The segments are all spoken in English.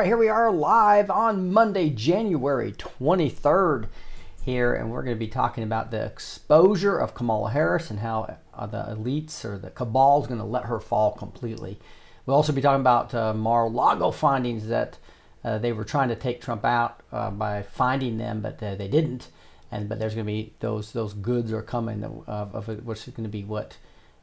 Right, here we are live on Monday, January 23rd here, and we're going to be talking about the exposure of Kamala Harris and how uh, the elites or the cabal is going to let her fall completely. We'll also be talking about uh, Mar-a-Lago findings that uh, they were trying to take Trump out uh, by finding them, but uh, they didn't. And but there's going to be those those goods are coming of, of it, which is going to be what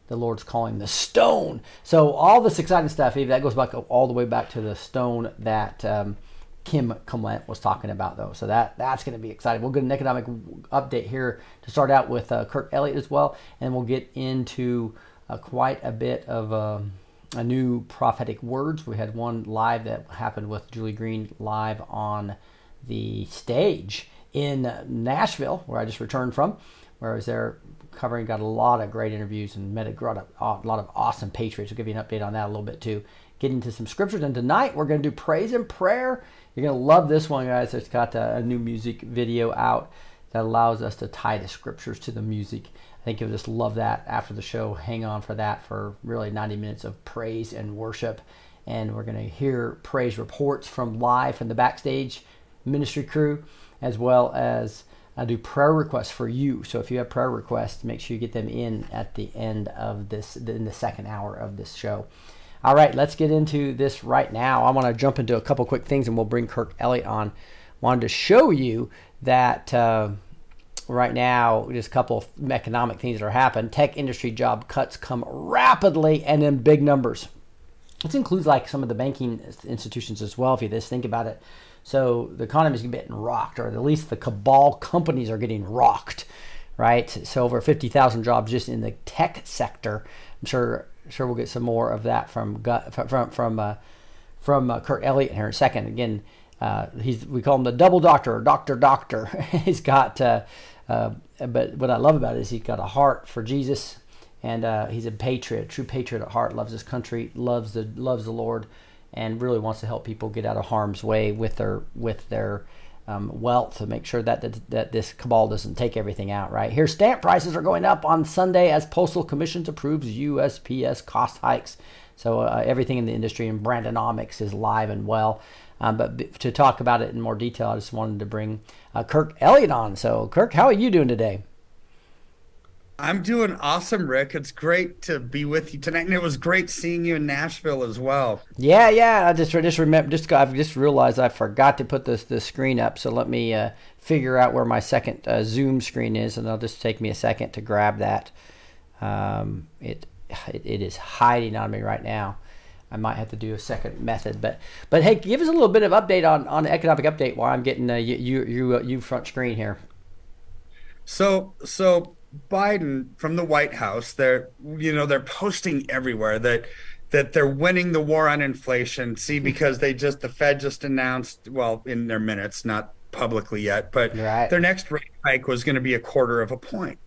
the Lord's calling the stone. So all this exciting stuff, that goes back all the way back to the stone that um, Kim Clement was talking about, though. So that that's going to be exciting. We'll get an economic update here to start out with uh, Kirk Elliott as well, and we'll get into uh, quite a bit of um, a new prophetic words. We had one live that happened with Julie Green live on the stage in Nashville, where I just returned from, where I was there covering, got a lot of great interviews and met a lot of, a lot of awesome patriots. We'll give you an update on that a little bit too. Get into some scriptures, and tonight we're going to do praise and prayer. You're going to love this one, guys. It's got a, new music video out that allows us to tie the scriptures to the music. I think you'll just love that after the show. Hang on for that for really 90 minutes of praise and worship. And we're going to hear praise reports from live from the backstage ministry crew, as well as I do prayer requests for you. So if you have prayer requests, make sure you get them in at the end of this, in the second hour of this show. All right, let's get into this right now. I want to jump into a couple quick things, and we'll bring Kirk Elliott on. Wanted to show you that uh, right now, just a couple of economic things that are happening. Tech industry job cuts come rapidly and in big numbers. This includes like some of the banking institutions as well. If you just think about it, so the economy is getting rocked, or at least the cabal companies are getting rocked, right? So over 50,000 jobs just in the tech sector. I'm sure sure we'll get some more of that from from from uh, from uh, Kirk Elliott here in a second. Again, uh, he's we call him the double doctor or doctor doctor. he's got, uh, uh, but what I love about it is he's got a heart for Jesus, and uh, he's a patriot, a true patriot at heart. Loves his country, loves the loves the Lord and really wants to help people get out of harm's way with their with their um, wealth to make sure that, that that this cabal doesn't take everything out. Right here, stamp prices are going up on Sunday as Postal Commissions approves USPS cost hikes. So uh, everything in the industry and Brandonomics is live and well. Um, but b- to talk about it in more detail, I just wanted to bring uh, Kirk Elliott on. So, Kirk, how are you doing today? I'm doing awesome, Rick. It's great to be with you tonight, and it was great seeing you in Nashville as well. Yeah, yeah. I just just remember, just I've just realized I forgot to put this the screen up. So let me uh, figure out where my second uh, Zoom screen is, and it'll just take me a second to grab that. Um, it, it it is hiding on me right now. I might have to do a second method, but but hey, give us a little bit of update on on the economic update while I'm getting uh, you you you, uh, you front screen here. So so Biden from the White House, they're you know they're posting everywhere that that they're winning the war on inflation. See, because they just the Fed just announced, well, in their minutes, not publicly yet, but Right. their next rate hike was going to be a quarter of a point.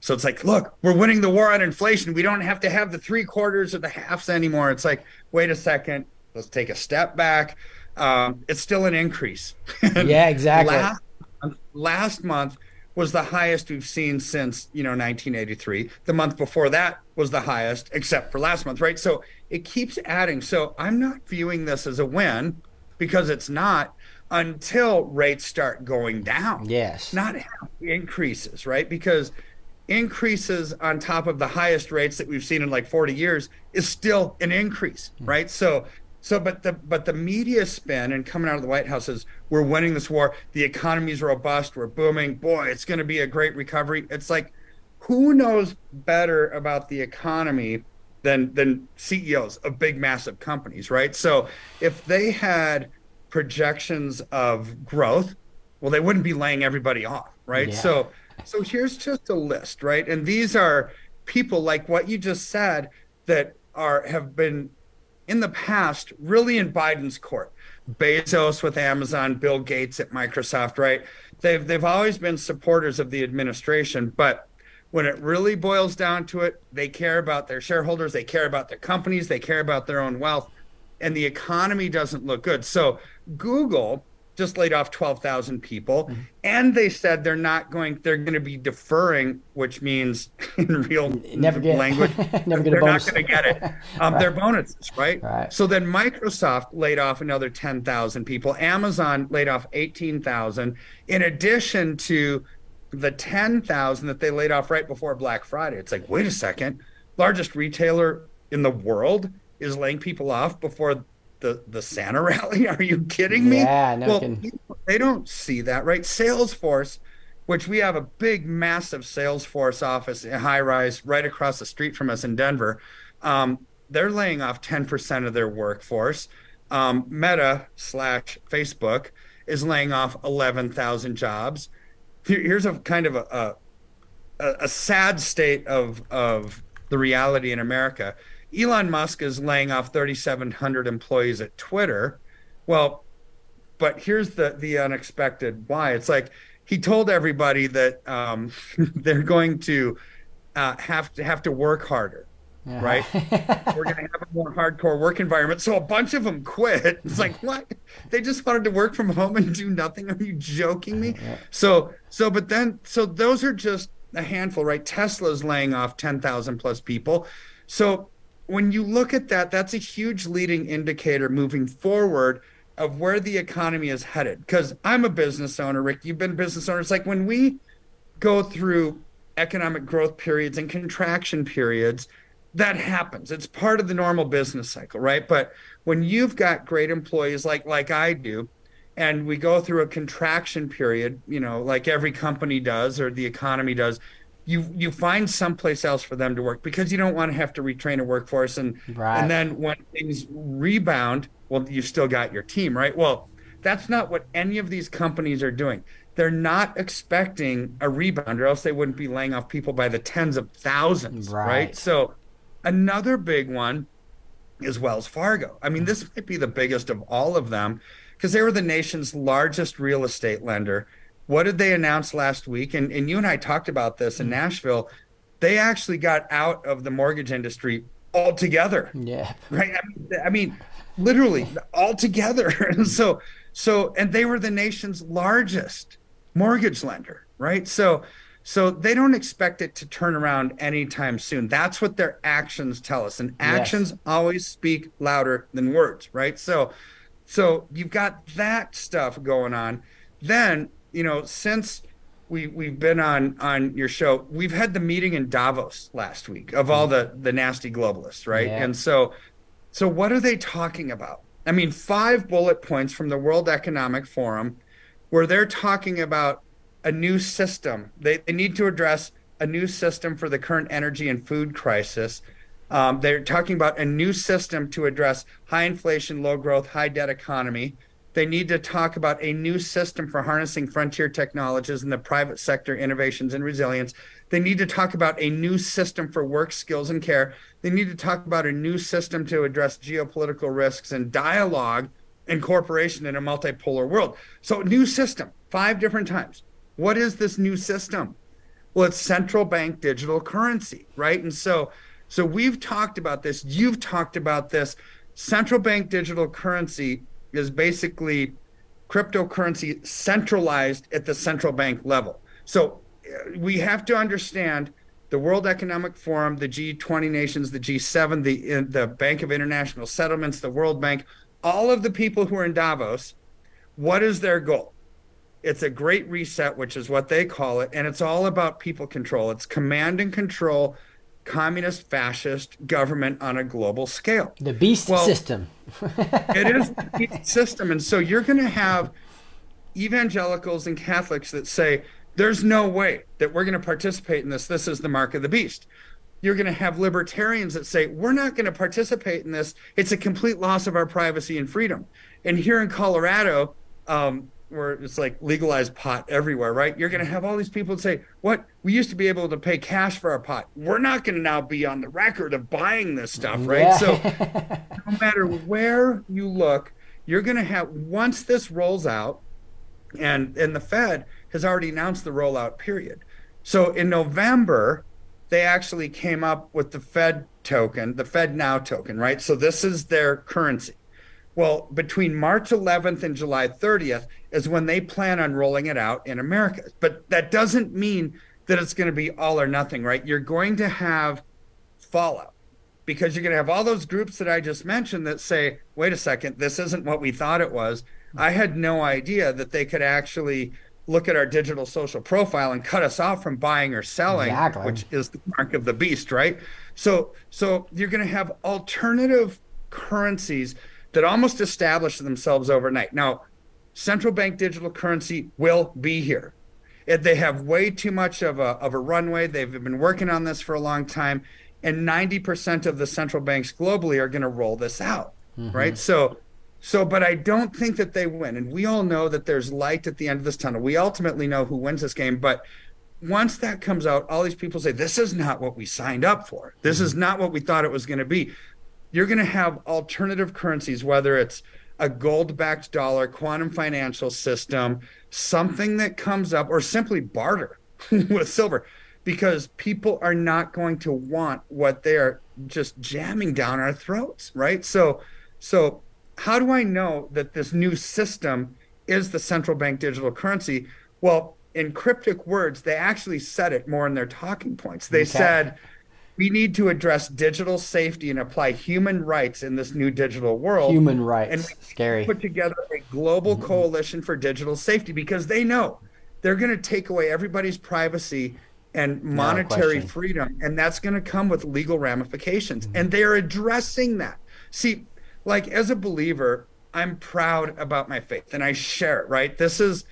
So it's like, look, we're winning the war on inflation. We don't have to have the three quarters or the halves anymore. It's like, wait a second. let's take a step back. Um, it's still an increase. yeah, exactly. Last, last month was the highest we've seen since you know 1983. The month before that was the highest, except for last month, right? So it keeps adding. So I'm not viewing this as a win because it's not until rates start going down. Yes. Not increases, right? Because increases on top of the highest rates that we've seen in like 40 years is still an increase, hmm. right? So so but the but the media spin and coming out of the White House is we're winning this war, the economy's robust, we're booming, boy, it's going to be a great recovery. It's like who knows better about the economy than than CEOs of big massive companies, right? So if they had projections of growth, well, they wouldn't be laying everybody off, right? Yeah. So, so here's just a list, right? And these are people like what you just said that are have been in the past really in Biden's court. Bezos with Amazon, Bill Gates at Microsoft, right? They've they've always been supporters of the administration, but when it really boils down to it, they care about their shareholders, they care about their companies, they care about their own wealth, and the economy doesn't look good. So Google just laid off 12,000 people mm-hmm. and they said they're not going they're going to be deferring which means in real never get, language never get they're bonus. not going to get it um, right. their bonuses right? right so then microsoft laid off another 10,000 people amazon laid off 18,000 in addition to the 10,000 that they laid off right before black friday it's like wait a second largest retailer in the world is laying people off before the the Santa rally? Are you kidding me? Yeah, no well, they don't see that, right? Salesforce, which we have a big, massive Salesforce office, a high rise right across the street from us in Denver. Um, they're laying off 10% of their workforce. Um, Meta slash Facebook is laying off 11,000 jobs. here's a kind of a, a, a sad state of of the reality in America Elon Musk is laying off 3,700 employees at Twitter. Well, but here's the the unexpected why. It's like he told everybody that um, they're going to uh, have to have to work harder, yeah. right? We're going to have a more hardcore work environment. So a bunch of them quit. It's like what? They just wanted to work from home and do nothing. Are you joking me? So so but then so those are just a handful, right? Tesla's laying off 10,000 plus people. So when you look at that, that's a huge leading indicator moving forward of where the economy is headed. Because I'm a business owner, Rick. You've been a business owner. It's like when we go through economic growth periods and contraction periods, that happens. It's part of the normal business cycle, right? But when you've got great employees like like I do, and we go through a contraction period, you know, like every company does or the economy does, you you find someplace else for them to work because you don't want to have to retrain a workforce and right. and then when things rebound well you've still got your team right well that's not what any of these companies are doing they're not expecting a rebound or else they wouldn't be laying off people by the tens of thousands right, right? so another big one is wells fargo i mean this might be the biggest of all of them because they were the nation's largest real estate lender what did they announce last week? And, and you and I talked about this in mm. Nashville. They actually got out of the mortgage industry altogether. Yeah. Right. I mean, I mean literally altogether. and so, so, and they were the nation's largest mortgage lender. Right. So, so they don't expect it to turn around anytime soon. That's what their actions tell us. And actions yes. always speak louder than words. Right. So, so you've got that stuff going on. Then you know, since we we've been on on your show, we've had the meeting in Davos last week of all the the nasty globalists, right? Yeah. And so so what are they talking about? I mean, five bullet points from the World Economic Forum where they're talking about a new system. They, they need to address a new system for the current energy and food crisis. Um, they're talking about a new system to address high inflation, low growth, high debt economy. They need to talk about a new system for harnessing frontier technologies in the private sector innovations and resilience. They need to talk about a new system for work skills and care. They need to talk about a new system to address geopolitical risks and dialogue and cooperation in a multipolar world. So, new system, five different times. What is this new system? Well, it's central bank digital currency, right? And so, so we've talked about this. You've talked about this central bank digital currency is basically cryptocurrency centralized at the central bank level. So uh, we have to understand the World Economic Forum, the G20 nations, the G7, the uh, the Bank of International Settlements, the World Bank, all of the people who are in Davos. What is their goal? It's a great reset, which is what they call it, and it's all about people control. It's command and control communist fascist government on a global scale. The beast Well, system. it is the beast system. And so you're going to have evangelicals and Catholics that say, there's no way that we're going to participate in this. This is the mark of the beast. You're going to have libertarians that say, we're not going to participate in this. It's a complete loss of our privacy and freedom. And here in Colorado, um, where it's like legalized pot everywhere, right? You're going to have all these people say, what? We used to be able to pay cash for our pot. We're not going to now be on the record of buying this stuff, right? Yeah. So no matter where you look, you're going to have once this rolls out, and and the Fed has already announced the rollout period. So in November, they actually came up with the Fed token, the Fed Now token, right? So this is their currency. Well, between March 11th and July 30th is when they plan on rolling it out in America. But that doesn't mean that it's going to be all or nothing, right? You're going to have fallout because you're going to have all those groups that I just mentioned that say, wait a second, this isn't what we thought it was. I had no idea that they could actually look at our digital social profile and cut us off from buying or selling, Exactly. which is the mark of the beast, right? So, so you're going to have alternative currencies that almost establish themselves overnight. Now, central bank digital currency will be here. It, they have way too much of a, of a runway. They've been working on this for a long time, and 90% of the central banks globally are going to roll this out, mm-hmm. right? So, so, but I don't think that they win. And we all know that there's light at the end of this tunnel. We ultimately know who wins this game, but once that comes out, all these people say, This is not what we signed up for. This mm-hmm. is not what we thought it was going to be. You're going to have alternative currencies, whether it's a gold backed dollar, quantum financial system, something that comes up, or simply barter with silver, because people are not going to want what they're just jamming down our throats, right? So, so how do I know that this new system is the central bank digital currency? Well, in cryptic words, they actually said it more in their talking points. They Okay. said, we need to address digital safety and apply human rights in this new digital world. Human rights. And Scary. put together a global mm-hmm. coalition for digital safety because they know they're going to take away everybody's privacy and monetary question. freedom and that's going to come with legal ramifications mm-hmm. and they are addressing that see like as a believer i'm proud about my faith and i share it right this is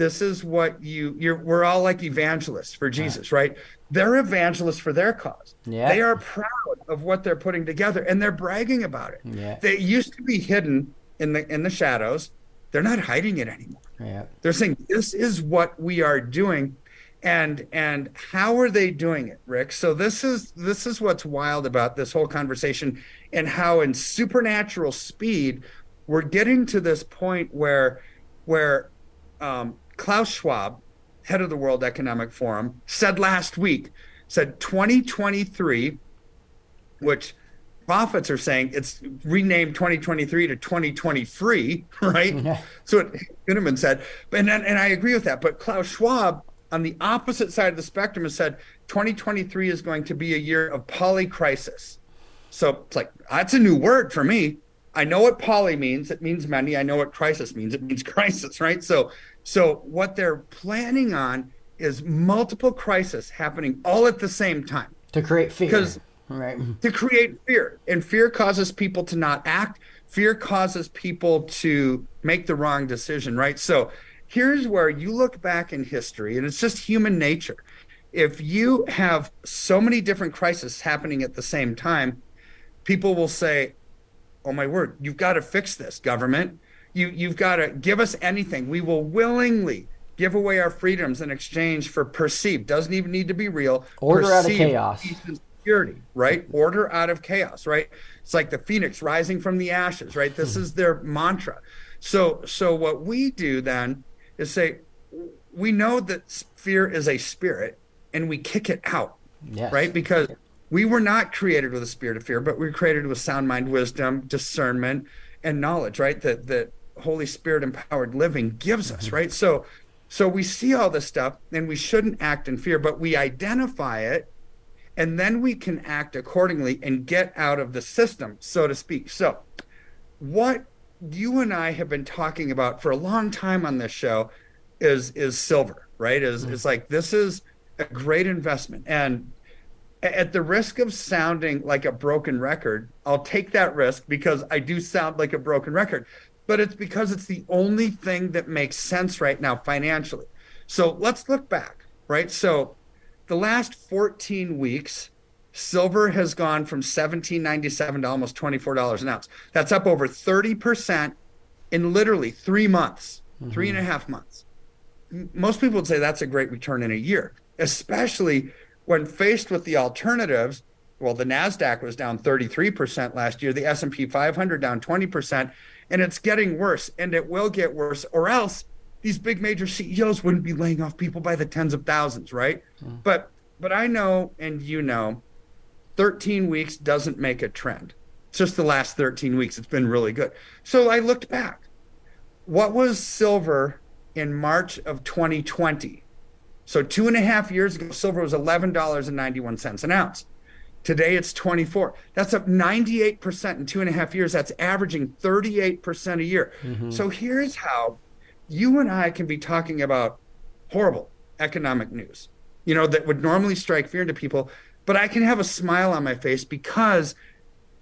this is what you you're we're all like evangelists for jesus right? They're evangelists for their cause. Yeah. they are proud of what they're putting together and they're bragging about it. Yeah. they used to be hidden in the in the shadows. They're not hiding it anymore. Yeah. they're saying this is what we are doing and and how are they doing it rick? So this is this is what's wild about this whole conversation and how in supernatural speed we're getting to this point where where um, klaus schwab head of the world economic forum said last week said 2023 which prophets are saying it's renamed 2023 to 2023, right? Yeah. So what Kunneman said, and and and I agree with that. But Klaus Schwab on the opposite side of the spectrum has said 2023 is going to be a year of polycrisis. So it's like that's a new word for me. I know what poly means. It means many. I know what crisis means. It means crisis, right? So so what they're planning on is multiple crises happening all at the same time To create fear. Because Right. to create fear and fear causes people to not act fear causes people to make the wrong decision right so here's where you look back in history and it's just human nature if you have so many different crises happening at the same time people will say oh my word you've got to fix this government you you've got to give us anything we will willingly give away our freedoms in exchange for perceived doesn't even need to be real Order out of chaos. peace and security right order out of chaos right it's like the phoenix rising from the ashes right this hmm. is their mantra so so what we do then is say we know that fear is a spirit and we kick it out Yes. right? Because We were not created with a spirit of fear, but we were created with sound mind, wisdom, discernment, and knowledge, right? That that Holy Spirit empowered living gives us, right? So so we see all this stuff and we shouldn't act in fear, but we identify it and then we can act accordingly and get out of the system, so to speak. So what you and I have been talking about for a long time on this show is is silver, right? Is mm-hmm. is like this is a great investment. And at the risk of sounding like a broken record, I'll take that risk because I do sound like a broken record. But it's because it's the only thing that makes sense right now financially. So let's look back, right? So the last 14 weeks, silver has gone from 17.97 to almost $24 an ounce. That's up over 30% in literally three months, mm-hmm. three and a half months. Most people would say that's a great return in a year, especially when faced with the alternatives. Well, the Nasdaq was down 33% last year, the S&P 500 down 20%, and it's getting worse and it will get worse or else these big major CEOs wouldn't be laying off people by the tens of thousands, right? Mm. But but I know and you know 13 weeks doesn't make a trend. It's just the last 13 weeks. It's been really good. So I looked back. What was silver in March of 2020? So two and a half years ago, silver was $11.91 an ounce. Today it's 24. That's up 98% in two and a half years. That's averaging 38% a year. Mm-hmm. So here's how you and I can be talking about horrible economic news, you know, that would normally strike fear into people but I can have a smile on my face because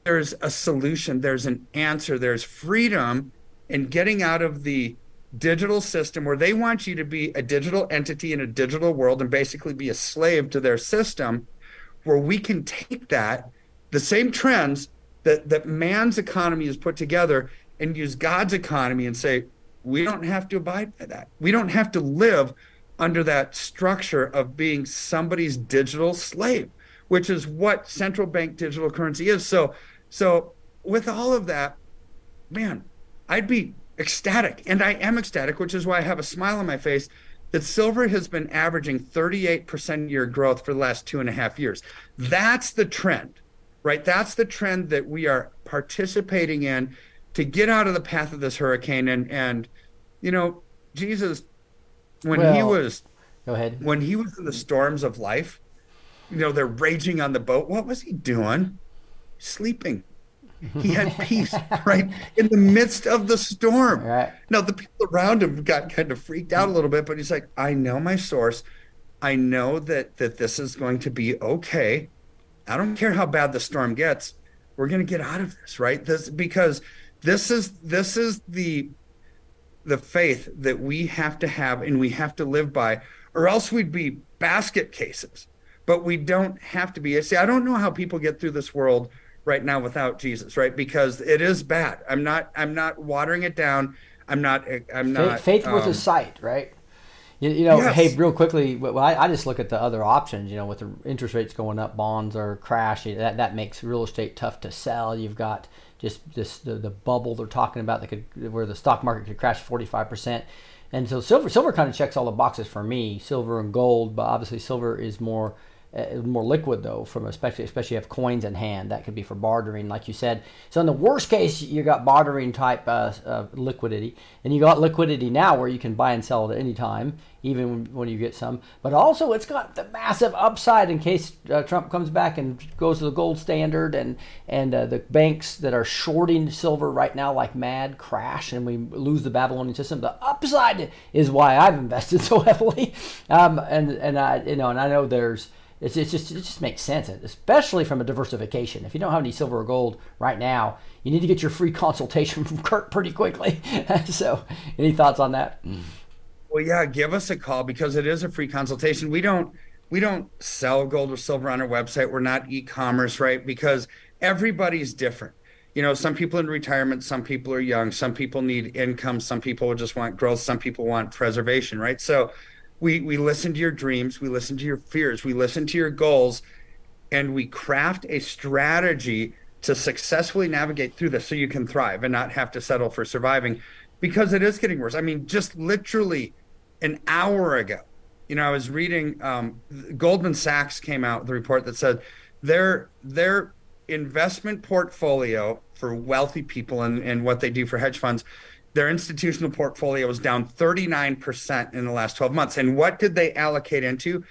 there's a solution, there's an answer, there's freedom in getting out of the digital system where they want you to be a digital entity in a digital world and basically be a slave to their system, where we can take that, the same trends that, that man's economy is put together, and use God's economy and say, we don't have to abide by that. We don't have to live under that structure of being somebody's digital slave which is what central bank digital currency is. So, so with all of that, man, I'd be ecstatic, and I am ecstatic, which is why I have a smile on my face. That silver has been averaging 38% year growth for the last two and a half years. That's the trend, right? That's the trend that we are participating in to get out of the path of this hurricane. And and you know, Jesus, when well, he was go ahead when he was in the storms of life, you know, they're raging on the boat. What was he doing? Sleeping. He had peace right in the midst of the storm. Right. Now the people around him got kind of freaked out a little bit, but he's like, I know my source. I know that that this is going to be okay. I don't care how bad the storm gets. We're going to get out of this, right? This because this is this is the the faith that we have to have and we have to live by, or else we'd be basket cases but we don't have to be. I see, I don't know how people get through this world right now without Jesus, right? Because it is bad. I'm not. I'm not watering it down. I'm not. I'm not. Faith, faith um, with a sight, right? You, you know, yes. hey, real quickly, well, I, I, just look at the other options. You know, with the interest rates going up, bonds are crashing. That that makes real estate tough to sell. You've got just this the, the bubble they're talking about that could where the stock market could crash 45 percent. And so silver silver kind of checks all the boxes for me. Silver and gold, but obviously silver is more uh, more liquid though from especially especially if coins in hand that could be for bartering like you said. So in the worst case you got bartering type uh, uh, liquidity and you got liquidity now where you can buy and sell at any time even when you get some. But also it's got the massive upside in case uh, Trump comes back and goes to the gold standard and and uh, the banks that are shorting silver right now like mad crash and we lose the Babylonian system. The upside is why I've invested so heavily. Um, and and I you know and I know there's it's, it's just it just makes sense, especially from a diversification. If you don't have any silver or gold right now, you need to get your free consultation from Kirk pretty quickly. so, any thoughts on that? Hmm. Well, yeah, give us a call because it is a free consultation. We don't we don't sell gold or silver on our website. We're not e-commerce, right? Because everybody's different. You know, some people in retirement, some people are young, some people need income, some people just want growth, some people want preservation, right? So we we listen to your dreams we listen to your fears we listen to your goals and we craft a strategy to successfully navigate through this so you can thrive and not have to settle for surviving because it is getting worse. I mean just literally an hour ago you know i was reading um, goldman sachs came out with a report that said their their investment portfolio for wealthy people and, and what they do for hedge funds, their institutional portfolio was down 39% in the last 12 months. And what did they allocate into?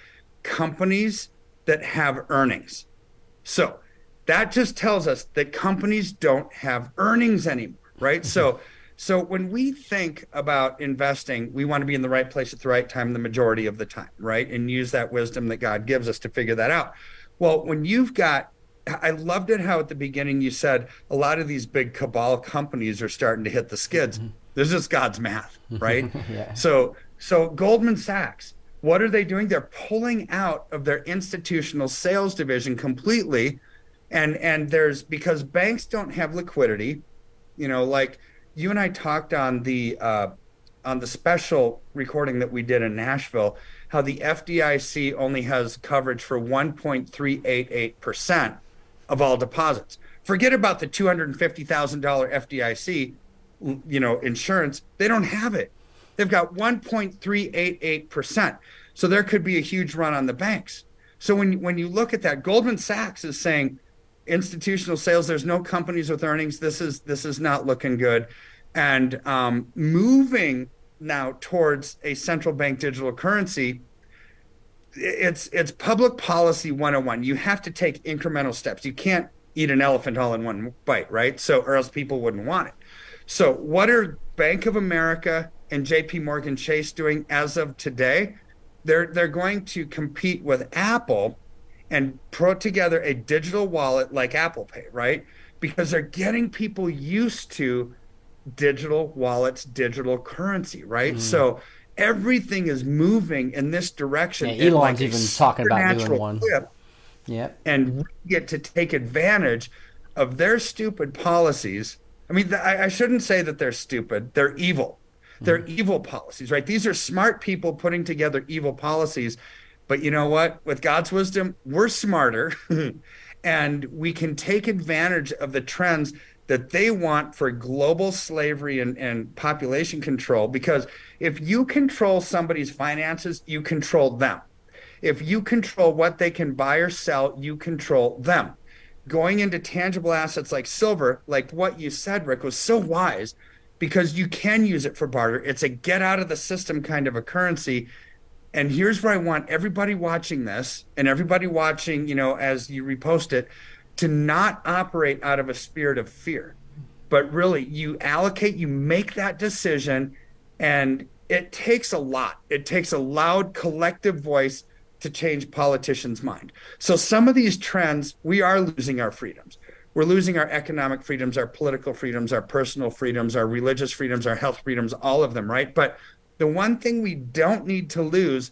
Companies that have earnings. So that just tells us that companies don't have earnings anymore, right? So mm-hmm. so when we think about investing, we want to be in the right place at the right time the majority of the time, right? And use that wisdom that God gives us to figure that out. Well, when you've got I loved it how at the beginning you said a lot of these big cabal companies are starting to hit the skids. Mm-hmm. This is God's math, right? yeah. So so Goldman Sachs, what are they doing? They're pulling out of their institutional sales division completely. And and there's because banks don't have liquidity, you know, like you and I talked on the uh, on the special recording that we did in Nashville, how the FDIC only has coverage for 1.388 percent of all deposits. Forget about the $250,000 FDIC, you know, insurance. They don't have it. They've got 1.388%. So there could be a huge run on the banks. So when when you look at that, Goldman Sachs is saying institutional sales. There's no companies with earnings. This is this is not looking good, and um, moving now towards a central bank digital currency it's it's public policy 101 you have to take incremental steps. You can't eat an elephant all in one bite right? So or else people wouldn't want it. So what are bank of america and jp morgan chase doing as of today? They're they're going to compete with apple and put together a digital wallet like apple pay right? Because they're getting people used to digital wallets digital currency right? Mm. so everything is moving in this direction. Yeah, Elon's like even talking about doing one. Yeah, and we get to take advantage of their stupid policies. I mean, I, I shouldn't say that they're stupid; they're evil. They're mm. evil policies, right? These are smart people putting together evil policies. But you know what? With God's wisdom, we're smarter, and we can take advantage of the trends that they want for global slavery and, and population control because if you control somebody's finances, you control them. If you control what they can buy or sell, you control them. Going into tangible assets like silver, like what you said, Rick, was so wise because you can use it for barter. It's a get out of the system kind of a currency. And here's where I want everybody watching this and everybody watching, you know, as you repost it, to not operate out of a spirit of fear, but really you allocate, you make that decision, and it takes a lot. It takes a loud collective voice to change politicians' mind. So some of these trends, we are losing our freedoms. We're losing our economic freedoms, our political freedoms, our personal freedoms, our religious freedoms, our health freedoms, all of them, right? But the one thing we don't need to lose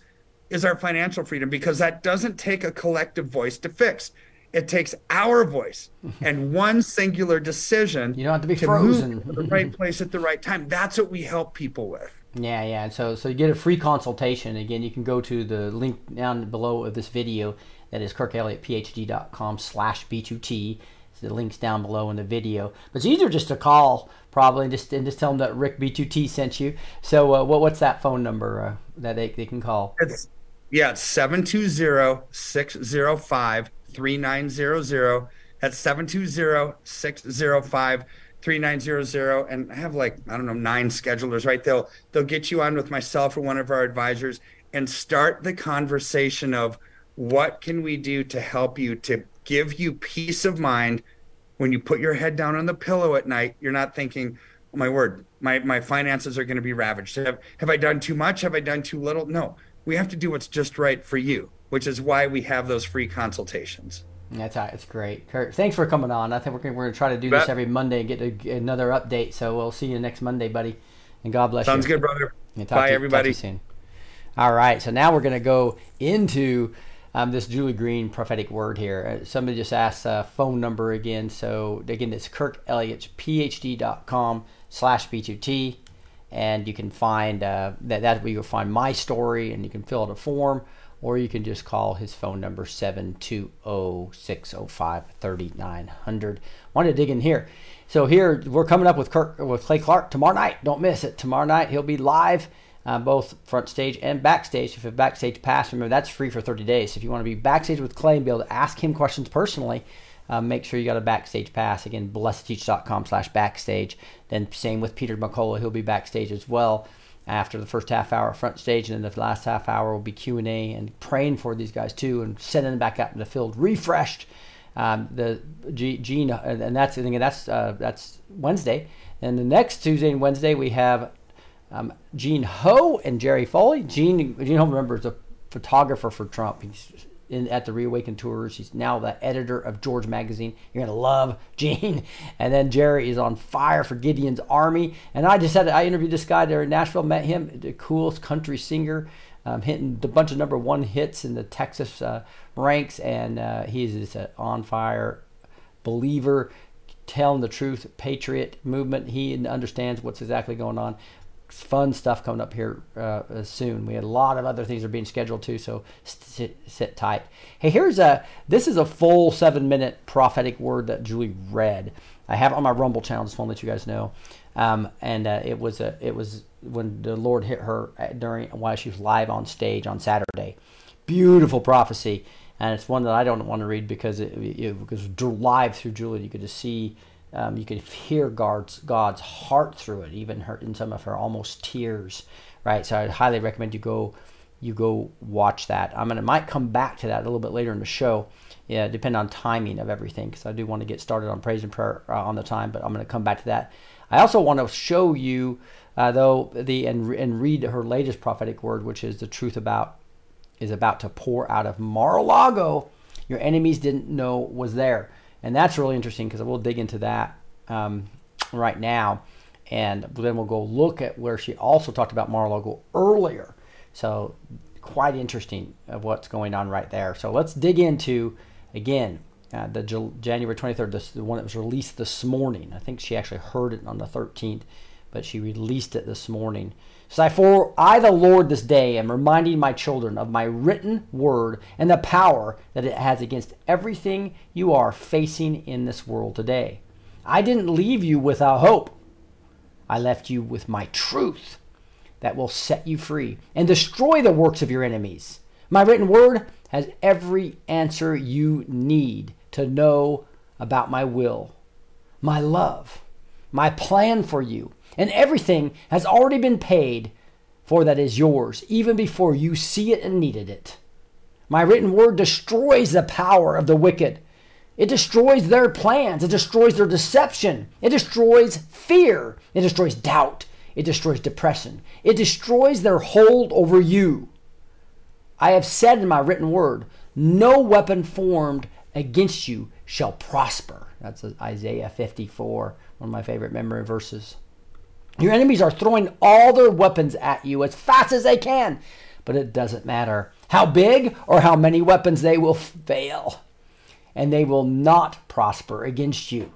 is our financial freedom because that doesn't take a collective voice to fix. It takes our voice and one singular decision. You don't have to be to frozen. to the right place at the right time. That's what we help people with. Yeah, yeah. So, so you get a free consultation. Again, you can go to the link down below of this video. That is kirkelliottphd.com slash B2T. The link's down below in the video. But it's easier just to call probably and just and just tell them that Rick B2T sent you. So, uh, what what's that phone number uh, that they, they can call? It's yeah, 720 605 3900. That's 720 605 3900 and I have like I don't know nine schedulers right? They'll they'll get you on with myself or one of our advisors and start the conversation of what can we do to help you to give you peace of mind. When you put your head down on the pillow at night you're not thinking oh my word my my finances are going to be ravaged. Have have I done too much? Have I done too little? No we have to do what's just right for you which is why we have those free consultations. That's that's great, Kirk. Thanks for coming on. I think we're gonna, we're gonna try to do this every Monday and get a, another update. So we'll see you next Monday, buddy. And God bless Sounds you. Sounds good, brother. Bye, to, everybody. soon. All right. So now we're gonna go into um, this Julie Green prophetic word here. Uh, somebody just asked a phone number again. So again, it's Kirk PhD.com slash B2T. And you can find uh, that, that where you'll find my story and you can fill out a form or you can just call his phone number 720-605-3900. Want to dig in here. So here we're coming up with Kirk with Clay Clark tomorrow night. Don't miss it. Tomorrow night he'll be live uh, both front stage and backstage. If you have backstage pass, remember that's free for 30 days. If you want to be backstage with Clay and be able to ask him questions personally, uh, make sure you got a backstage pass. Again, blessedteach.com slash backstage. Then same with Peter McCullough. He'll be backstage as well after the first half hour front stage, and then the last half hour will be Q and A and praying for these guys too, and sending them back out in the field refreshed. Um, the Gene, and that's the that's uh, that's Wednesday, and the next Tuesday and Wednesday we have um, Gene Ho and Jerry Foley. Gene Gene Ho, remember, is a photographer for Trump. He's in, at the Reawaken Tours. He's now the editor of George Magazine. You're gonna love Gene. And then Jerry is on fire for Gideon's Army. And I just had I interviewed this guy there in Nashville. Met him, the coolest country singer, um, hitting a bunch of number one hits in the Texas uh, ranks. And uh, he's an on fire believer, telling the truth, patriot movement. He understands what's exactly going on fun stuff coming up here uh, soon. We had a lot of other things that are being scheduled too, so sit, sit, tight. Hey, here's a this is a full seven minute prophetic word that Julie read. I have it on my Rumble channel. Just want to let you guys know. Um, and uh, it was a it was when the Lord hit her during while she was live on stage on Saturday. Beautiful prophecy, and it's one that I don't want to read because it, it because live through Julie you could just see um, you could hear God's God's heart through it, even her in some of her almost tears, right? So I highly recommend you go you go watch that. I'm gonna might come back to that a little bit later in the show, yeah, depend on timing of everything because I do want to get started on praise and prayer uh, on the time, but I'm gonna come back to that. I also want to show you uh, though the and and read her latest prophetic word, which is the truth about is about to pour out of Mar-a-Lago. Your enemies didn't know was there and that's really interesting because we'll dig into that um, right now, and then we'll go look at where she also talked about Mar-a-Lago earlier. So quite interesting of what's going on right there. So let's dig into again uh, the J- January 23rd, this, the one that was released this morning. I think she actually heard it on the 13th, but she released it this morning. So for I, the Lord, this day am reminding my children of my written word and the power that it has against everything you are facing in this world today. I didn't leave you without hope. I left you with my truth that will set you free and destroy the works of your enemies. My written word has every answer you need to know about my will, my love, my plan for you, and everything has already been paid for that is yours, even before you see it and needed it. My written word destroys the power of the wicked. It destroys their plans. It destroys their deception. It destroys fear. It destroys doubt. It destroys depression. It destroys their hold over you. I have said in my written word, no weapon formed against you shall prosper. That's Isaiah 54, one of my favorite memory verses. Your enemies are throwing all their weapons at you as fast as they can, but it doesn't matter how big or how many weapons they will fail, and they will not prosper against you.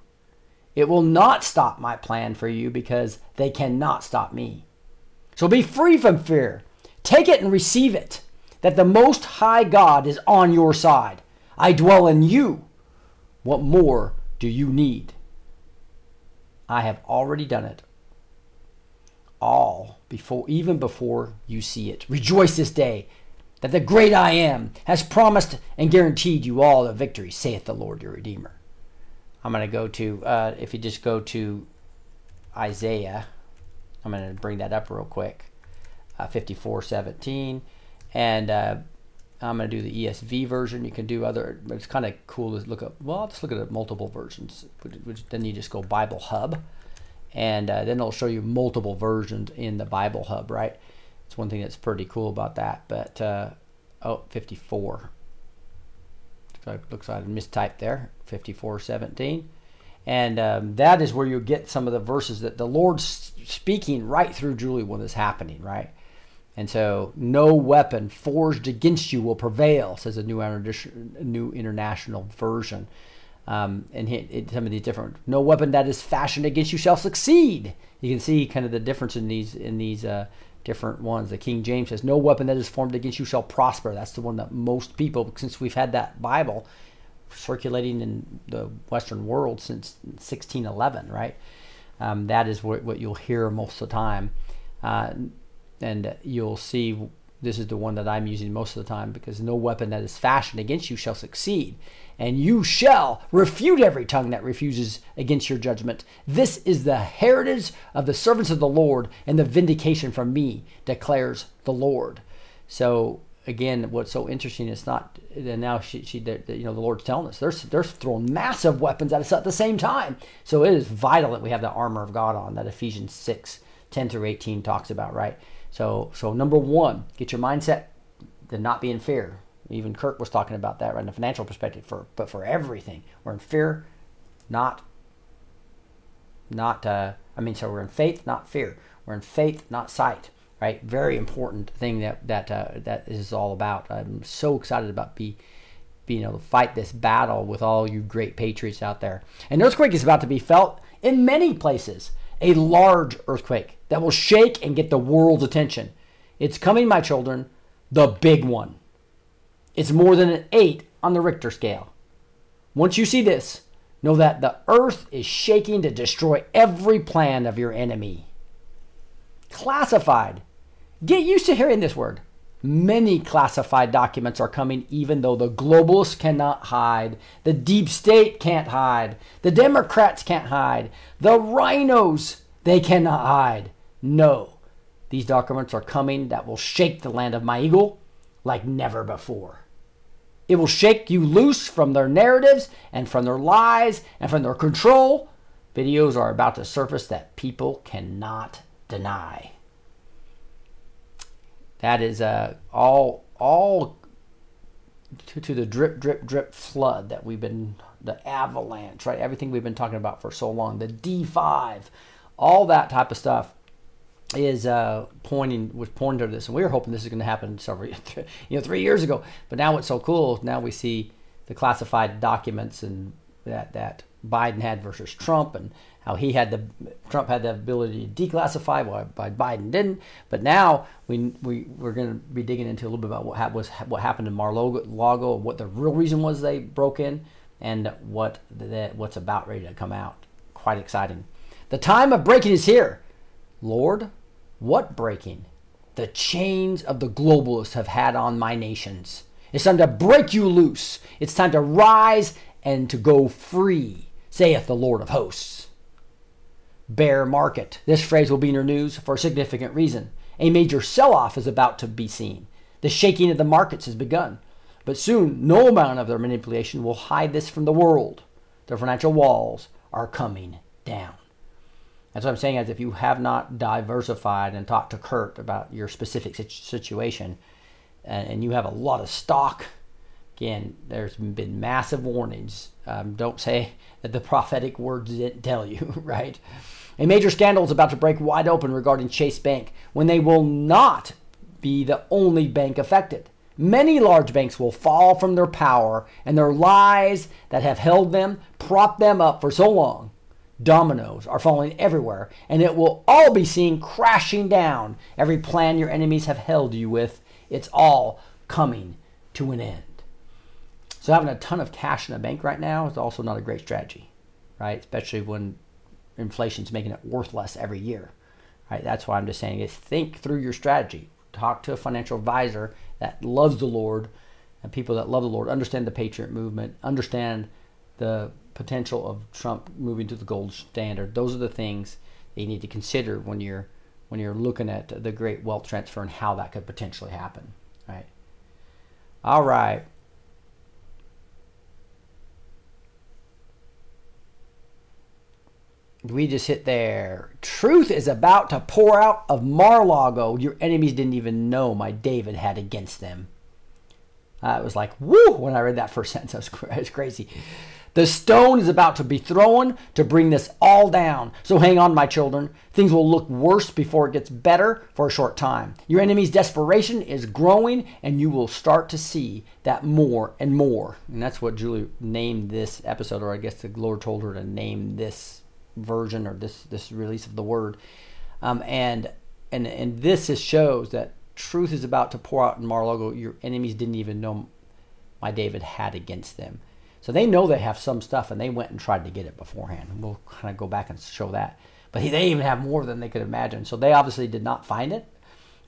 It will not stop my plan for you because they cannot stop me. So be free from fear. Take it and receive it that the Most High God is on your side. I dwell in you. What more do you need? I have already done it all before even before you see it. Rejoice this day that the great I am has promised and guaranteed you all a victory, saith the Lord your Redeemer. I'm going to go to, uh, if you just go to Isaiah, I'm going to bring that up real quick, uh, 54 17. And uh, I'm going to do the ESV version. You can do other, it's kind of cool to look up, well, let's look at multiple versions, then you just go Bible Hub and uh, then it'll show you multiple versions in the Bible Hub, right? It's one thing that's pretty cool about that. But uh, oh, 54. So looks like I mistyped there, 54:17, and um, that is where you get some of the verses that the Lord's speaking right through Julie when this happening, right? And so, no weapon forged against you will prevail, says a new, new international version um, and hit, hit, some of these different. No weapon that is fashioned against you shall succeed. You can see kind of the difference in these in these uh, different ones. The King James says, "No weapon that is formed against you shall prosper." That's the one that most people, since we've had that Bible circulating in the Western world since 1611, right? Um, that is what, what you'll hear most of the time. Uh, and you'll see this is the one that I'm using most of the time because no weapon that is fashioned against you shall succeed, and you shall refute every tongue that refuses against your judgment. This is the heritage of the servants of the Lord, and the vindication from me, declares the Lord. So again, what's so interesting is not and now she, she you know the Lord's telling us they're they're throwing massive weapons at us at the same time. So it is vital that we have the armor of God on that Ephesians 6, 10 through 18 talks about, right? So, so number one, get your mindset to not be in fear. Even Kirk was talking about that right in the financial perspective. For but for everything, we're in fear, not not. Uh, I mean, so we're in faith, not fear. We're in faith, not sight. Right? Very important thing that that uh, that is all about. I'm so excited about be being able to fight this battle with all you great patriots out there. An earthquake is about to be felt in many places. A large earthquake that will shake and get the world's attention. It's coming, my children, the big one. It's more than an 8 on the Richter scale. Once you see this, know that the earth is shaking to destroy every plan of your enemy. Classified. Get used to hearing this word. Many classified documents are coming, even though the globalists cannot hide, the deep state can't hide, the Democrats can't hide, the rhinos, they cannot hide. No, these documents are coming that will shake the land of my eagle like never before. It will shake you loose from their narratives and from their lies and from their control. Videos are about to surface that people cannot deny. That is uh, all all to, to the drip drip drip flood that we've been the avalanche, right? Everything we've been talking about for so long, the D5, all that type of stuff is uh, pointing was pointing to this, and we were hoping this is going to happen several, you know, three years ago. But now what's so cool? Now we see the classified documents and that that Biden had versus Trump, and how he had the Trump had the ability to declassify, while Biden didn't. But now we we we're going to be digging into a little bit about what ha- was what happened in Mar-a-Lago, what the real reason was they broke in, and what the, what's about ready to come out. Quite exciting. The time of breaking is here. Lord, what breaking? The chains of the globalists have had on my nations. It's time to break you loose. It's time to rise and to go free, saith the Lord of hosts. Bear market. This phrase will be in your news for a significant reason. A major sell off is about to be seen. The shaking of the markets has begun. But soon, no amount of their manipulation will hide this from the world. The financial walls are coming down. That's what I'm saying is if you have not diversified and talked to Kirk about your specific situation and, and you have a lot of stock, again, there's been massive warnings. Um, don't say that the prophetic words didn't tell you, right? A major scandal is about to break wide open regarding Chase Bank when they will not be the only bank affected. Many large banks will fall from their power and their lies that have held them, propped them up for so long dominoes are falling everywhere, and it will all be seen crashing down. Every plan your enemies have held you with, it's all coming to an end. So having a ton of cash in a bank right now is also not a great strategy, right? Especially when inflation's making it worth less every year. Right? That's why I'm just saying is think through your strategy. Talk to a financial advisor that loves the Lord and people that love the Lord, understand the patriot movement, understand the potential of Trump moving to the gold standard. Those are the things that you need to consider when you're when you're looking at the great wealth transfer and how that could potentially happen. Right. All right. We just hit there. Truth is about to pour out of Mar-a-Lago. Your enemies didn't even know my David had against them. I was like, woo, when I read that first sentence. That was crazy. The stone is about to be thrown to bring this all down. So hang on, my children. Things will look worse before it gets better for a short time. Your enemy's desperation is growing, and you will start to see that more and more. And that's what Julie named this episode, or I guess the Lord told her to name this version or this this release of the word. Um, and and and this is, shows that truth is about to pour out in Mar-a-Lago. Your enemies didn't even know my David had against them. So they know they have some stuff, and they went and tried to get it beforehand. We'll kind of go back and show that. But they even have more than they could imagine. So they obviously did not find it.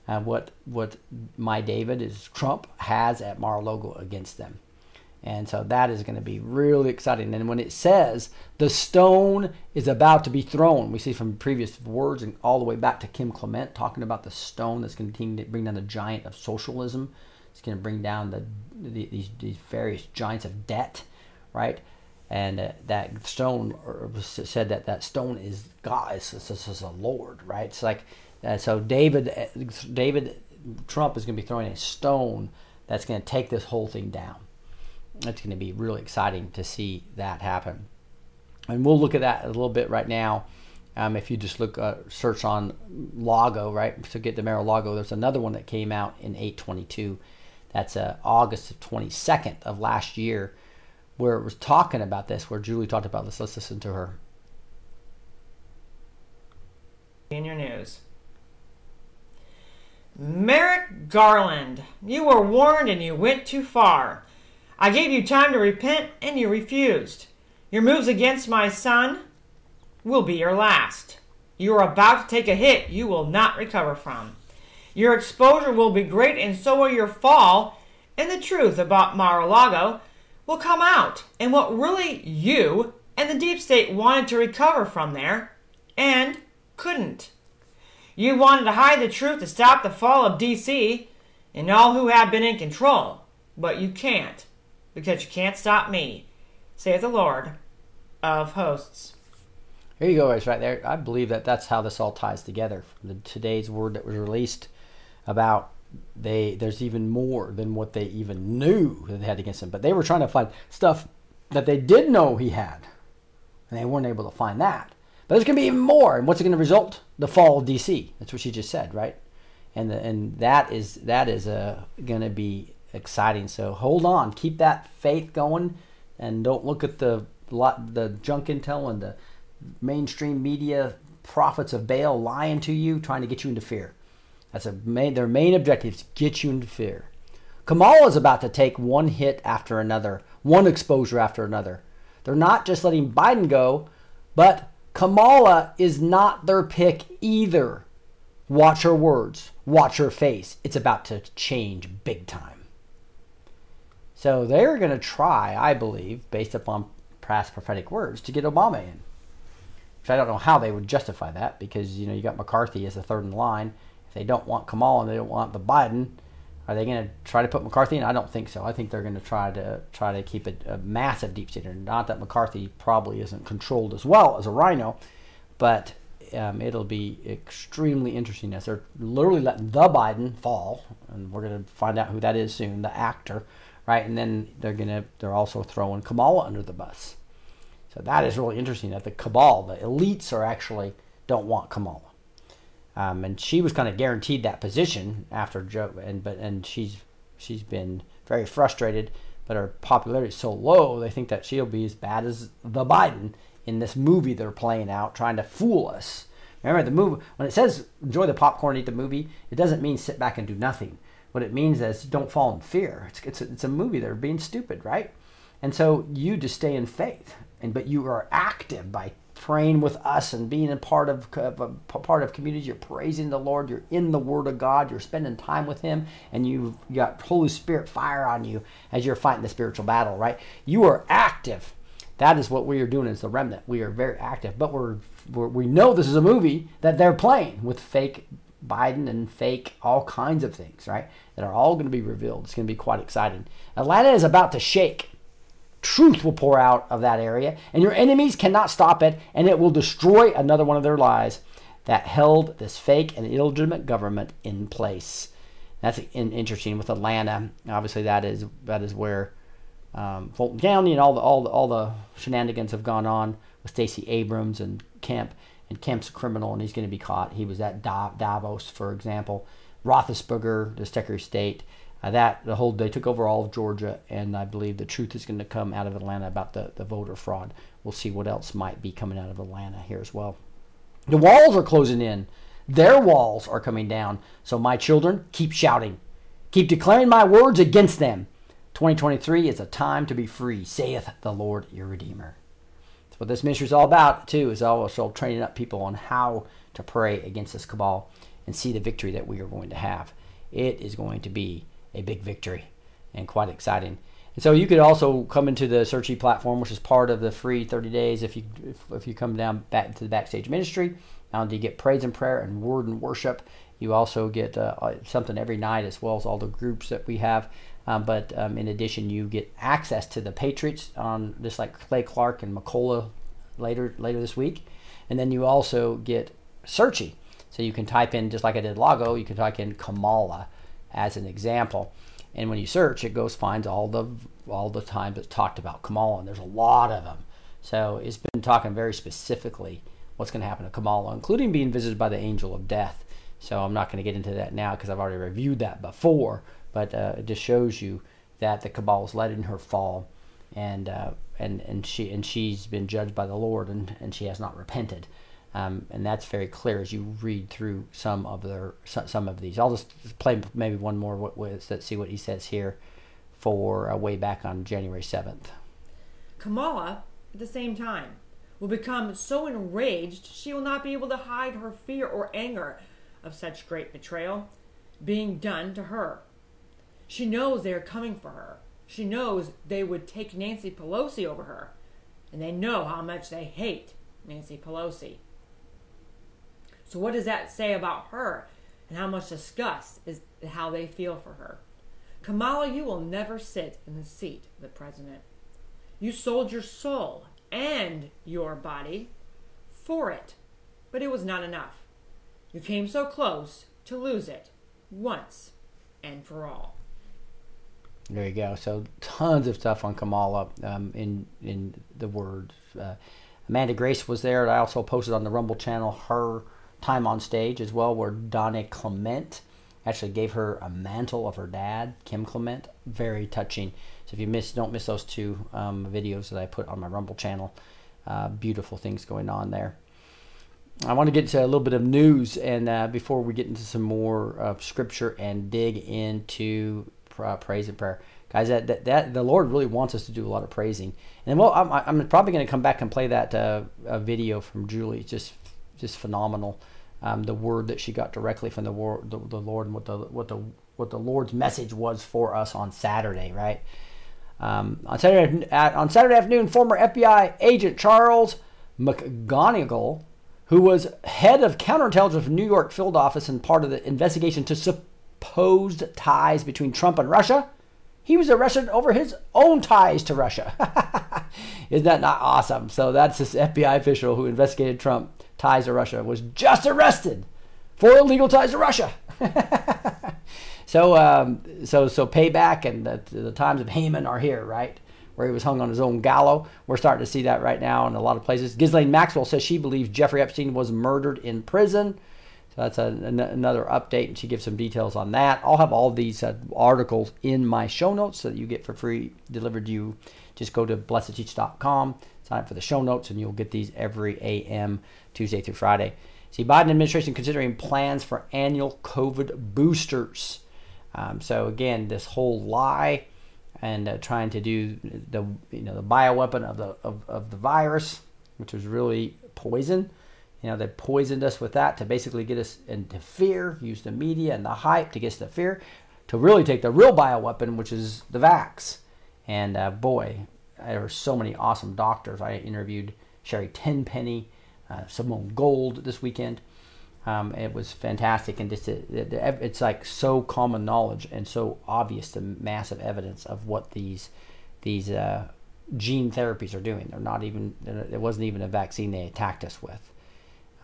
uh, what what my David is Trump has at Mar-a-Lago against them. And so that is going to be really exciting. And when it says the stone is about to be thrown, we see from previous words and all the way back to Kim Clement talking about the stone that's going to bring down the giant of socialism. It's going to bring down the, the these, these various giants of debt, right? And uh, that stone said that that stone is God, it's, it's, it's a Lord, right? It's like uh, so David uh, David Trump is going to be throwing a stone that's going to take this whole thing down it's going to be really exciting to see that happen. And we'll look at that a little bit right now. Um, if you just look uh, search on Lago, right, So get the Mar-a-Lago, there's another one that came out in 822. That's uh, August of 22nd of last year, where it was talking about this, where Julie talked about this. Let's listen to her. In your news. Merrick Garland, you were warned and you went too far. I gave you time to repent, and you refused. Your moves against my son will be your last. You are about to take a hit you will not recover from. Your exposure will be great, and so will your fall, and the truth about Mar-a-Lago will come out, and what really you and the deep state wanted to recover from there, and couldn't. You wanted to hide the truth to stop the fall of DC and all who have been in control, but you can't because you can't stop me, saith the Lord of hosts. Here you go, guys, right there. I believe that that's how this all ties together. The, today's word that was released about they there's even more than what they even knew that they had against him. But they were trying to find stuff that they did know he had, and they weren't able to find that. But there's going to be even more, and what's it going to result? The fall of DC. That's what she just said, right? And the, and that is that is uh, going to be exciting. So hold on, keep that faith going, and don't look at the the junk intel and the mainstream media prophets of Baal lying to you, trying to get you into fear. That's a main, their main objective is get you into fear. Kamala is about to take one hit after another, one exposure after another. They're not just letting Biden go, but Kamala is not their pick either. Watch her words, watch her face. It's about to change big time. So they're going to try, I believe, based upon past prophetic words, to get Obama in. Which I don't know how they would justify that because you know you got McCarthy as the third in line. If they don't want Kamala and they don't want the Biden, are they going to try to put McCarthy in? I don't think so. I think they're going to try to try to keep it a massive deep state. Not that McCarthy probably isn't controlled as well as a Rhino, but um, it'll be extremely interesting as they're literally letting the Biden fall, and we're going to find out who that is soon, the actor right? And then they're gonna they're also throwing Kamala under the bus. So that is really interesting that the cabal, the elites, are actually don't want Kamala. Um, and she was kind of guaranteed that position after Joe, and but and she's she's been very frustrated. But her popularity is so low, they think that she'll be as bad as the Biden in this movie they're playing out, trying to fool us. Remember the movie when it says enjoy the popcorn, eat the movie. It doesn't mean sit back and do nothing. What it means is don't fall in fear. It's, it's, a, it's a movie. They're being stupid, right? And so you just stay in faith, and but you are active by praying with us and being a part of a part of community. You're praising the Lord. You're in the Word of God. You're spending time with Him, and you've got Holy Spirit fire on you as you're fighting the spiritual battle. Right? You are active. That is what we are doing as the remnant. We are very active, but we're, we're we know this is a movie that they're playing with fake Biden and fake all kinds of things, right? That are all going to be revealed. It's going to be quite exciting. Atlanta is about to shake. Truth will pour out of that area, and your enemies cannot stop it, and it will destroy another one of their lies that held this fake and illegitimate government in place. That's interesting with Atlanta. Obviously, that is that is where um, Fulton County and all the all the all the shenanigans have gone on with Stacey Abrams and Kemp and Kemp's a criminal and he's going to be caught. He was at Davos, for example. Raffensperger, the Secretary of State, uh, that the whole they took over all of Georgia, and I believe the truth is going to come out of Atlanta about the, the voter fraud. We'll see what else might be coming out of Atlanta here as well. The walls are closing in. Their walls are coming down. So my children, keep shouting. Keep declaring my words against them. 2023 is a time to be free, saith the Lord your Redeemer what this ministry is all about too is also training up people on how to pray against this cabal and see the victory that we are going to have. It is going to be a big victory and quite exciting. And so you could also come into the Searchy platform, which is part of the free 30 days. If you if, if you come down back to the backstage ministry, now you get praise and prayer and word and worship. You also get uh, something every night as well as all the groups that we have. Um, but um, in addition, you get access to the Patriots on just like Clay Clark and McCullough later later this week, and then you also get Searchy. So you can type in just like I did Lago. You can type in Kamala as an example, and when you search, it goes finds all the all the times it's talked about Kamala, and there's a lot of them. So it's been talking very specifically what's going to happen to Kamala, including being visited by the angel of death. So I'm not going to get into that now because I've already reviewed that before. But uh, it just shows you that the cabal is letting her fall, and uh, and and she and she's been judged by the Lord, and and she has not repented. Um, and that's very clear as you read through some of their some of these. I'll just play maybe one more let's see what he says here for uh, way back on January seventh. Kamala, at the same time, will become so enraged she will not be able to hide her fear or anger of such great betrayal being done to her. She knows they are coming for her. She knows they would take Nancy Pelosi over her. And they know how much they hate Nancy Pelosi. So, what does that say about her and how much disgust is how they feel for her? Kamala, you will never sit in the seat of the president. You sold your soul and your body for it, but it was not enough. You came so close to lose it once and for all. There you go. So tons of stuff on Kamala um, in in the words. Uh, Amanda Grace was there. I also posted on the Rumble channel her time on stage as well, where Donné Clement actually gave her a mantle of her dad, Kim Clement. Very touching. So if you miss, don't miss those two um, videos that I put on my Rumble channel. Uh, beautiful things going on there. I want to get to a little bit of news, and uh, before we get into some more uh, scripture and dig into uh, praise and prayer, guys, that, that, that the Lord really wants us to do a lot of praising. And well, I'm, I'm probably going to come back and play that uh, video from Julie. Just just phenomenal. Um, the word that she got directly from the, war, the, the Lord and what the what the what the Lord's message was for us on Saturday, right? Um, on Saturday at, on Saturday afternoon, former FBI agent Charles McGonigal who was head of counterintelligence New York field office and part of the investigation to supposed ties between Trump and Russia. He was arrested over his own ties to Russia. Isn't that not awesome? So that's this FBI official who investigated Trump ties to Russia was just arrested for illegal ties to Russia. so, um, so, so payback and the, the times of Haman are here, right? where he was hung on his own gallows. We're starting to see that right now in a lot of places. Ghislaine Maxwell says she believes Jeffrey Epstein was murdered in prison. So that's a, an, another update, and she gives some details on that. I'll have all these uh, articles in my show notes so that you get for free delivered to you. Just go to blessedteach.com, sign up for the show notes, and you'll get these every AM Tuesday through Friday. See, Biden administration considering plans for annual COVID boosters. Um, so again, this whole lie and uh, trying to do the you know the bioweapon of the of, of the virus, which was really poison. You know, they poisoned us with that to basically get us into fear, use the media and the hype to get us to fear, to really take the real bioweapon, which is the vax. And uh, boy, there were so many awesome doctors. I interviewed Sherri Tenpenny, uh, Simone Gold this weekend. Um, it was fantastic, and just it, it's like so common knowledge and so obvious the massive evidence of what these these uh, gene therapies are doing. They're not even it wasn't even a vaccine they attacked us with.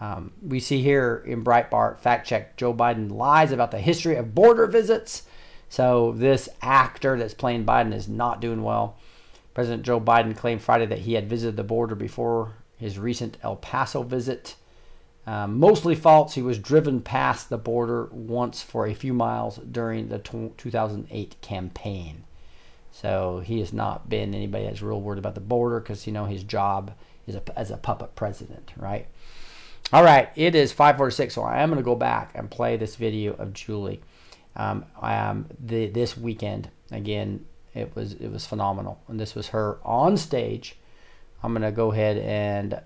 Um, we see here in Breitbart fact check Joe Biden lies about the history of border visits. So this actor that's playing Biden is not doing well. President Joe Biden claimed Friday that he had visited the border before his recent El Paso visit. Um, mostly false. He was driven past the border once for a few miles during the t- 2008 campaign. So he has not been anybody that's real worried about the border because you know his job is a, as a puppet president, right? All right, it is 5:46, so I am going to go back and play this video of Julie. Um, um, the, this weekend again, it was it was phenomenal, and this was her on stage. I'm going to go ahead and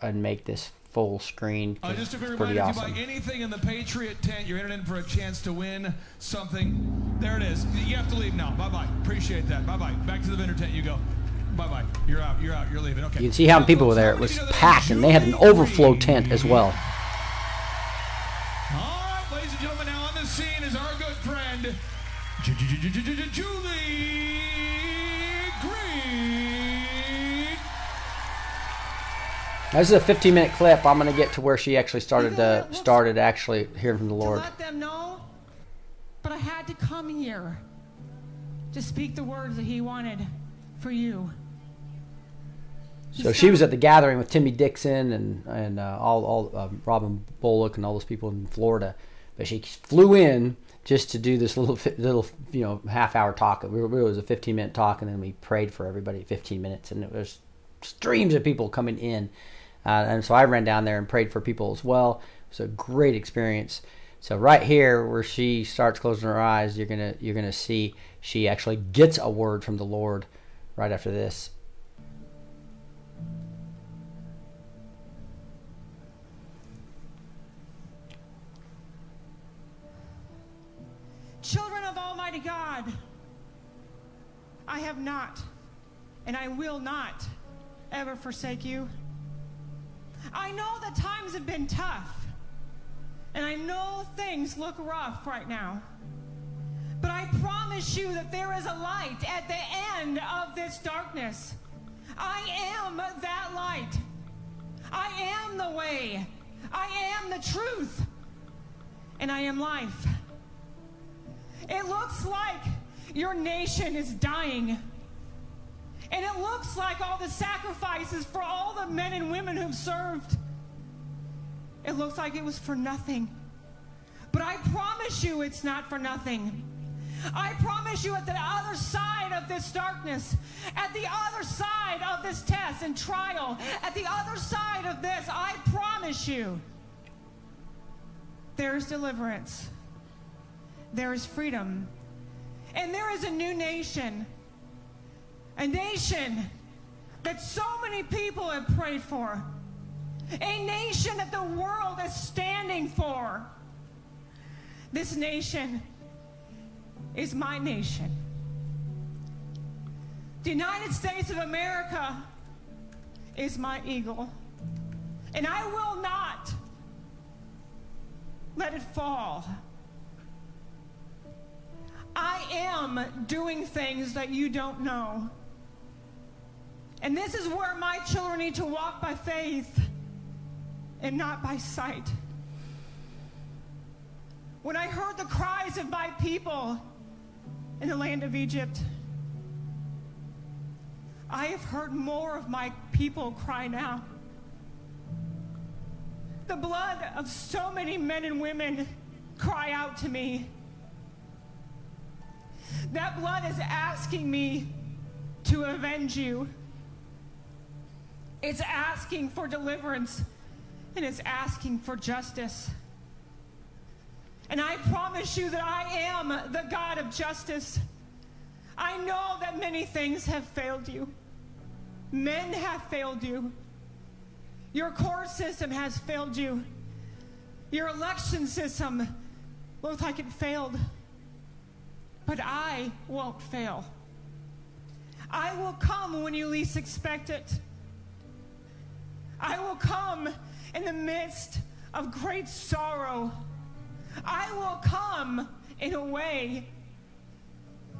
and make this full screen. Uh, just a reminder, awesome. if you buy anything in the Patriot tent, you're entered in for a chance to win something. There it is. You have to leave now. Bye-bye. Appreciate that. Bye-bye. Back to the vendor tent you go. Bye-bye. You're out. You're out. You're leaving. Okay. You can see how many people were there. It was packed, and they had an overflow tent as well. All right, ladies and gentlemen, now on the scene is our good friend, Ju- Ju- Ju- Ju- Ju- Ju- Julie Green. This is a 15 minute clip. I'm going to get to where she actually started to started actually hearing from the Lord. let them know. But I had to come here to speak the words that he wanted for you. So she was at the gathering with Timmy Dixon and and uh, all all um, Robin Bullock and all those people in Florida, but she flew in just to do this little little you know half hour talk. It was it was a 15 minute talk, and then we prayed for everybody 15 minutes, and it was streams of people coming in, uh, and so I ran down there and prayed for people as well. It was a great experience. So right here, where she starts closing her eyes, you're gonna you're gonna see she actually gets a word from the Lord right after this. Children of Almighty God, I have not and I will not ever forsake you. I know that times have been tough, and I know things look rough right now. But I promise you that there is a light at the end of this darkness. I am that light. I am the way. I am the truth. And I am life. It looks like your nation is dying. And it looks like all the sacrifices for all the men and women who've served. It looks like it was for nothing. But I promise you it's not for nothing. I promise you at the other side of this darkness, at the other side of this test and trial, at the other side of this, I promise you there is deliverance, there is freedom, and there is a new nation. A nation that so many people have prayed for. A nation that the world is standing for. This nation is my nation. The United States of America is my eagle. And I will not let it fall. I am doing things that you don't know. And this is where my children need to walk by faith and not by sight. When I heard the cries of my people in the land of Egypt, I have heard more of my people cry now. The blood of so many men and women cry out to me. That blood is asking me to avenge you. It's asking for deliverance and it's asking for justice. And I promise you that I am the God of justice. I know that many things have failed you. Men have failed you. Your court system has failed you. Your election system looks like it failed. But I won't fail. I will come when you least expect it. I will come in the midst of great sorrow. I will come in a way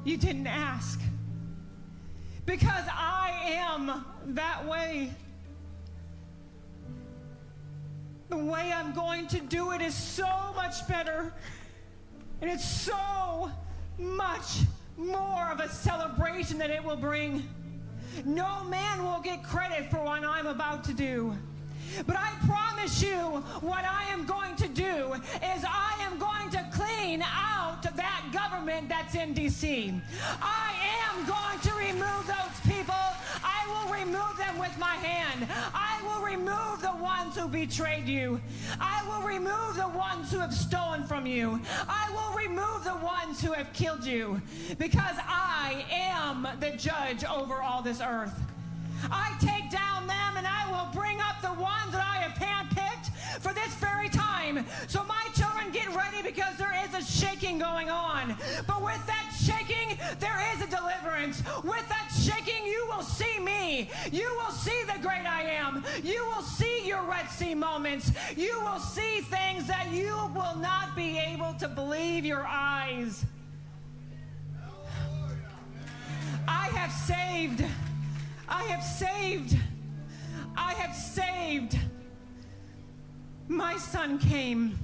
you didn't ask. Because I am that way. The way I'm going to do it is so much better. And it's so much more of a celebration that it will bring. No man will get credit for what I'm about to do. But I promise you, what I am going to do is I am going to clean out of that government that's in D.C. I am going to remove those people. I will remove them with my hand. I will remove the ones who betrayed you. I will remove the ones who have stolen from you. I will remove the ones who have killed you. Because I am the judge over all this earth. I take down them and I will bring up the ones that I have handpicked a shaking going on. But with that shaking, there is a deliverance. With that shaking, you will see me. You will see the great I am. You will see your Red Sea moments. You will see things that you will not be able to believe your eyes. I have saved. I have saved. I have saved. My son came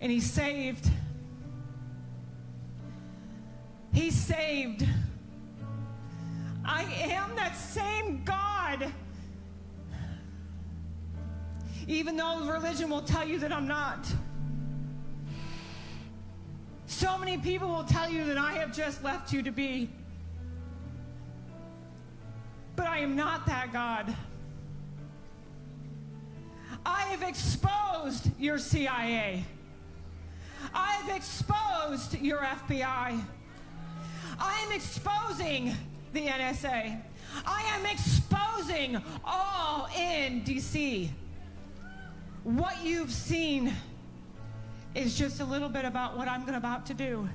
and he saved. He saved. I am that same God. Even though religion will tell you that I'm not. So many people will tell you that I have just left you to be. But I am not that God. I have exposed your CIA. I have exposed your FBI. I am exposing the NSA. I am exposing all in DC. What you've seen is just a little bit about what I'm about to do.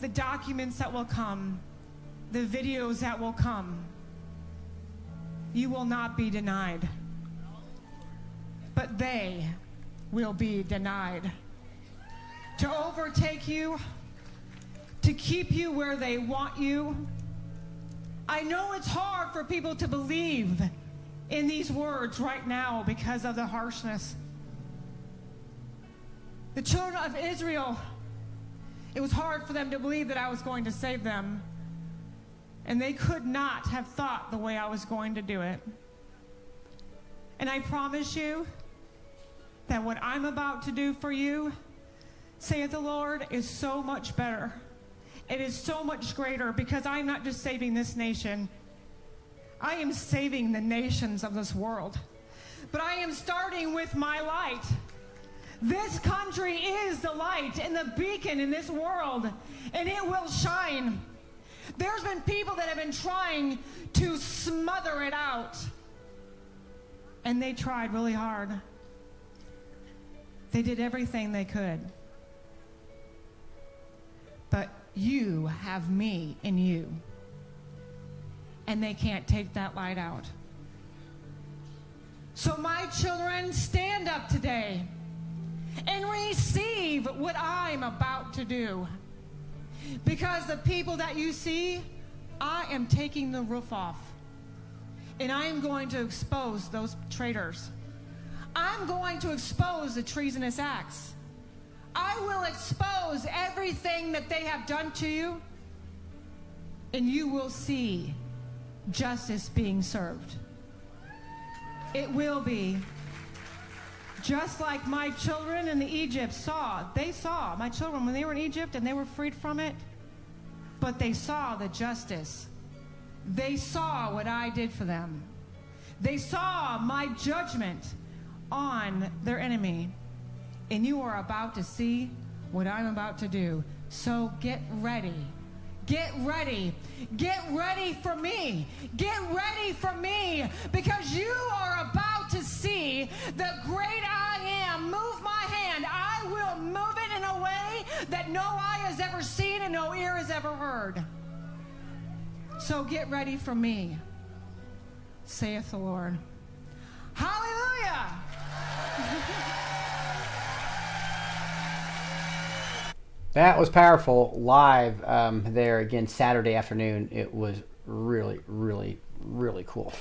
The documents that will come, the videos that will come. You will not be denied, but they will be denied. To overtake you, to keep you where they want you. I know it's hard for people to believe in these words right now because of the harshness. The children of Israel, it was hard for them to believe that I was going to save them. And they could not have thought the way I was going to do it. And I promise you that what I'm about to do for you, saith the Lord, is so much better. It is so much greater because I'm not just saving this nation, I am saving the nations of this world. But I am starting with my light. This country is the light and the beacon in this world, and it will shine. There's been people that have been trying to smother it out, and they tried really hard. They did everything they could. But you have me in you, and they can't take that light out. So, my children, stand up today and receive what I'm about to do. Because the people that you see, I am taking the roof off. And I am going to expose those traitors. I'm going to expose the treasonous acts. I will expose everything that they have done to you. And you will see justice being served. It will be. Just like my children in the Egypt saw, they saw my children when they were in Egypt and they were freed from it, but they saw the justice. They saw what I did for them. They saw my judgment on their enemy. And you are about to see what I'm about to do. So get ready. Get ready. Get ready for me. Get ready for me because you are about to see the great I am move my hand. I will move it in a way that no eye has ever seen and no ear has ever heard. So get ready for me, saith the Lord. Hallelujah. That was powerful live um, there again Saturday afternoon. It was really, really, really cool,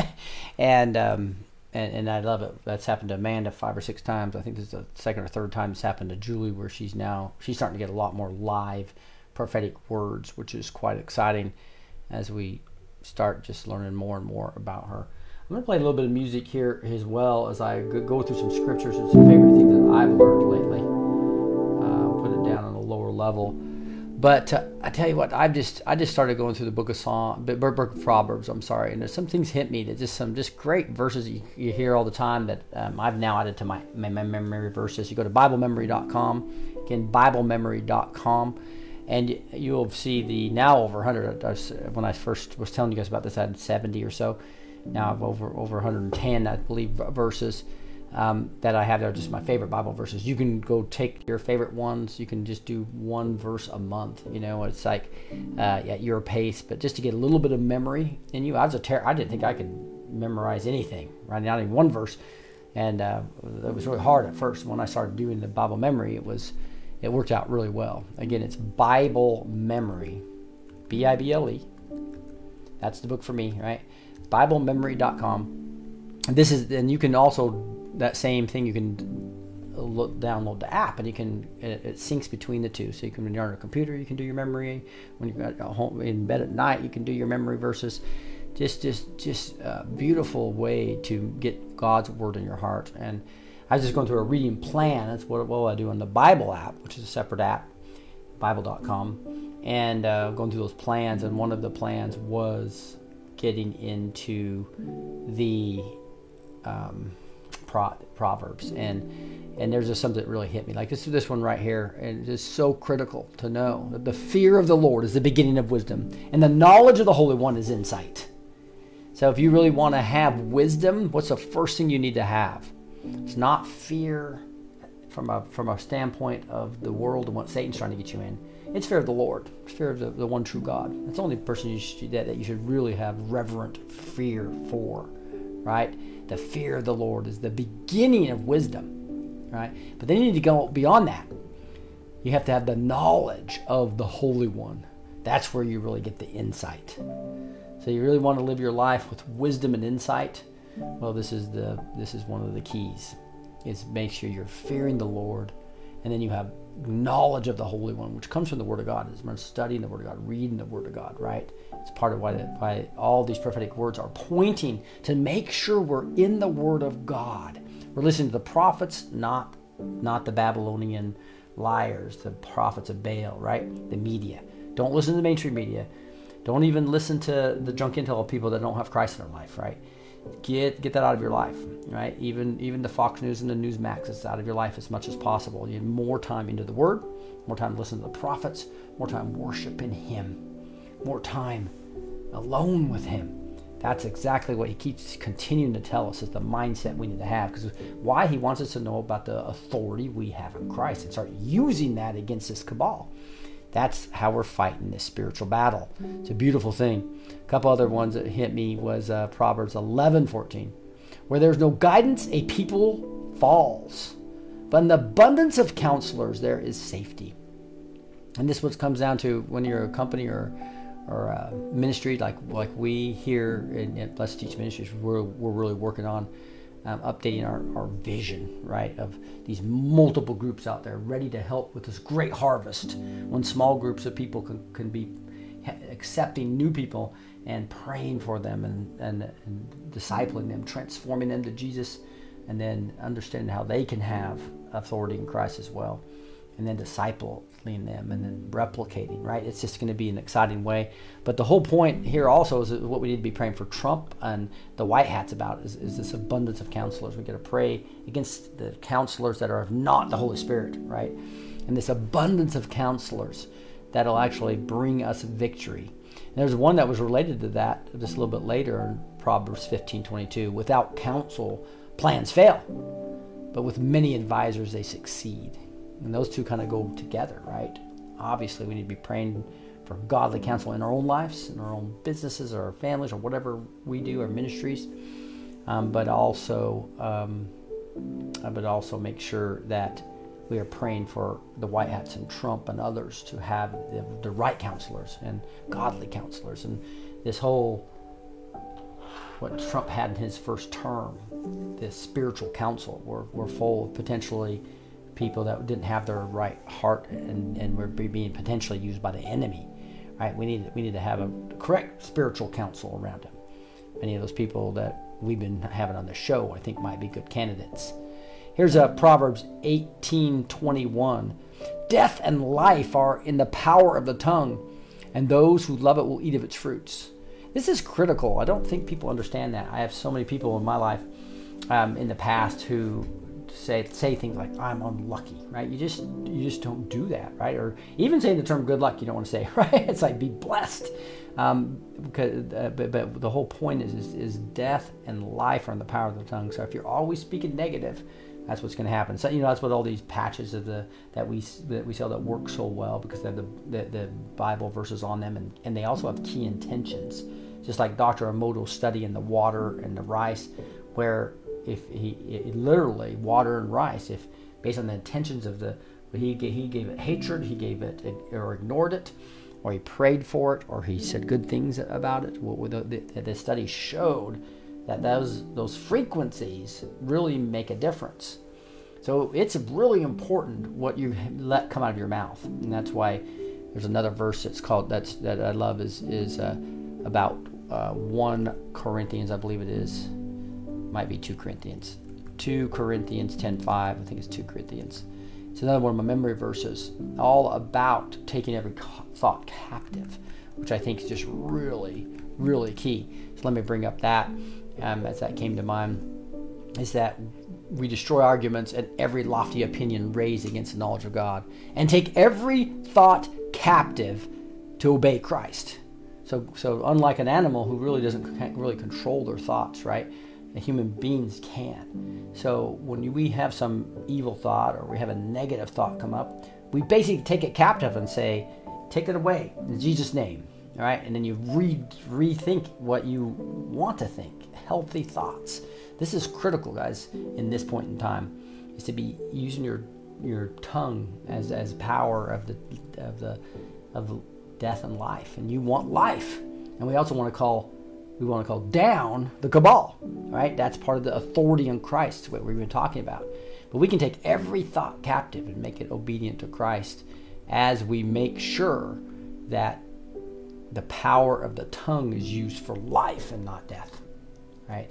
and um, and and I love it. That's happened to Amanda five or six times. I think this is the second or third time it's happened to Julie, where she's now she's starting to get a lot more live prophetic words, which is quite exciting as we start just learning more and more about her. I'm going to play a little bit of music here as well as I go through some scriptures and some favorite things that I've learned lately level. But uh, I tell you what, I've just I just started going through the Book of Psalm, Book of Proverbs. I'm sorry, and some things hit me that just some just great verses you, you hear all the time that um, I've now added to my, my, my memory verses. You go to BibleMemory.com, again BibleMemory.com, and you'll see the now over 100. I was- When I first was telling you guys about this, I had 70 or so. Now I've over over 110, I believe, verses um, that I have there, just my favorite Bible verses. You can go take your favorite ones. You can just do one verse a month. You know, it's like uh, at your pace, but just to get a little bit of memory in you. I was a ter- I didn't think I could memorize anything, right? Not even one verse, and uh, it was really hard at first. When I started doing the Bible memory, it was it worked out really well. Again, it's Bible memory, B I B L E. That's the book for me, right? BibleMemory.com. This is, and you can also that same thing. You can look, download the app, and you can it, it, syncs between the two. So you can when you're on a computer, you can do your memory. When you're at home in bed at night, you can do your memory verses. Just, just, just a beautiful way to get God's word in your heart. And I was just going through a reading plan. That's what, what I do on the Bible app, which is a separate app, Bible.com, and uh, going through those plans. And one of the plans was getting into the um, pro- proverbs. And and there's just something that really hit me. Like this this one right here and it's so critical to know that the fear of the lord is the beginning of wisdom and the knowledge of the holy one is insight. So if you really want to have wisdom what's the first thing you need to have? It's not fear from a from a standpoint of the world and what satan's trying to get you in. It's fear of the lord it's fear of the, the one true god. That's the only person you should, that, that you should really have reverent fear for right the fear of the Lord is the beginning of wisdom, right? But then you need to go beyond that. You have to have the knowledge of the Holy One. That's where you really get the insight. So you really want to live your life with wisdom and insight. Well, this is the this is one of the keys. Is make sure you're fearing the Lord, and then you have knowledge of the Holy One, which comes from the Word of God. Is studying the Word of God, reading the Word of God, right? It's part of why, why all these prophetic words are pointing to make sure we're in the Word of God. We're listening to the prophets, not not the Babylonian liars, the prophets of Baal, right? The media. Don't listen to the mainstream media. Don't even listen to the junk intel of people that don't have Christ in their life, right? Get get that out of your life, right? Even even the Fox News and the Newsmax is out of your life as much as possible. You need more time into the Word, more time to listen to the prophets, more time worshiping Him, more time alone with Him. That's exactly what He keeps continuing to tell us is the mindset we need to have. Because why He wants us to know about the authority we have in Christ and start using that against this cabal. That's how we're fighting this spiritual battle. It's a beautiful thing. Couple other ones that hit me was uh, Proverbs 11, 14. Where there's no guidance, a people falls. But in the abundance of counselors, there is safety. And this what comes down to when you're a company or or a ministry like like we here in, at Blessed Teach Ministries, we're, we're really working on um, updating our, our vision, right, of these multiple groups out there ready to help with this great harvest when small groups of people can, can be accepting new people and praying for them and, and, and discipling them, transforming them to Jesus, and then understanding how they can have authority in Christ as well and then discipling them and then replicating, right? It's just going to be an exciting way. But the whole point here also is what we need to be praying for Trump and the White Hats about is, is this abundance of counselors. We got to pray against the counselors that are not the Holy Spirit, right? And this abundance of counselors that'll actually bring us victory. And there's one that was related to that just a little bit later in Proverbs 15 22. Without counsel, plans fail, but with many advisors, they succeed. And those two kind of go together, right? Obviously, we need to be praying for godly counsel in our own lives, in our own businesses, or our families, or whatever we do, our ministries. Um, but also, um, but also make sure that we are praying for the White Hats and Trump and others to have the, the right counselors and godly counselors. And this whole what Trump had in his first term, this spiritual council, were, were full of potentially people that didn't have their right heart and, and were being potentially used by the enemy. Right? We need we need to have a correct spiritual counsel around him. Many of those people that we've been having on the show, I think, might be good candidates. Here's a Proverbs 18:21. Death and life are in the power of the tongue, and those who love it will eat of its fruits. This is critical. I don't think people understand that. I have so many people in my life um, in the past who say say things like I'm unlucky, right? You just you just don't do that, right? Or even saying the term good luck, you don't want to say, right? It's like be blessed, um, because uh, but, but the whole point is, is is death and life are in the power of the tongue. So if you're always speaking negative, that's what's going to happen. So you know that's what all these patches of the that we that we sell that work so well because they have the, the, the Bible verses on them, and, and they also have key intentions, just like Dr. Emoto's study in the water and the rice, where if he it, literally water and rice, if based on the intentions of the he gave, he gave it hatred, he gave it or ignored it, or he prayed for it, or he said good things about it. Well, the, the, the study showed that those those frequencies really make a difference. So it's really important what you let come out of your mouth, and that's why there's another verse that's called that's that I love is is uh, about uh, one Corinthians, I believe it is, might be two Corinthians, two Corinthians ten five. I think it's two Corinthians. It's another one of my memory verses, all about taking every thought captive, which I think is just really really key. So let me bring up that um, as that came to mind, is that we destroy arguments and every lofty opinion raised against the knowledge of God, and take every thought captive to obey Christ. So, so unlike an animal who really doesn't really control their thoughts, right? The human beings can. So when we have some evil thought or we have a negative thought come up, we basically take it captive and say, "Take it away in Jesus' name." All right, and then you re- rethink what you want to think, healthy thoughts. This is critical, guys, in this point in time, is to be using your your tongue as as power of the of the of death and life, and you want life, and we also want to call we want to call down the cabal, right? That's part of the authority in Christ, what we've been talking about. But we can take every thought captive and make it obedient to Christ as we make sure that the power of the tongue is used for life and not death, right?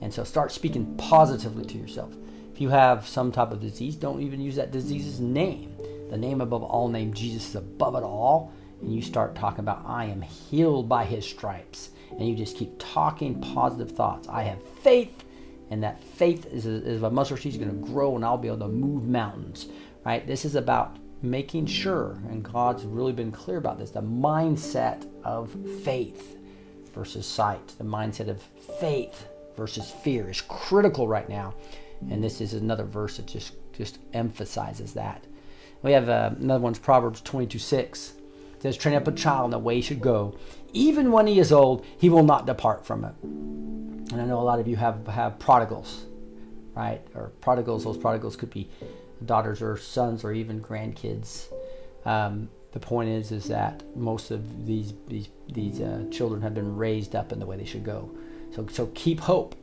And so start speaking positively to yourself. If you have some type of disease, don't even use that disease's name. The name above all name, Jesus is above it all. And you start talking about, I am healed by his stripes. And you just keep talking positive thoughts. I have faith, and that faith is a, is a going to grow, and I'll be able to move mountains, right? This is about making sure, and God's really been clear about this, the mindset of faith versus sight, the mindset of faith versus fear is critical right now. And this is another verse that just, just emphasizes that. We have uh, another one's Proverbs 22 6. It says, Train up a child in the way he should go. Even when he is old, he will not depart from it. And I know a lot of you have, have prodigals, right? Or prodigals, those prodigals could be daughters or sons or even grandkids. Um, the point is, is that most of these these these uh, children have been raised up in the way they should go. So so keep hope.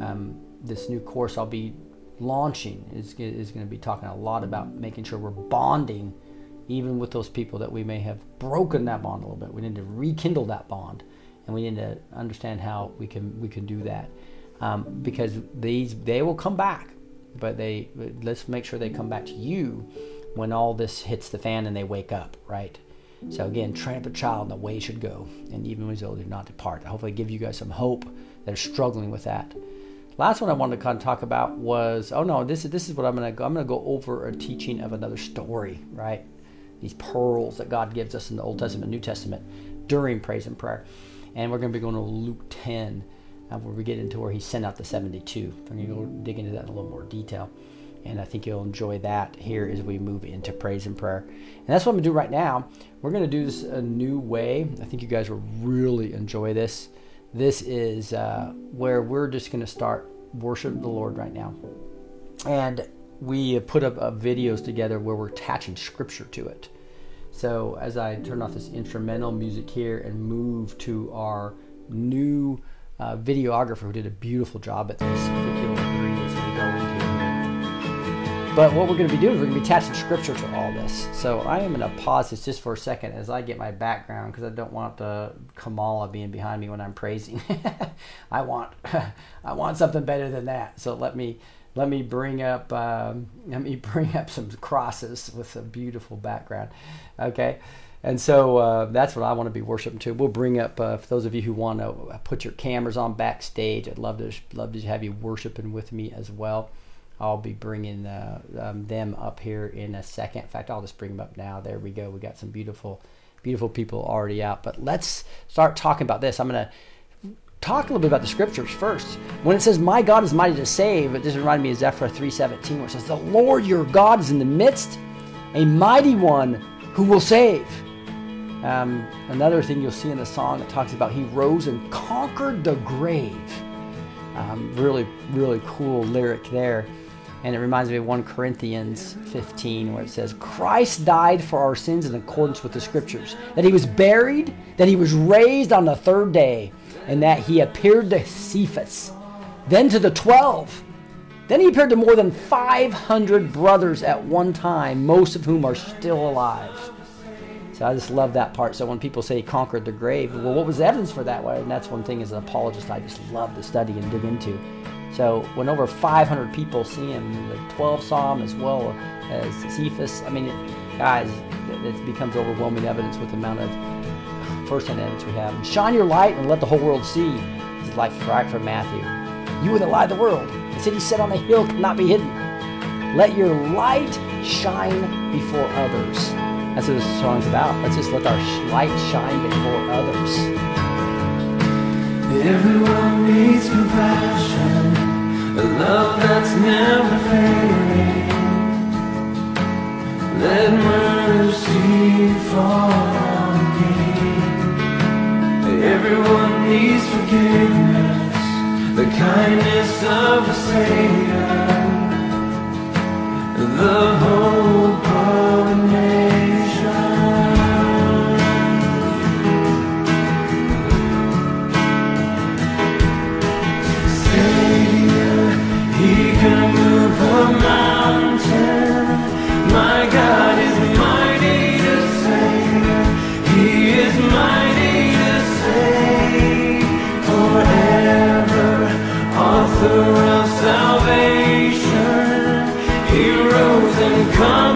Um, this new course I'll be launching is is going to be talking a lot about making sure we're bonding, even with those people that we may have broken that bond a little bit. We need to rekindle that bond, and we need to understand how we can we can do that, um, because these they will come back but they let's make sure they come back to you when all this hits the fan and they wake up, right? So again, train up a child in the way he should go, and even when he's old, do not depart. I hopefully give you guys some hope that are struggling with that. Last one I wanted to kind of talk about was oh no, this is this is what I'm gonna go. I'm gonna go over a teaching of another story, right? These pearls that God gives us in the Old Testament, New Testament during praise and prayer, and we're gonna be going to Luke 10 uh, where we get into where he sent out the 72. I'm to go dig into that in a little more detail. And I think you'll enjoy that here as we move into praise and prayer. And that's what I'm going to do right now. We're going to do this a new way. I think you guys will really enjoy this. This is uh, where we're just going to start worship the Lord right now. And we put up uh, videos together where we're attaching scripture to it. So as I turn off this instrumental music here and move to our new uh, videographer who did a beautiful job at this. But what we're going to be doing is we're going to be attaching scripture to all this. So I am going to pause this just for a second as I get my background because I don't want the Kamala being behind me when I'm praising. I want I want something better than that. So let me let me bring up um, let me bring up some crosses with a beautiful background. Okay. And so uh, that's what I want to be worshiping to. We'll bring up uh, for those of you who want to put your cameras on backstage. I'd love to love to have you worshiping with me as well. I'll be bringing um, them up here in a second. In fact, I'll just bring them up now. There we go. We got some beautiful, beautiful people already out. But let's start talking about this. I'm going to talk a little bit about the scriptures first. When it says, "My God is mighty to save," it just reminded me of Zephaniah 3:17, where it says, "The Lord your God is in the midst, a mighty one who will save." Um, another thing you'll see in the song it talks about he rose and conquered the grave. Um, really, really cool lyric there. And it reminds me of 1 Corinthians 15, where it says, Christ died for our sins in accordance with the scriptures, that he was buried, that he was raised on the third day, and that he appeared to Cephas, then to the twelve. Then he appeared to more than 500 brothers at one time, most of whom are still alive. So I just love that part. So when people say he conquered the grave, well, what was the evidence for that? Well, and that's one thing as an apologist I just love to study and dig into. So when over 500 people see him, the 12 saw him as well as Cephas. I mean, guys, it, becomes overwhelming evidence with the amount of first-hand evidence we have. Shine your light and let the whole world see. This is like right from Matthew. You are the light of the world. The city set on a hill cannot be hidden. Let your light shine before others. That's what this song's about. Let's just let our light shine before others. Everyone needs compassion, a love that's never fading. Let mercy fall on me. Everyone needs forgiveness, the kindness of a Savior, the hope rose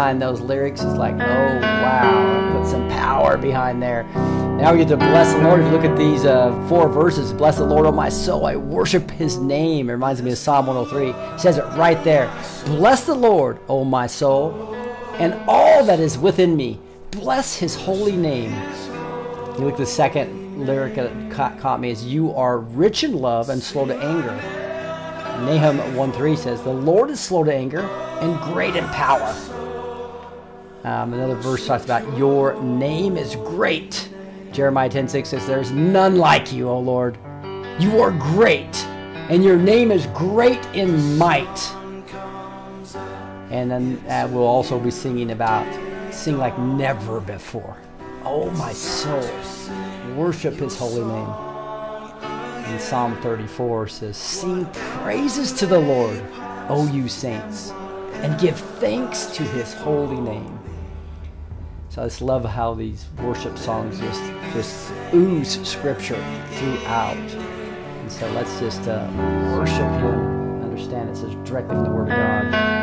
behind those lyrics? It's like, oh wow, put some power behind there. Now we get to bless the Lord. If you look at these uh, four verses, bless the Lord, O my soul, I worship His name. It reminds me of Psalm 103. It says it right there. Bless the Lord, O my soul, and all that is within me. Bless His holy name. You look at the second lyric that caught, caught me is, "You are rich in love and slow to anger." Nahum 1:3 says, "The Lord is slow to anger and great in power." Um, another verse talks about your name is great. Jeremiah 10:6 says, "There's none like you, O Lord. You are great, and your name is great in might." And then uh, we'll also be singing about sing like never before. Oh my soul, worship His holy name. And Psalm 34 says, Sing praises to the Lord, O you saints, and give thanks to his holy name. So I just love how these worship songs just just ooze scripture throughout. And so let's just uh, worship him. Understand it says directly from the Word of God.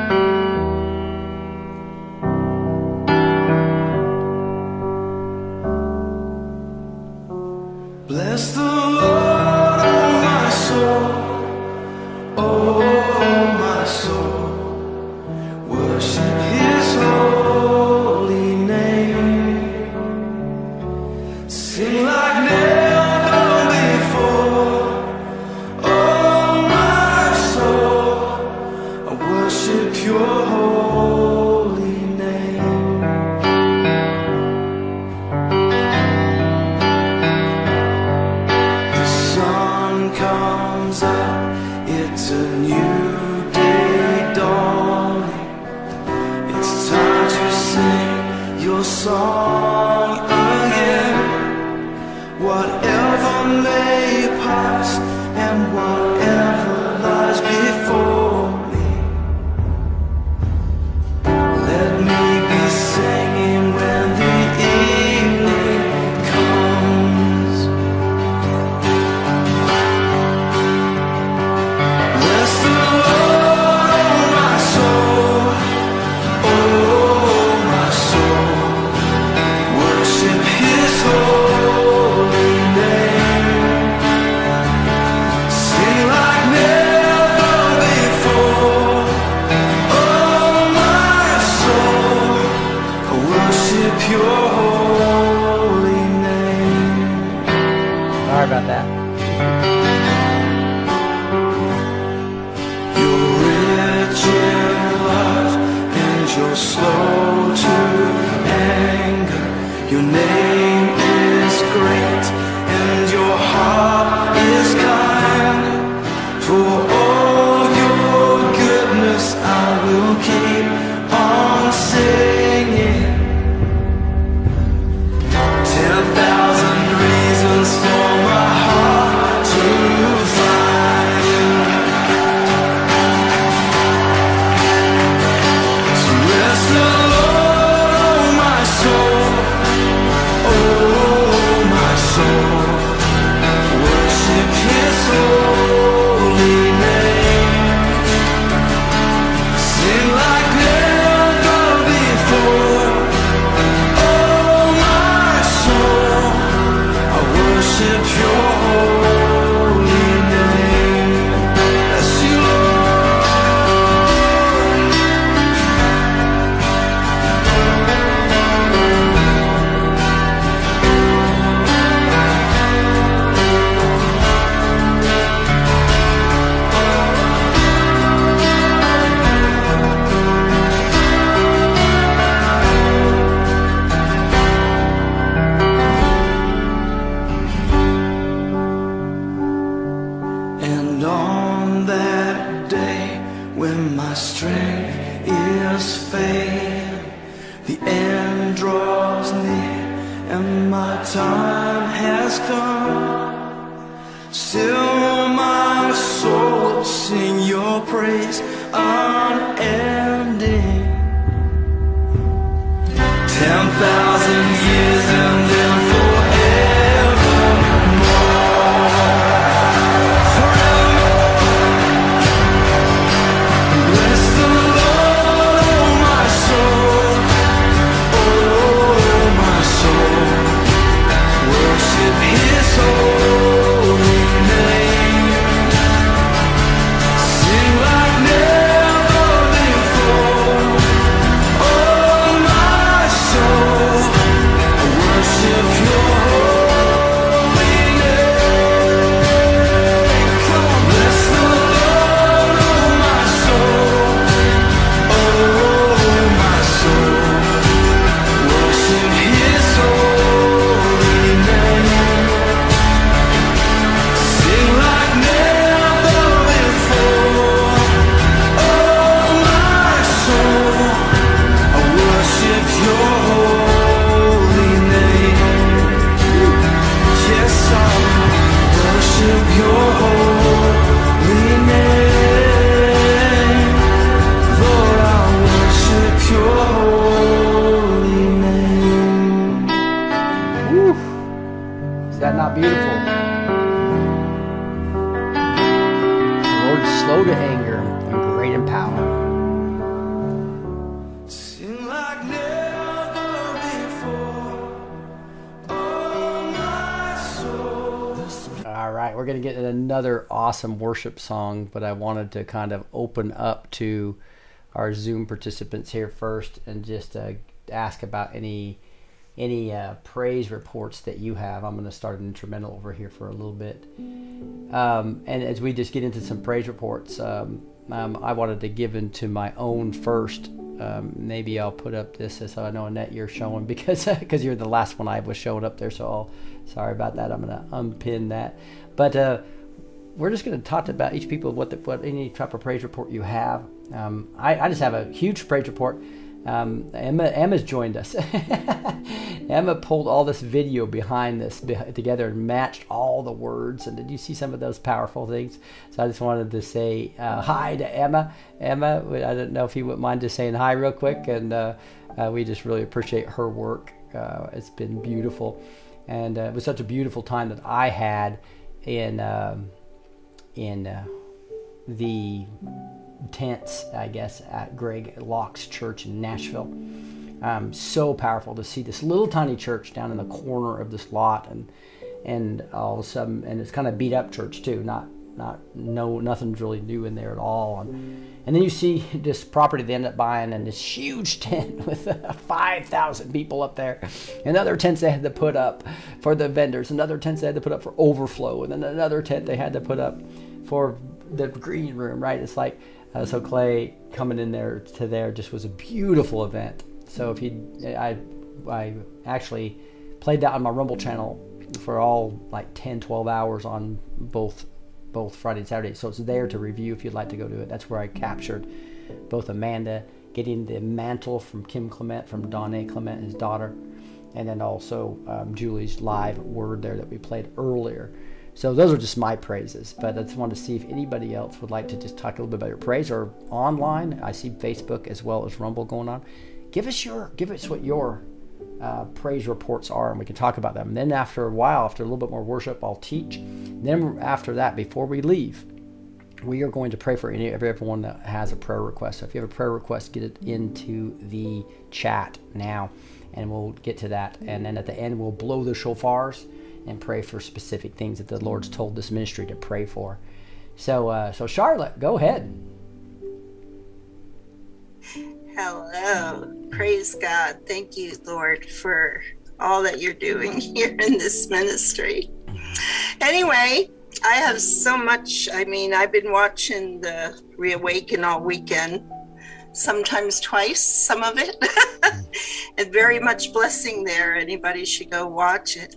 Worship song, but I wanted to kind of open up to our Zoom participants here first and just uh, ask about any any uh, praise reports that you have. I'm going to start an instrumental over here for a little bit. Um, and as we just get into some praise reports, um, um, I wanted to give into my own first. Um, maybe I'll put up this so I know Annette you're showing because because you're the last one I was showing up there. So I'll, sorry about that. I'm going to unpin that. But uh, we're just going to talk about each people what the, what any type of praise report you have. Um, I, I just have a huge praise report. Um, Emma Emma's joined us. Emma pulled all this video behind this together and matched all the words. And did you see some of those powerful things? So I just wanted to say uh, hi to Emma. Emma, I don't know if you wouldn't mind just saying hi real quick. And uh, uh, we just really appreciate her work. Uh, it's been beautiful, and uh, it was such a beautiful time that I had in um, in uh, the tents, I guess, at Greg Locke's church in Nashville. Um, so powerful to see this little tiny church down in the corner of this lot, and and all of a sudden, and it's kind of beat up church too. Not not no nothing's really new in there at all. And, and then you see this property they end up buying, and this huge tent with uh, five thousand people up there, and other tents they had to put up for the vendors, another tents they had to put up for overflow, and then another tent they had to put up for the green room. Right? It's like uh, so Clay coming in there to there just was a beautiful event. So if you, I I actually played that on my Rumble channel for all like 10, 12 hours on both both Friday and Saturday. So it's there to review if you'd like to go to it. That's where I captured both Amanda getting the mantle from Kim Clement, from Donné Clement, his daughter, and then also um, Julie's live word there that we played earlier. So those are just my praises, but I just wanted to see if anybody else would like to just talk a little bit about your praise or online. I see Facebook as well as Rumble going on. Give us your, give us what your uh, praise reports are, and we can talk about them. And then after a while, after a little bit more worship, I'll teach. Then after that, before we leave, we are going to pray for any everyone that has a prayer request. So if you have a prayer request, get it into the chat now, and we'll get to that. And then at the end, we'll blow the shofars and pray for specific things that the Lord's told this ministry to pray for. So, uh, so Charlotte, go ahead. Hello. Praise God. Thank you, Lord, for all that you're doing here in this ministry. Anyway, I have so much. I mean, I've been watching the Reawaken all weekend, sometimes twice, some of it, and very much blessing there. Anybody should go watch it.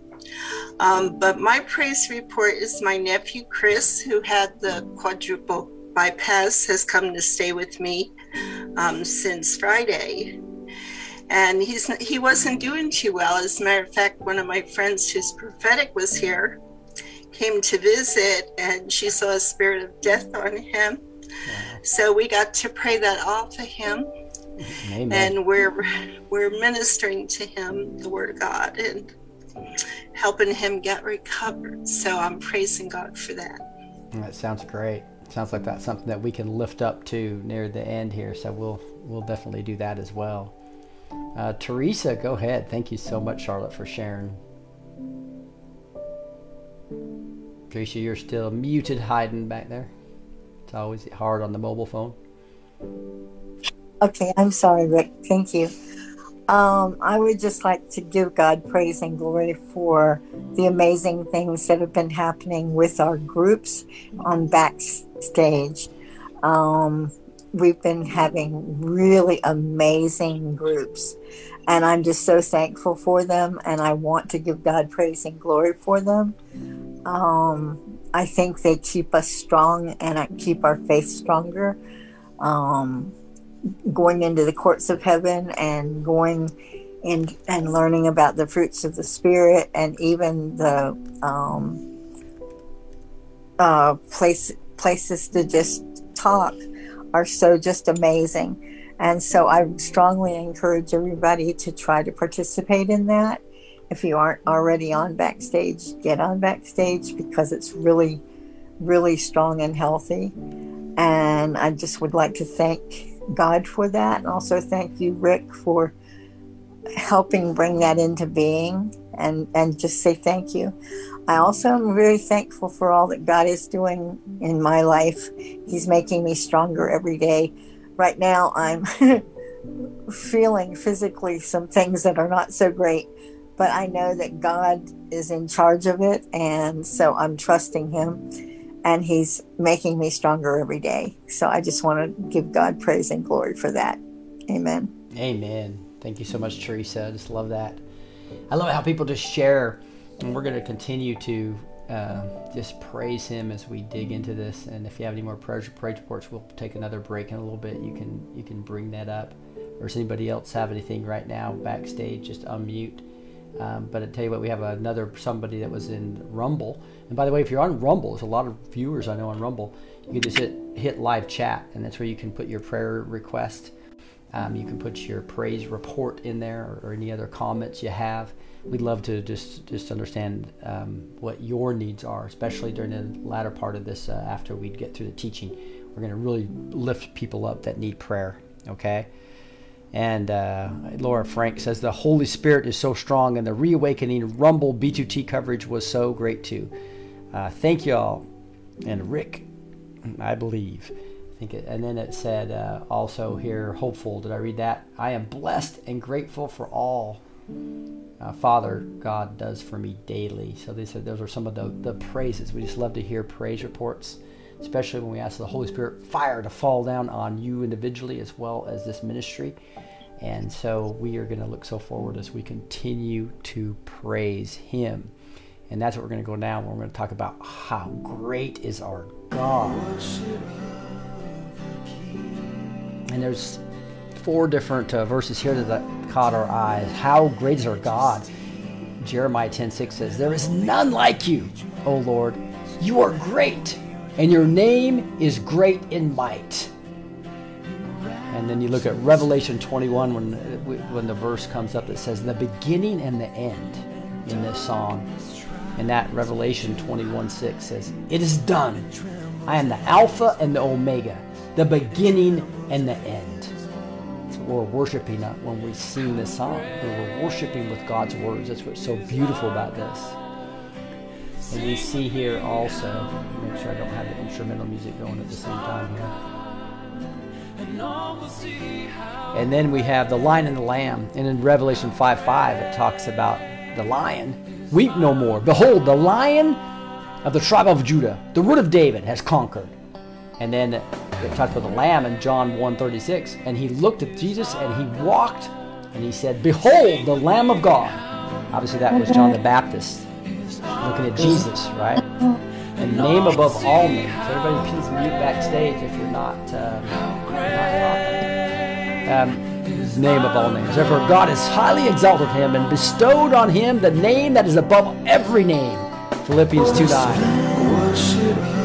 Um, but my praise report is my nephew Chris, who had the quadruple bypass, has come to stay with me um, since Friday. And he's he wasn't doing too well. As a matter of fact, one of my friends who's prophetic was here, came to visit, and she saw a spirit of death on him. So we got to pray that off of him, Amen. and we're we're ministering to him the word of God and helping him get recovered. So I'm praising God for that. That sounds great. Sounds like that's something that we can lift up to near the end here. So we'll we'll definitely do that as well. Uh, Teresa, go ahead. Thank you so much, Charlotte, for sharing. Teresa, you're still muted, hiding back there. It's always hard on the mobile phone. Okay, I'm sorry, Rick. Thank you. Um, I would just like to give God praise and glory for the amazing things that have been happening with our groups on backstage. Um, we've been having really amazing groups, and I'm just so thankful for them, and I want to give God praise and glory for them. Um, I think they keep us strong and I keep our faith stronger. Um, going into the courts of heaven and going in and learning about the fruits of the spirit and even the um, uh, place places to just talk are so just amazing. And so i strongly encourage everybody to try to participate in that. If you aren't already on backstage get on backstage because it's really really strong and healthy. And i just would like to thank God for that, and also thank you, Rick, for helping bring that into being, and and just say thank you. I also am very thankful for all that God is doing in my life. He's making me stronger every day. Right now, I'm feeling physically some things that are not so great, but I know that God is in charge of it, and so I'm trusting Him and he's making me stronger every day. So I just want to give God praise and glory for that. Amen. Amen. Thank you so much, Teresa. I just love that. I love how people just share, and we're going to continue to uh, just praise Him as we dig into this. And if you have any more praise, praise reports, we'll take another break in a little bit. You can you can bring that up, or does anybody else have anything right now backstage? Just unmute. Um, but I tell you what, we have another somebody that was in Rumble. And by the way, if you're on Rumble, there's a lot of viewers I know on Rumble. You can just hit hit live chat, and that's where you can put your prayer request. Um, you can put your praise report in there, or, or, any other comments you have. We'd love to just just understand um, what your needs are, especially during the latter part of this. Uh, after we get through the teaching, we're going to really lift people up that need prayer. Okay. And uh, Laura Frank says the Holy Spirit is so strong, and the reawakening Rumble B2T coverage was so great too. Uh, thank y'all. And Rick, I believe. I think it, and then it said uh, also here, hopeful. Did I read that? I am blessed and grateful for all uh, Father God does for me daily. So they said those are some of the, the praises. We just love to hear praise reports, especially when we ask the Holy Spirit fire to fall down on you individually as well as this ministry. And so we are going to look so forward as we continue to praise Him. And that's what we're going to go now. We're going to talk about how great is our God. And there's four different uh, verses here that caught our eyes. How great is our God? Jeremiah 10:6 says, "There is none like you, O Lord. You are great, and your name is great in might." And then you look at Revelation 21 when uh, when the verse comes up that says the beginning and the end in this song. And that Revelation 21:6 says, "It is done. I am the Alpha and the Omega, the beginning and the end." That's we're worshiping at when we sing this song. We're worshiping with God's words. That's what's so beautiful about this. And we see here also, make sure I don't have the instrumental music going at the same time here. And then we have the lion and the lamb. And in Revelation 5 5, it talks about the lion. Weep no more. Behold, the lion of the tribe of Judah, the root of David, has conquered. And then it talks about the lamb in John 1 36. And he looked at Jesus and he walked and he said, Behold, the Lamb of God. Obviously, that was John the Baptist looking at Jesus, right? And name above all names. Everybody, please mute backstage if you're not, uh, not. Um, name of all names. Therefore, God has highly exalted him and bestowed on him the name that is above every name. Philippians 2 9.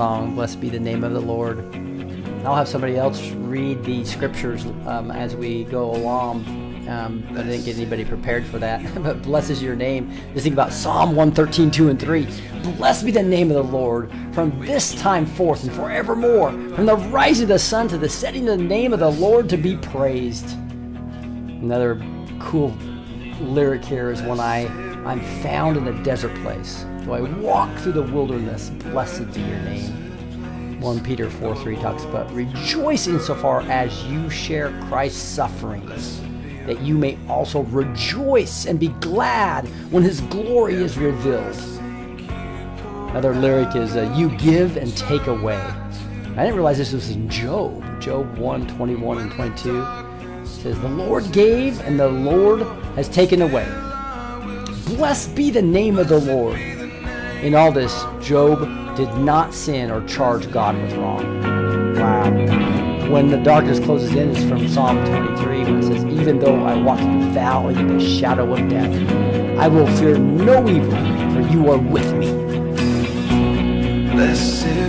Song. Blessed be the name of the Lord. I'll have somebody else read the scriptures um, as we go along. Um, but I didn't get anybody prepared for that. but blesses your name. Just think about Psalm 113, 2 and 3. Blessed be the name of the Lord from this time forth and forevermore. From the rising of the sun to the setting of the name of the Lord to be praised. Another cool lyric here is when I, I'm found in a desert place. Though I walk through the wilderness, blessed be your name. 1 Peter 4 3 talks about rejoice insofar as you share Christ's sufferings, that you may also rejoice and be glad when his glory is revealed. Another lyric is uh, you give and take away. I didn't realize this was in Job. Job 1 21 and 22 it says, The Lord gave and the Lord has taken away. Blessed be the name of the Lord. In all this, Job did not sin or charge God with wrong. Wow. When the darkness closes in is from Psalm 23 when it says, Even though I walk through the valley of the shadow of death, I will fear no evil, for you are with me. Blessed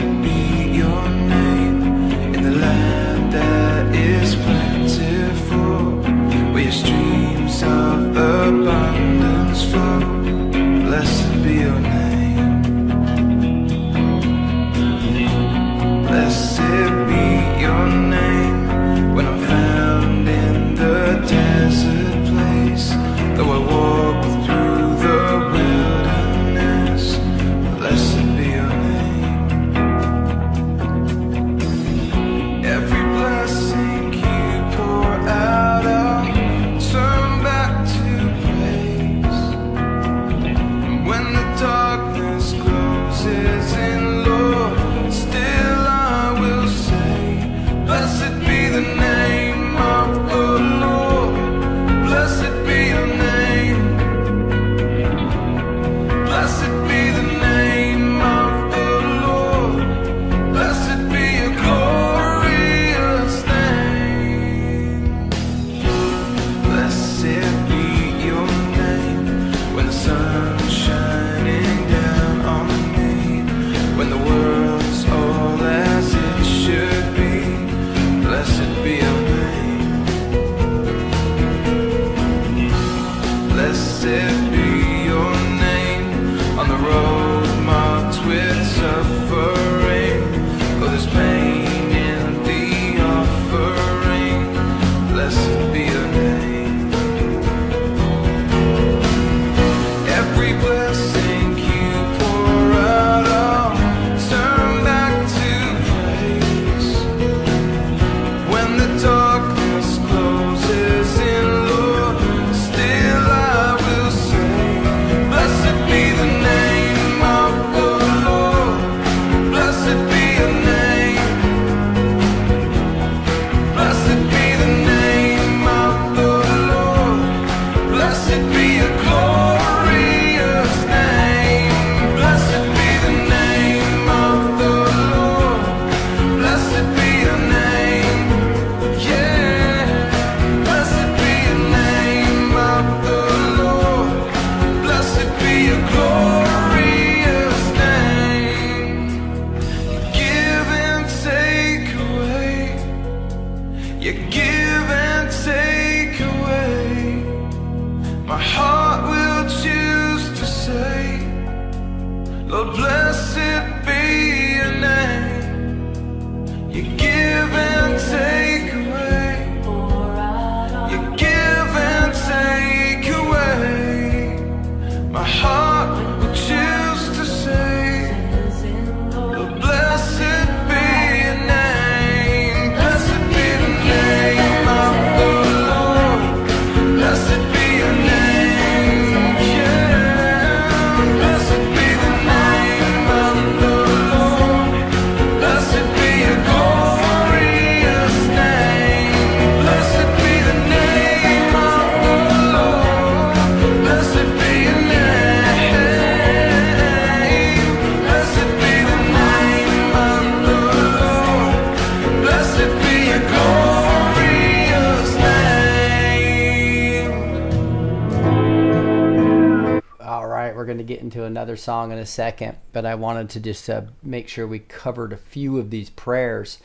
another song in a second, but I wanted to just uh, make sure we covered a few of these prayers.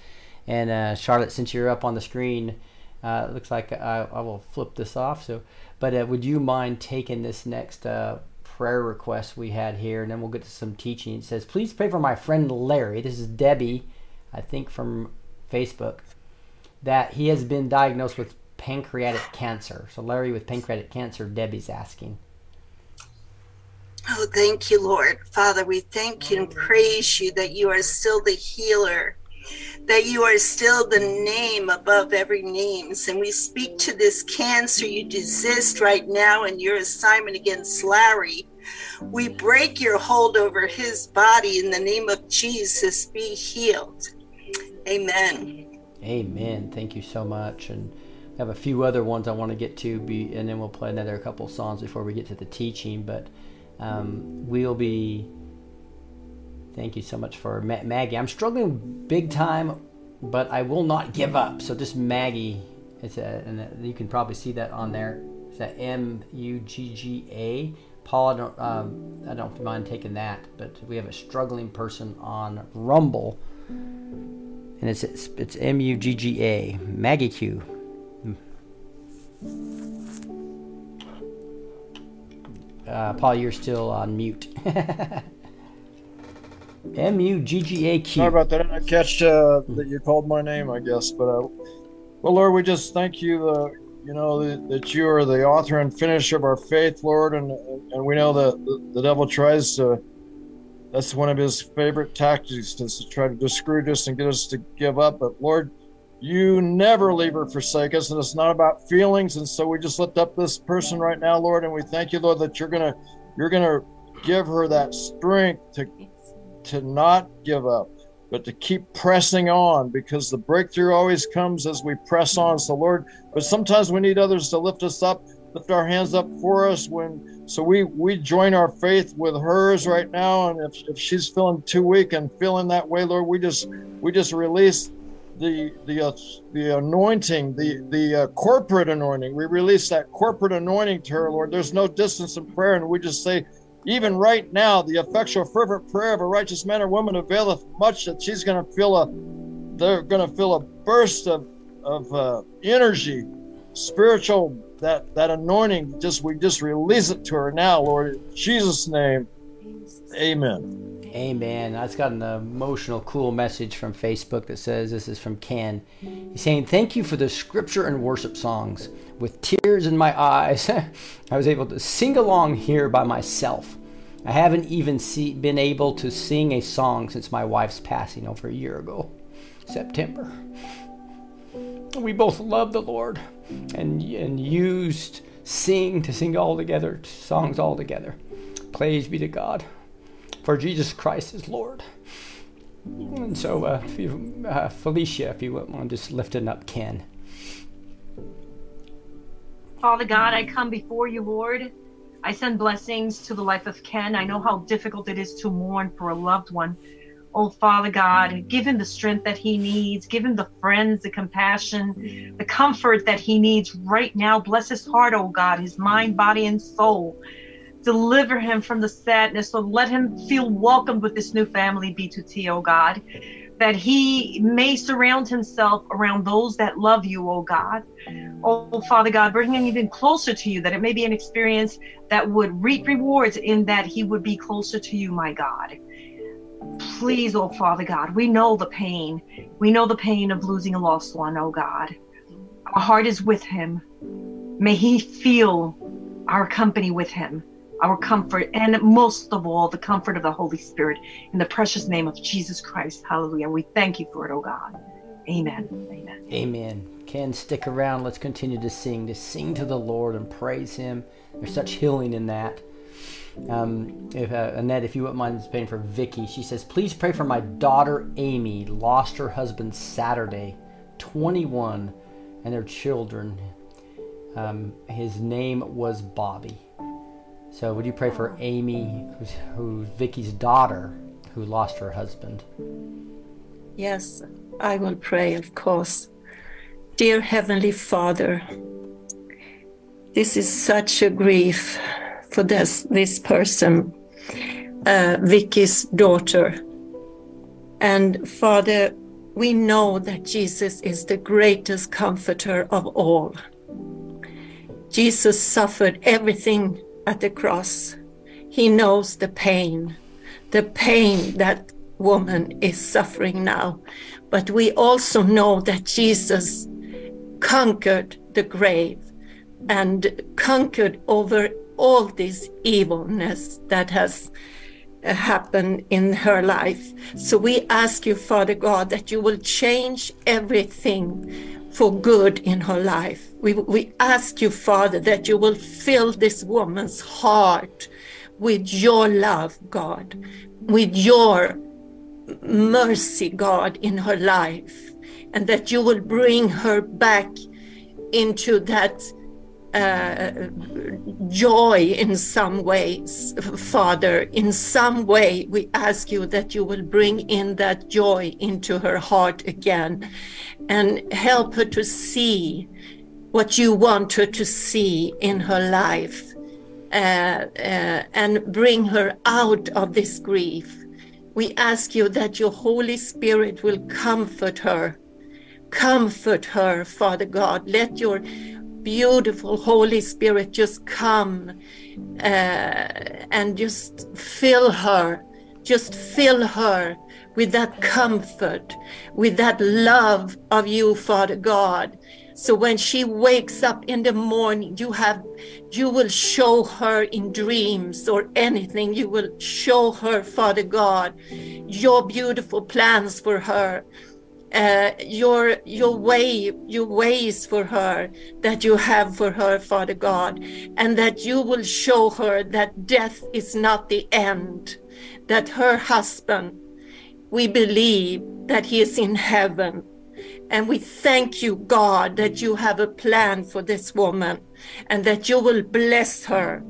And uh, Charlotte, since you're up on the screen, uh, it looks like I, I will flip this off. So, but uh, would you mind taking this next uh, prayer request we had here, and then we'll get to some teaching. It says, "Please pray for my friend Larry." This is Debbie, I think from Facebook, that he has been diagnosed with pancreatic cancer. So Larry with pancreatic cancer, Debbie's asking. Oh, thank you, Lord. Father, we thank you and praise you that you are still the healer, that you are still the name above every names. And we speak to this cancer you desist right now in your assignment against Larry. We break your hold over his body in the name of Jesus. Be healed. Amen. Amen. Thank you so much. And I have a few other ones I want to get to, be, and then we'll play another couple songs before we get to the teaching. But um, we'll be. Thank you so much for Ma- Maggie. I'm struggling big time, but I will not give up. So just Maggie, it's a, and you can probably see that on there. It's that M U G G A. Paul, I don't, um, I don't mind taking that, but we have a struggling person on Rumble, and it's it's, it's M U G G A Maggie Q. Uh, Paul, you're still on mute. M U G G A Q. Sorry about that. I catch uh, that you called my name, I guess. But uh, well, Lord, we just thank you. Uh, you know that, that you are the author and finisher of our faith, Lord, and and we know that the, the devil tries to. That's one of his favorite tactics is to try to discourage us and get us to give up. But Lord, you never leave or forsake us, and it's not about feelings. And so we just lift up this person right now, Lord, and we thank you, Lord, that you're gonna you're gonna give her that strength to to not give up, but to keep pressing on because the breakthrough always comes as we press on. So, Lord, but sometimes we need others to lift us up, lift our hands up for us when so we we join our faith with hers right now and if, if she's feeling too weak and feeling that way lord we just we just release the the uh, the anointing the the uh, corporate anointing we release that corporate anointing to her lord there's no distance in prayer and we just say even right now, the effectual, fervent prayer of a righteous man or woman availeth much. That she's going to feel a, they're going to feel a burst of of uh, energy, spiritual that that anointing. Just we just release it to her now, Lord, in Jesus' name, Amen. Amen. That's got an emotional, cool message from Facebook that says this is from Ken. He's saying, Thank you for the scripture and worship songs. With tears in my eyes, I was able to sing along here by myself. I haven't even see, been able to sing a song since my wife's passing over a year ago, September. We both love the Lord and, and used sing to sing all together, songs all together. Praise be to God for Jesus Christ is Lord. And so, uh, if you, uh, Felicia, if you wouldn't just lifting up Ken. Father God, I come before you, Lord. I send blessings to the life of Ken. I know how difficult it is to mourn for a loved one. Oh, Father God, give him the strength that he needs. Give him the friends, the compassion, the comfort that he needs right now. Bless his heart, oh God, his mind, body, and soul. Deliver him from the sadness. So let him feel welcomed with this new family, B2T, oh God. That he may surround himself around those that love you, oh God. Oh, Father God, bring him even closer to you, that it may be an experience that would reap rewards in that he would be closer to you, my God. Please, oh Father God, we know the pain. We know the pain of losing a lost one, oh God. Our heart is with him. May he feel our company with him, our comfort, and most of all, the comfort of the Holy Spirit in the precious name of Jesus Christ. Hallelujah. We thank you for it, oh God. Amen. Amen. Amen. Ken, stick around. Let's continue to sing, to sing to the Lord and praise Him. There's such healing in that. Um, if uh, Annette, if you wouldn't mind praying for Vicky, she says, please pray for my daughter Amy. Lost her husband Saturday, 21, and their children. Um, his name was Bobby. So would you pray for Amy, who's, who's Vicky's daughter, who lost her husband? Yes, I will pray, of course. Dear Heavenly Father, this is such a grief for this this person, uh, Vicky's daughter. And Father, we know that Jesus is the greatest comforter of all. Jesus suffered everything at the cross. He knows the pain, the pain that woman is suffering now. But we also know that Jesus conquered the grave and conquered over all this evilness that has uh, happened in her life. So we ask you, Father God, that you will change everything for good in her life. We, we ask you, Father, that you will fill this woman's heart with your love, God, with your mercy, God, in her life, and that you will bring her back into that uh, joy in some ways, Father. In some way, we ask you that you will bring in that joy into her heart again and help her to see what you want her to see in her life uh, uh, and bring her out of this grief. We ask you that your Holy Spirit will comfort her. Comfort her, Father God. Let your beautiful Holy Spirit just come uh, and just fill her, just fill her with that comfort, with that love of you, Father God. So when she wakes up in the morning, you have, you will show her in dreams or anything. You will show her, Father God, your beautiful plans for her uh, your your way your ways for her that you have for her father god and that you will show her that death is not the end that her husband we believe that he is in heaven and we thank you god that you have a plan for this woman and that you will bless her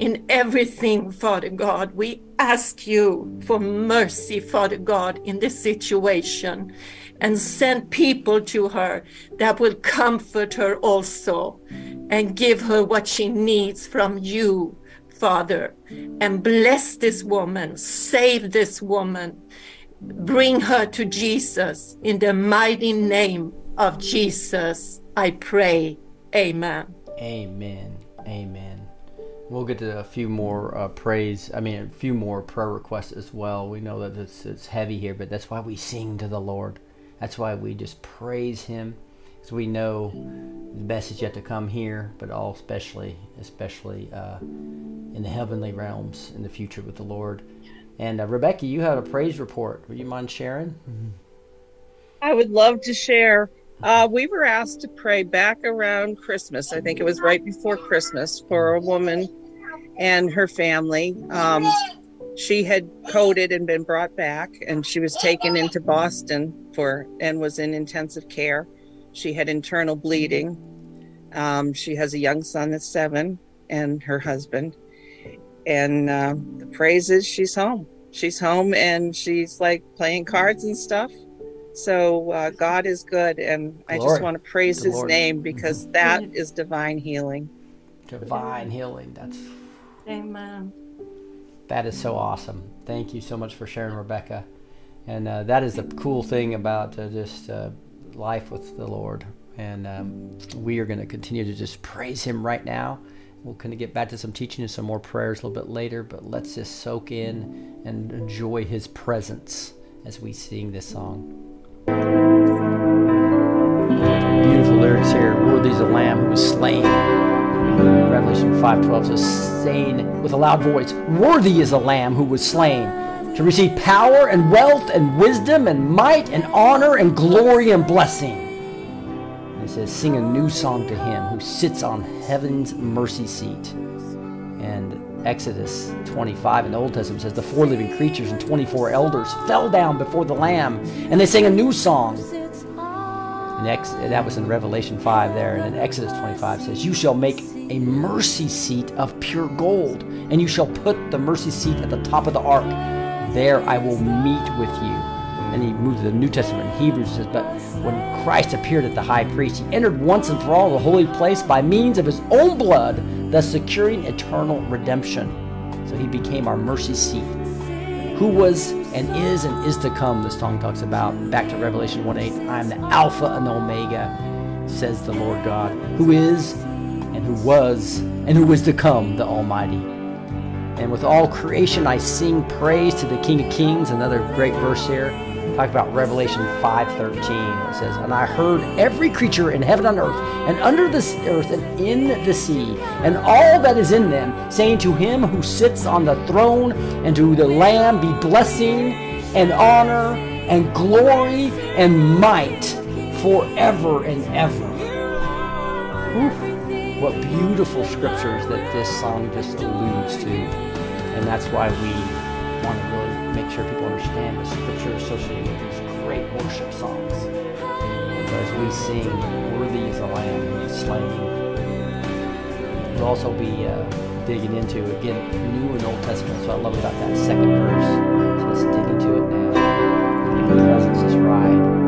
in everything, Father God. We ask you for mercy, Father God, in this situation and send people to her that will comfort her also and give her what she needs from you, Father. And bless this woman, save this woman, bring her to Jesus in the mighty name of Jesus. I pray. Amen. Amen. Amen. We'll get to a few more uh, praise. I mean, a few more prayer requests as well. We know that it's, it's heavy here, but that's why we sing to the Lord. That's why we just praise Him, because we know the best is yet to come here, but all especially, especially uh, in the heavenly realms in the future with the Lord. And uh, Rebecca, you have a praise report. Would you mind sharing? I would love to share. Uh, we were asked to pray back around Christmas. I think it was right before Christmas for a woman and her family. Um, she had coded and been brought back, and she was taken into Boston for and was in intensive care. She had internal bleeding. Um, she has a young son that's seven, and her husband. And uh, the praise is she's home. She's home, and she's like playing cards and stuff. So uh, God is good, and I Glory just want to praise to His Lord. name because that is divine healing. Divine healing. That's Amen. That is so awesome. Thank you so much for sharing, Rebecca. And uh, that is the cool thing about uh, just uh, life with the Lord. And um, we are going to continue to just praise Him right now. We'll kind of get back to some teaching and some more prayers a little bit later, but let's just soak in and enjoy His presence as we sing this song. Beautiful lyrics here. Worthy is the Lamb who was slain. Revelation 5:12 says, saying with a loud voice, "Worthy is the Lamb who was slain to receive power and wealth and wisdom and might and honor and glory and blessing." And it says, "Sing a new song to him who sits on heaven's mercy seat." And Exodus 25 in the Old Testament says, "The four living creatures and 24 elders fell down before the Lamb, and they sang a new song." And Ex- that was in Revelation 5 there. And then Exodus 25 says, You shall make a mercy seat of pure gold, and you shall put the mercy seat at the top of the ark. There I will meet with you. And he moved to the New Testament Hebrews says, But when Christ appeared at the high priest, he entered once and for all the holy place by means of his own blood, thus securing eternal redemption. So he became our mercy seat. Who was and is and is to come, the song talks about. Back to Revelation 1 8. I am the Alpha and the Omega, says the Lord God, who is and who was and who is to come, the Almighty. And with all creation, I sing praise to the King of Kings. Another great verse here. Talk about Revelation 5:13. It says, "And I heard every creature in heaven and earth, and under the earth, and in the sea, and all that is in them, saying to him who sits on the throne and to the Lamb be blessing and honor and glory and might forever and ever." Whew. What beautiful scriptures that this song just alludes to. And that's why we want to really make sure people understand the scripture associated with these great worship songs. As we sing, Worthy is the Lamb slain, we'll also be uh, digging into, again, New and Old Testament. So I love about that second verse. So let's dig into it now. Your presence is right.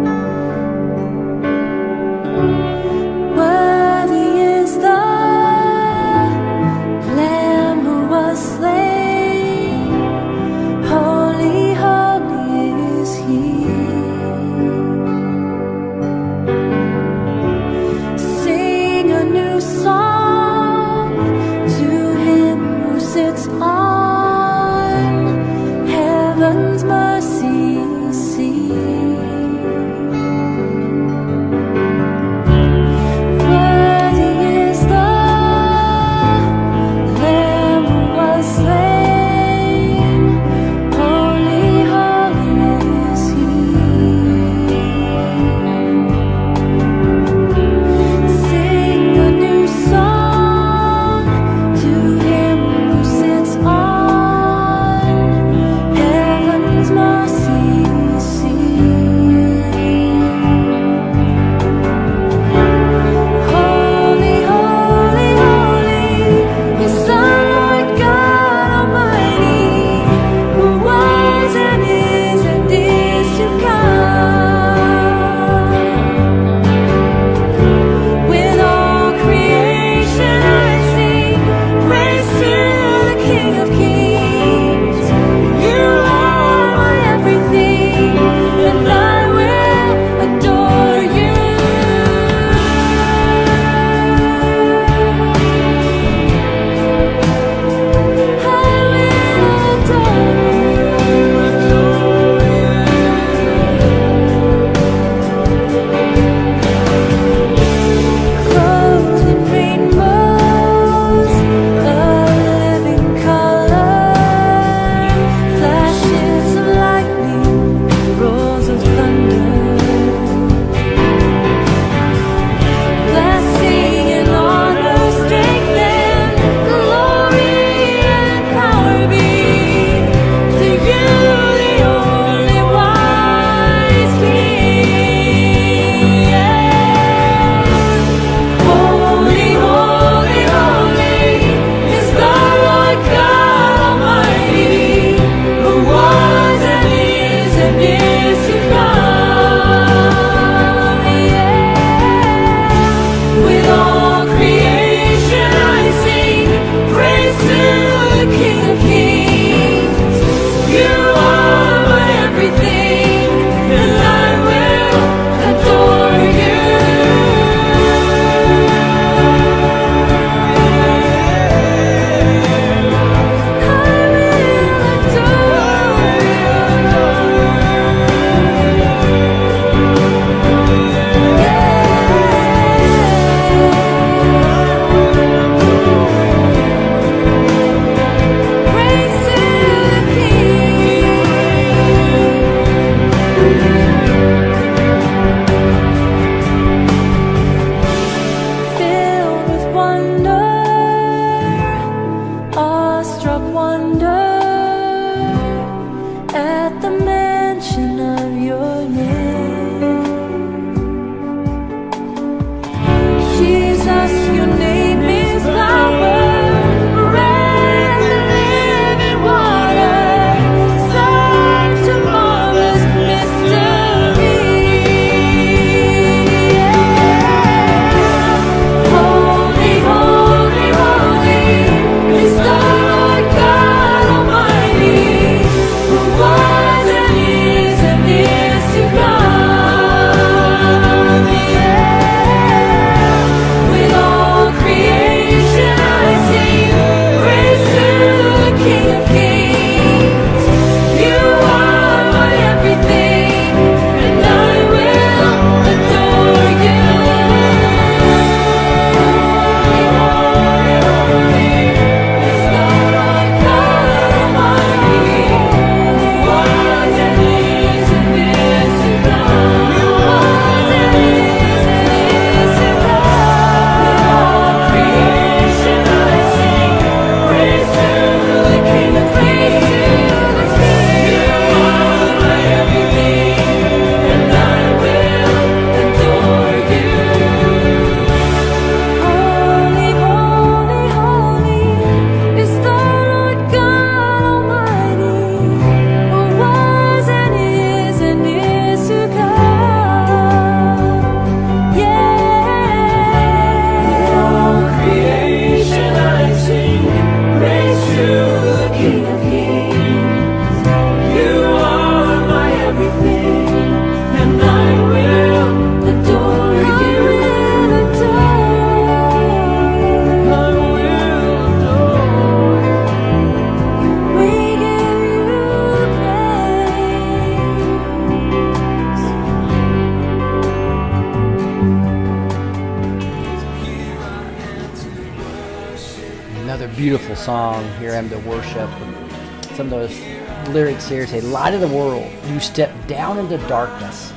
Light of the world, you step down into darkness.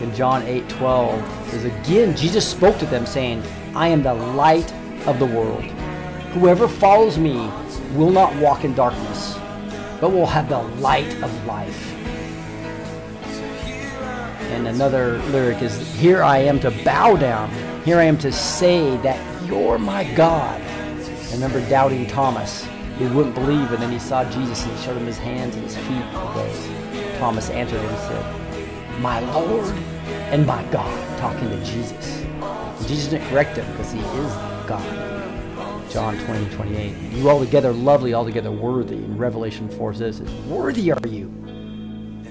In John 8 12 says, Again, Jesus spoke to them, saying, I am the light of the world. Whoever follows me will not walk in darkness, but will have the light of life. And another lyric is, Here I am to bow down. Here I am to say that you're my God. Remember doubting Thomas. He wouldn't believe, and then he saw Jesus and he showed him his hands and his feet because Thomas answered him and said, My Lord and my God, talking to Jesus. And Jesus didn't correct him because he is God. John 20, 28. You altogether lovely, altogether worthy. And Revelation 4 says, Worthy are you,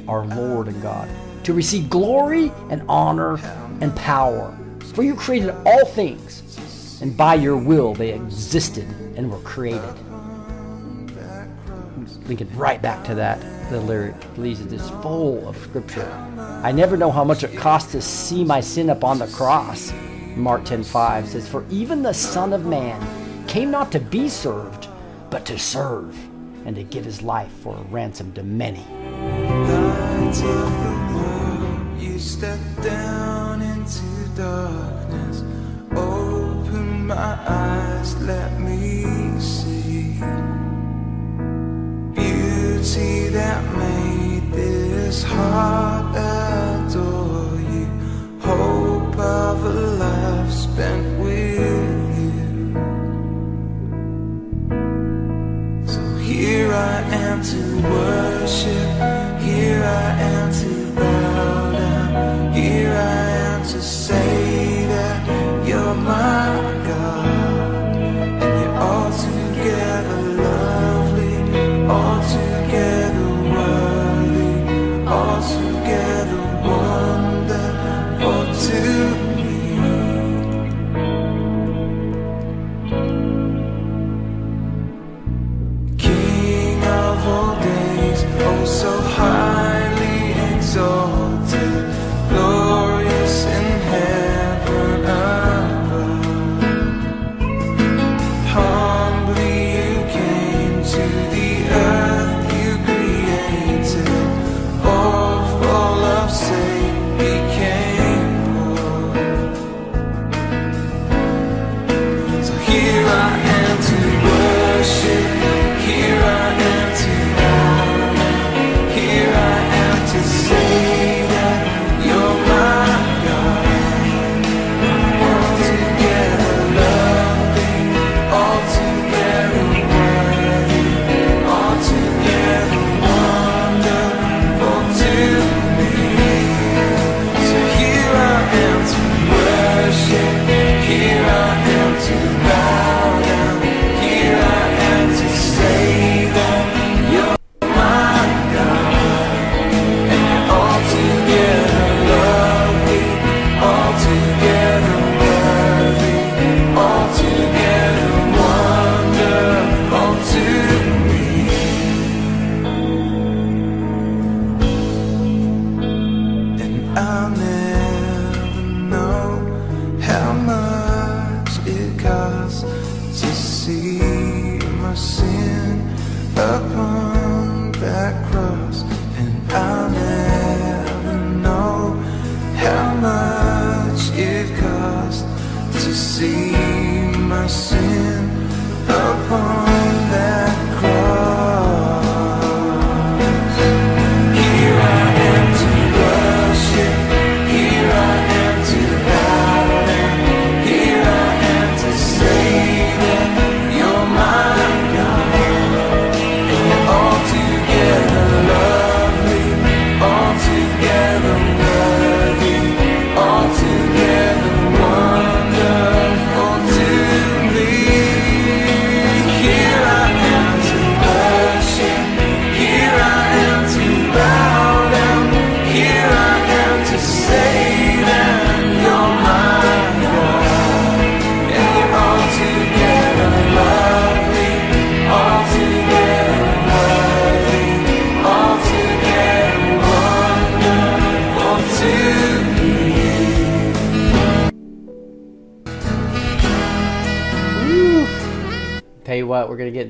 our Lord and God, to receive glory and honor and power. For you created all things, and by your will they existed and were created. Linking right back to that, the lyric leads is full of scripture. I never know how much it costs to see my sin upon the cross. Mark 10:5 says, For even the Son of Man came not to be served, but to serve, and to give his life for a ransom to many. Darkness. Open my eyes, let me beauty that made this heart adore you. Hope of a life spent with you. So here I am to worship. Here I am to bow down. Here I am to say that you're my God.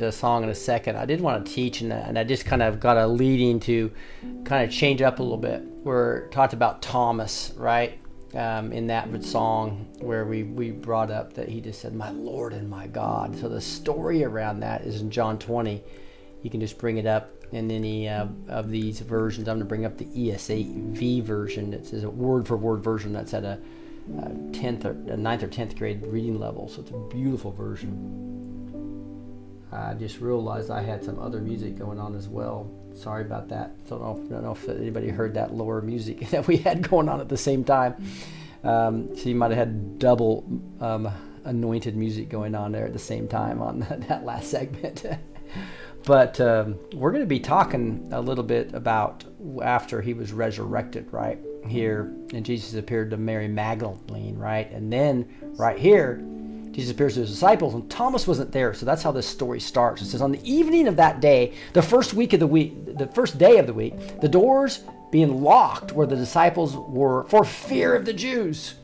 A song in a second. I did want to teach, and, and I just kind of got a leading to kind of change up a little bit. We're talked about Thomas, right? Um, in that song where we, we brought up that he just said, My Lord and my God. So the story around that is in John 20. You can just bring it up in any uh, of these versions. I'm going to bring up the ESV version. It says a word for word version that's at a, a 10th or a 9th or 10th grade reading level. So it's a beautiful version. I just realized I had some other music going on as well. Sorry about that. Don't know, don't know if anybody heard that lower music that we had going on at the same time. Um, so you might have had double um, anointed music going on there at the same time on that, last segment. but um, we're going to be talking a little bit about after he was resurrected, right here, and Jesus appeared to Mary Magdalene, right, and then right here Jesus appears to his disciples, and Thomas wasn't there. So that's how this story starts. It says, On the evening of that day, the first week of the week, the first day of the week, the doors being locked where the disciples were for fear of the Jews.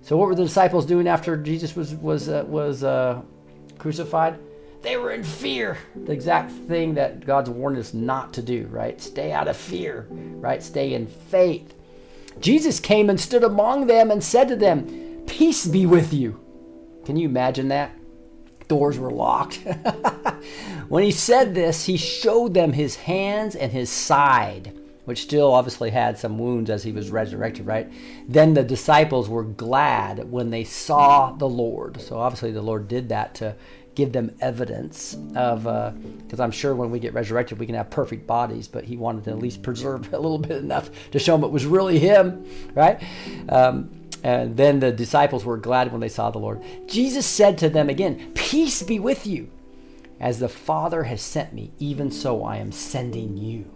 So what were the disciples doing after Jesus was was uh, was uh, crucified? They were in fear. The exact thing that God's warned us not to do, right? Stay out of fear, right? Stay in faith. Jesus came and stood among them and said to them, Peace be with you. Can you imagine that? Doors were locked. when he said this, he showed them his hands and his side, which still obviously had some wounds as he was resurrected, right? Then the disciples were glad when they saw the Lord. So obviously the Lord did that to give them evidence of, because uh, I'm sure when we get resurrected, we can have perfect bodies, but he wanted to at least preserve a little bit enough to show them it was really him, right? Um, and then the disciples were glad when they saw the Lord. Jesus said to them again, Peace be with you. As the Father has sent me, even so I am sending you.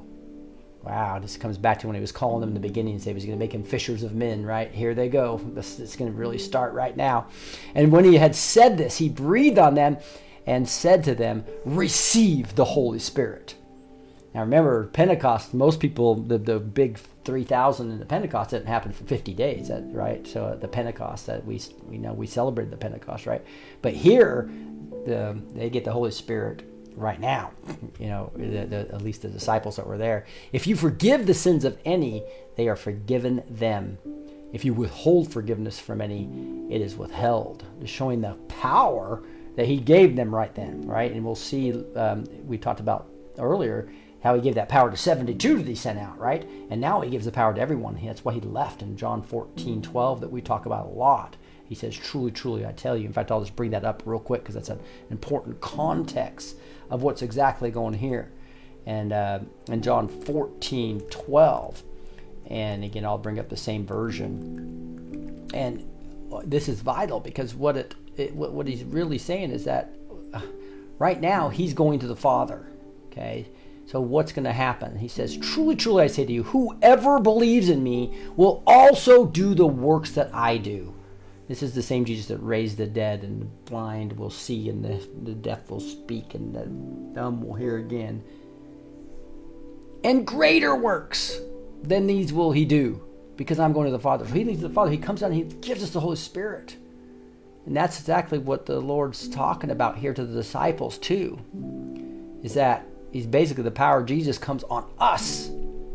Wow, this comes back to when he was calling them in the beginning and said he was going to make them fishers of men, right? Here they go. This is going to really start right now. And when he had said this, he breathed on them and said to them, Receive the Holy Spirit. Now remember, Pentecost, most people, the, the big 3,000 in the Pentecost didn't happen for 50 days, right? So at the Pentecost that we, we know we celebrated the Pentecost, right? But here, the, they get the Holy Spirit right now, you know, the, the, at least the disciples that were there. If you forgive the sins of any, they are forgiven them. If you withhold forgiveness from any, it is withheld. Showing the power that he gave them right then, right? And we'll see, um, we talked about earlier, how he gave that power to 72 that he sent out, right? And now he gives the power to everyone. That's why he left in John 14, 12 that we talk about a lot. He says, Truly, truly, I tell you. In fact, I'll just bring that up real quick because that's an important context of what's exactly going here. And uh, in John 14, 12, and again, I'll bring up the same version. And this is vital because what it, it what, what he's really saying is that uh, right now he's going to the Father. Okay, so, what's going to happen? He says, Truly, truly, I say to you, whoever believes in me will also do the works that I do. This is the same Jesus that raised the dead, and the blind will see, and the, the deaf will speak, and the dumb will hear again. And greater works than these will he do, because I'm going to the Father. So, he leads the Father. He comes down and he gives us the Holy Spirit. And that's exactly what the Lord's talking about here to the disciples, too. Is that He's basically the power of Jesus comes on us.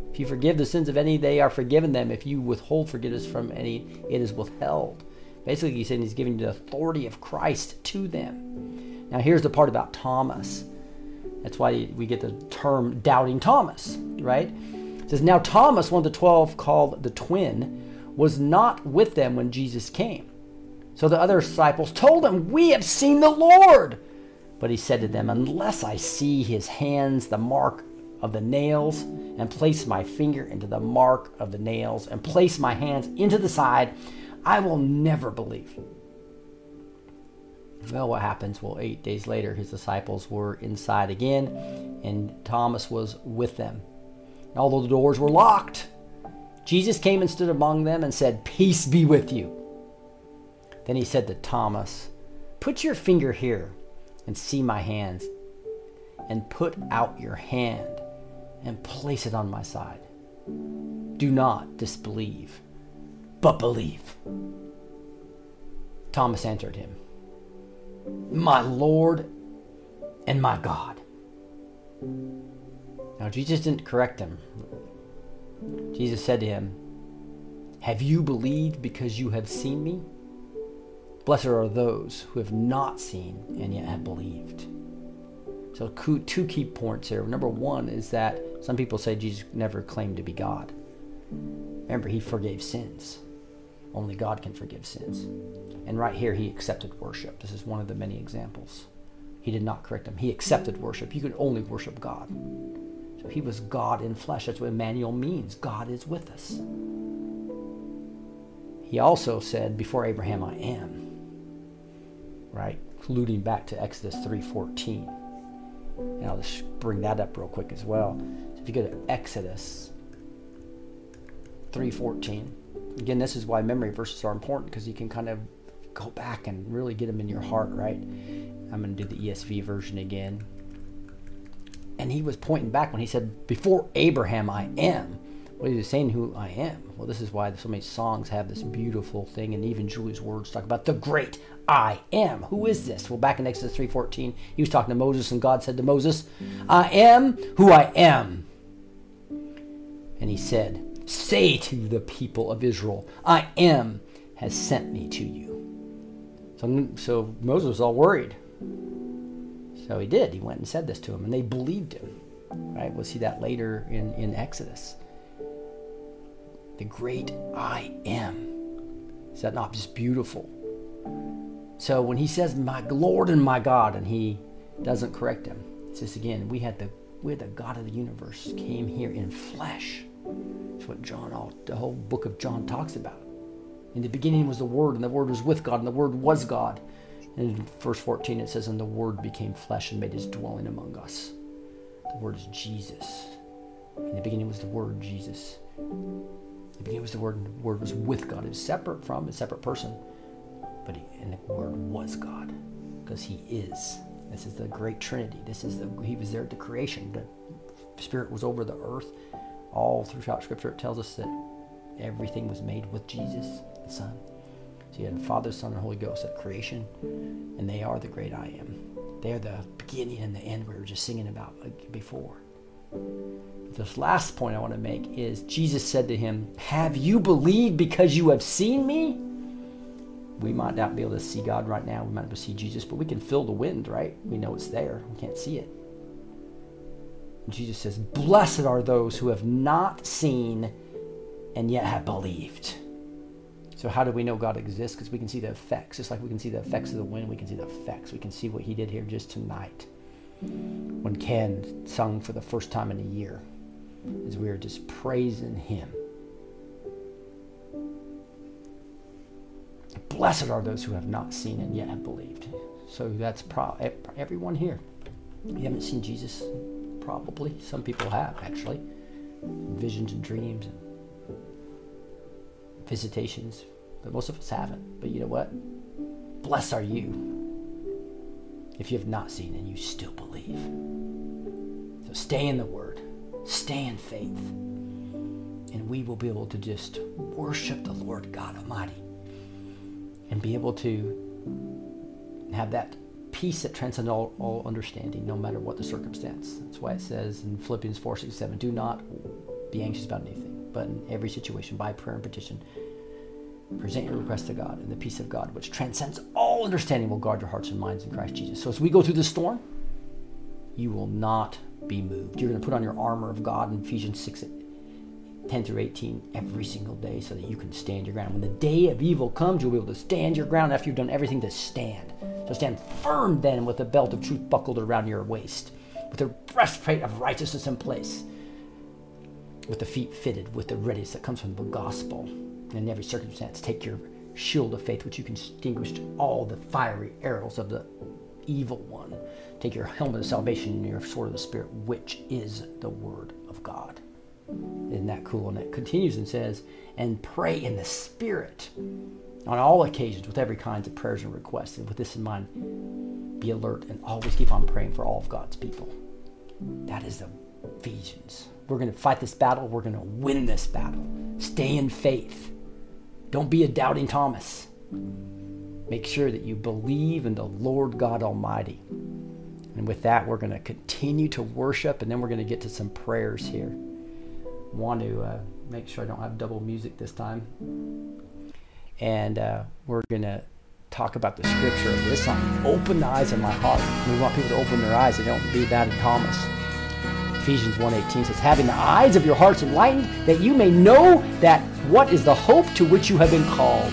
If you forgive the sins of any, they are forgiven them. If you withhold forgiveness from any, it is withheld. Basically, he's saying he's giving the authority of Christ to them. Now, here's the part about Thomas. That's why we get the term doubting Thomas, right? It says, Now Thomas, one of the twelve called the twin, was not with them when Jesus came. So the other disciples told him, We have seen the Lord. But he said to them, Unless I see his hands, the mark of the nails, and place my finger into the mark of the nails, and place my hands into the side, I will never believe. Well, what happens? Well, eight days later, his disciples were inside again, and Thomas was with them. And Although the doors were locked, Jesus came and stood among them and said, Peace be with you. Then he said to Thomas, Put your finger here and see my hands, and put out your hand and place it on my side. Do not disbelieve, but believe. Thomas answered him, My Lord and my God. Now, Jesus didn't correct him. Jesus said to him, Have you believed because you have seen me? Blessed are those who have not seen and yet have believed. So, two key points here. Number one is that some people say Jesus never claimed to be God. Remember, he forgave sins. Only God can forgive sins. And right here, he accepted worship. This is one of the many examples. He did not correct him. He accepted worship. You can only worship God. So he was God in flesh. That's what Emmanuel means. God is with us. He also said, "Before Abraham, I am." Right, alluding back to Exodus three fourteen. And I'll just bring that up real quick as well. So if you go to Exodus three fourteen, again, this is why memory verses are important because you can kind of go back and really get them in your heart. Right. I'm going to do the ESV version again. And he was pointing back when he said, Before Abraham, I am. Well, he was saying who I am. Well, this is why so many songs have this beautiful thing, and even Julie's words talk about the great I am. Who is this? Well, back in Exodus 3.14, he was talking to Moses, and God said to Moses, I am who I am. And he said, Say to the people of Israel, I am has sent me to you. So, so Moses was all worried. So he did. He went and said this to him, and they believed him. Right? We'll see that later in, in Exodus. The great I am. Is that not just beautiful? So when he says, My Lord and my God, and he doesn't correct him, it says again, we had the we had the God of the universe came here in flesh. That's what John all the whole book of John talks about. In the beginning was the Word, and the Word was with God, and the Word was God. And in verse 14 it says, And the Word became flesh and made his dwelling among us. The Word is Jesus. In the beginning was the Word, Jesus. The beginning was the Word, the Word was with God. It was separate from a separate person. But he, and the Word was God. Because he is. This is the great Trinity. This is the he was there at the creation. The Spirit was over the earth. All throughout Scripture it tells us that everything was made with Jesus, the Son. So you had Father, Son, and Holy Ghost at creation, and they are the great I am. They are the beginning and the end we were just singing about before. This last point I want to make is Jesus said to him, Have you believed because you have seen me? We might not be able to see God right now. We might not be able to see Jesus, but we can feel the wind, right? We know it's there. We can't see it. Jesus says, Blessed are those who have not seen and yet have believed. So, how do we know God exists? Because we can see the effects. Just like we can see the effects of the wind, we can see the effects. We can see what He did here just tonight when Ken sung for the first time in a year as we are just praising Him. Blessed are those who have not seen and yet have believed. So that's pro- everyone here. You haven't seen Jesus, probably. Some people have, actually. Visions and dreams and visitations, but most of us haven't. But you know what? Blessed are you if you have not seen and you still believe. So stay in the Word, stay in faith, and we will be able to just worship the Lord God Almighty and be able to have that peace that transcends all, all understanding, no matter what the circumstance. That's why it says in Philippians 4 6 7, do not be anxious about anything, but in every situation, by prayer and petition, present your request to God, and the peace of God, which transcends all understanding, will guard your hearts and minds in Christ Jesus. So as we go through the storm, you will not be moved. You're going to put on your armor of God in Ephesians 6 10 through 18 every single day so that you can stand your ground. When the day of evil comes, you'll be able to stand your ground after you've done everything to stand. So stand firm then with the belt of truth buckled around your waist, with the breastplate of righteousness in place, with the feet fitted with the readiness that comes from the gospel. And in every circumstance, take your shield of faith, which you can extinguish all the fiery arrows of the evil one. Take your helmet of salvation and your sword of the Spirit, which is the word of God. Isn't that cool? And it continues and says, and pray in the Spirit on all occasions with every kind of prayers and requests. And with this in mind, be alert and always keep on praying for all of God's people. That is the Ephesians. We're going to fight this battle. We're going to win this battle. Stay in faith. Don't be a doubting Thomas. Make sure that you believe in the Lord God Almighty And with that, we're going to continue to worship, and then we're going to get to some prayers here. Want to uh, make sure I don't have double music this time. And uh, we're going to talk about the scripture of this song Open the eyes of my heart. We want people to open their eyes. They don't be that in Thomas. Ephesians 1.18 says, Having the eyes of your hearts enlightened, that you may know that what is the hope to which you have been called,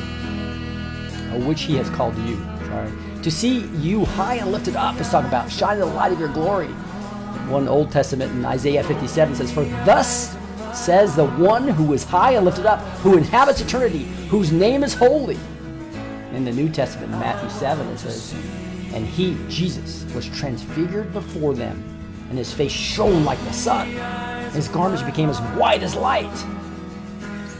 which he has called you. Sorry. To see you high and lifted up is talking about shining the light of your glory. One Old Testament in Isaiah 57 says, For thus says the one who is high and lifted up, who inhabits eternity, whose name is holy. In the New Testament, in Matthew 7, it says, And he, Jesus, was transfigured before them, and his face shone like the sun. His garments became as white as light.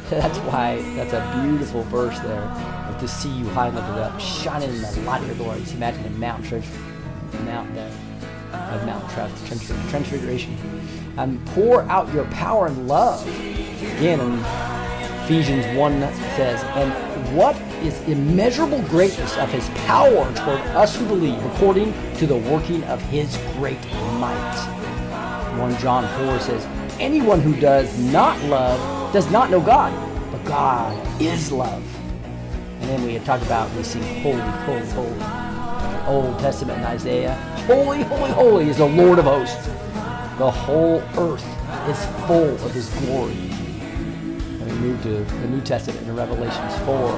That's why that's a beautiful verse there. To see you high lifted up, shining in the light of your glory. Just imagine a Mount Trans- Mount the of Mount Trans- Trans- Transfiguration. And pour out your power and love. Again, in Ephesians 1 says, And what is immeasurable greatness of his power toward us who believe, according to the working of his great might. 1 John 4 says, Anyone who does not love does not know God, but God is love. And then we had talked about we sing holy, holy, holy. Old Testament in Isaiah. Holy, holy, holy is the Lord of hosts. The whole earth is full of his glory. And we move to the New Testament in Revelations 4.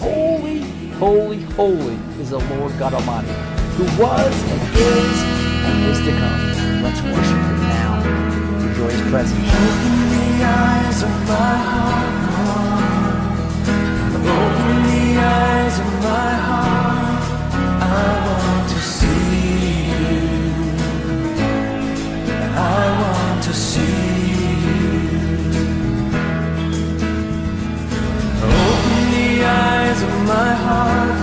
Holy, holy, holy is the Lord God Almighty, who was and is and is to come. Let's worship him now. Enjoy his presence. Of my heart. I want to see you. I want to see you. Open the eyes of my heart,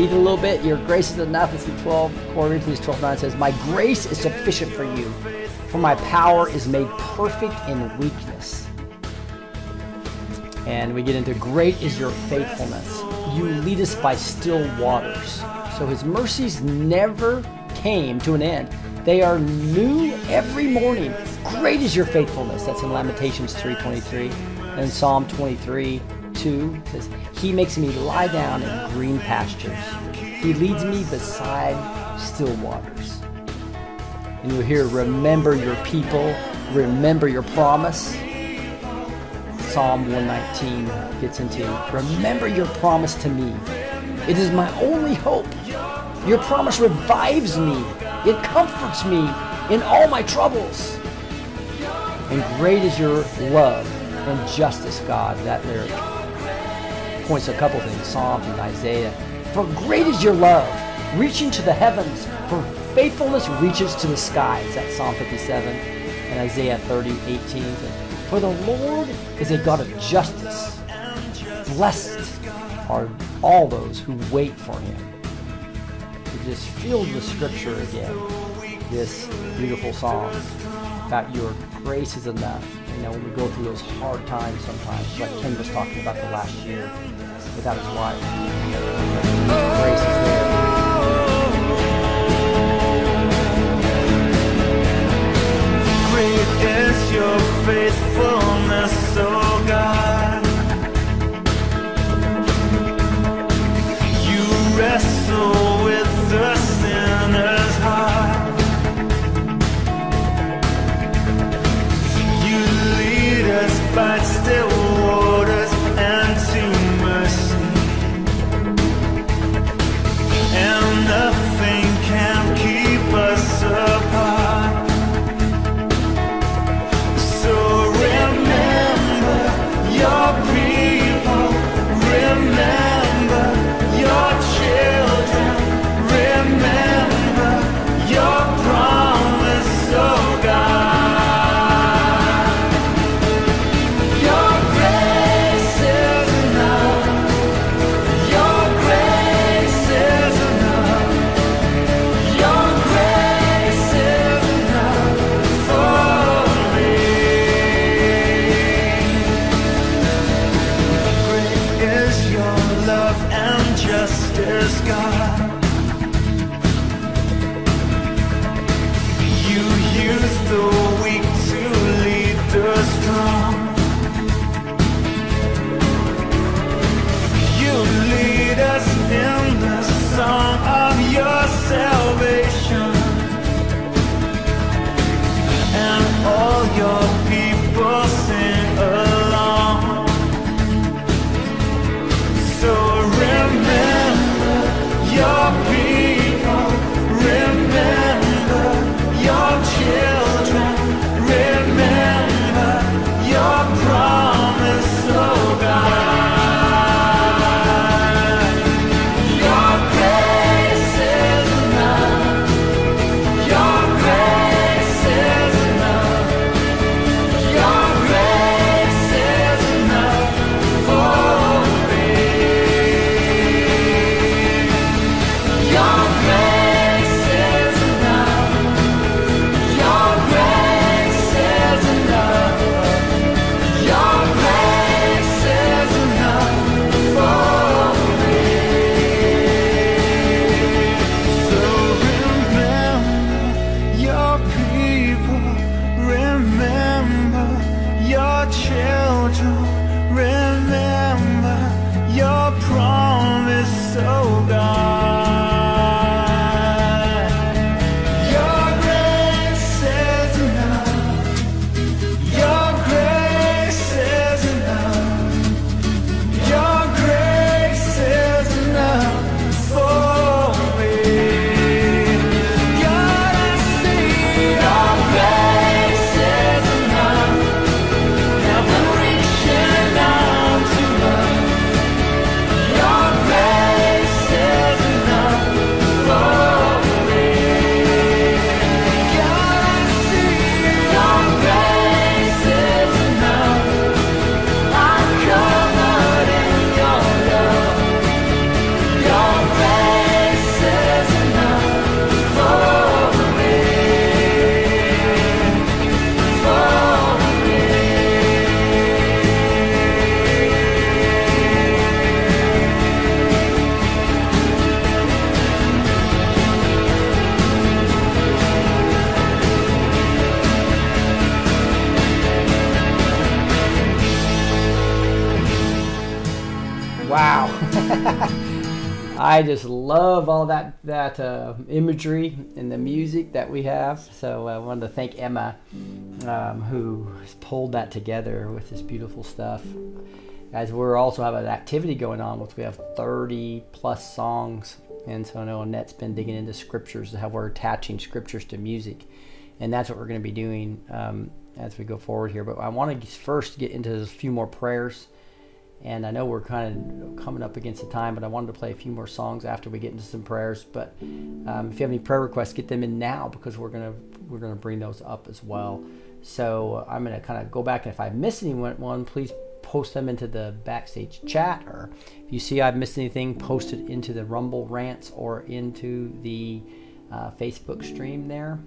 A little bit. Your grace is enough. It's the 12. Corinthians 12 9 says, My grace is sufficient for you, for my power is made perfect in weakness. And we get into great is your faithfulness. You lead us by still waters. So his mercies never came to an end. They are new every morning. Great is your faithfulness. That's in Lamentations 3:23. And Psalm 23, 2 says, He makes me lie down in green pastures. He leads me beside still waters. And you'll hear, remember your people, remember your promise. Psalm 119 gets into remember your promise to me. It is my only hope. Your promise revives me. It comforts me in all my troubles. And great is your love and justice, God. That lyric points a couple things Psalms and Isaiah. For great is your love, reaching to the heavens. For faithfulness reaches to the skies. That's Psalm 57 and Isaiah 30, 18. For the Lord is a God of justice. Blessed are all those who wait for him. We're just filled with scripture again. This beautiful song about your grace is enough. You know, when we go through those hard times sometimes, like Ken was talking about the last year without his wife. Grace is there. Great is your faithfulness, oh God. promise so I just love all that that uh, imagery and the music that we have. So I wanted to thank Emma, um, who has pulled that together with this beautiful stuff. As we're also have an activity going on, which we have 30 plus songs, and so I know Annette's been digging into scriptures, how we're attaching scriptures to music, and that's what we're going to be doing um, as we go forward here. But I want to first get into a few more prayers and I know we're kind of coming up against the time, but I wanted to play a few more songs after we get into some prayers. But um, if you have any prayer requests, get them in now because we're gonna we're gonna bring those up as well. So I'm gonna kind of go back, and if I miss anyone, please post them into the backstage chat, or if you see I've missed anything, post it into the Rumble rants or into the uh, Facebook stream there.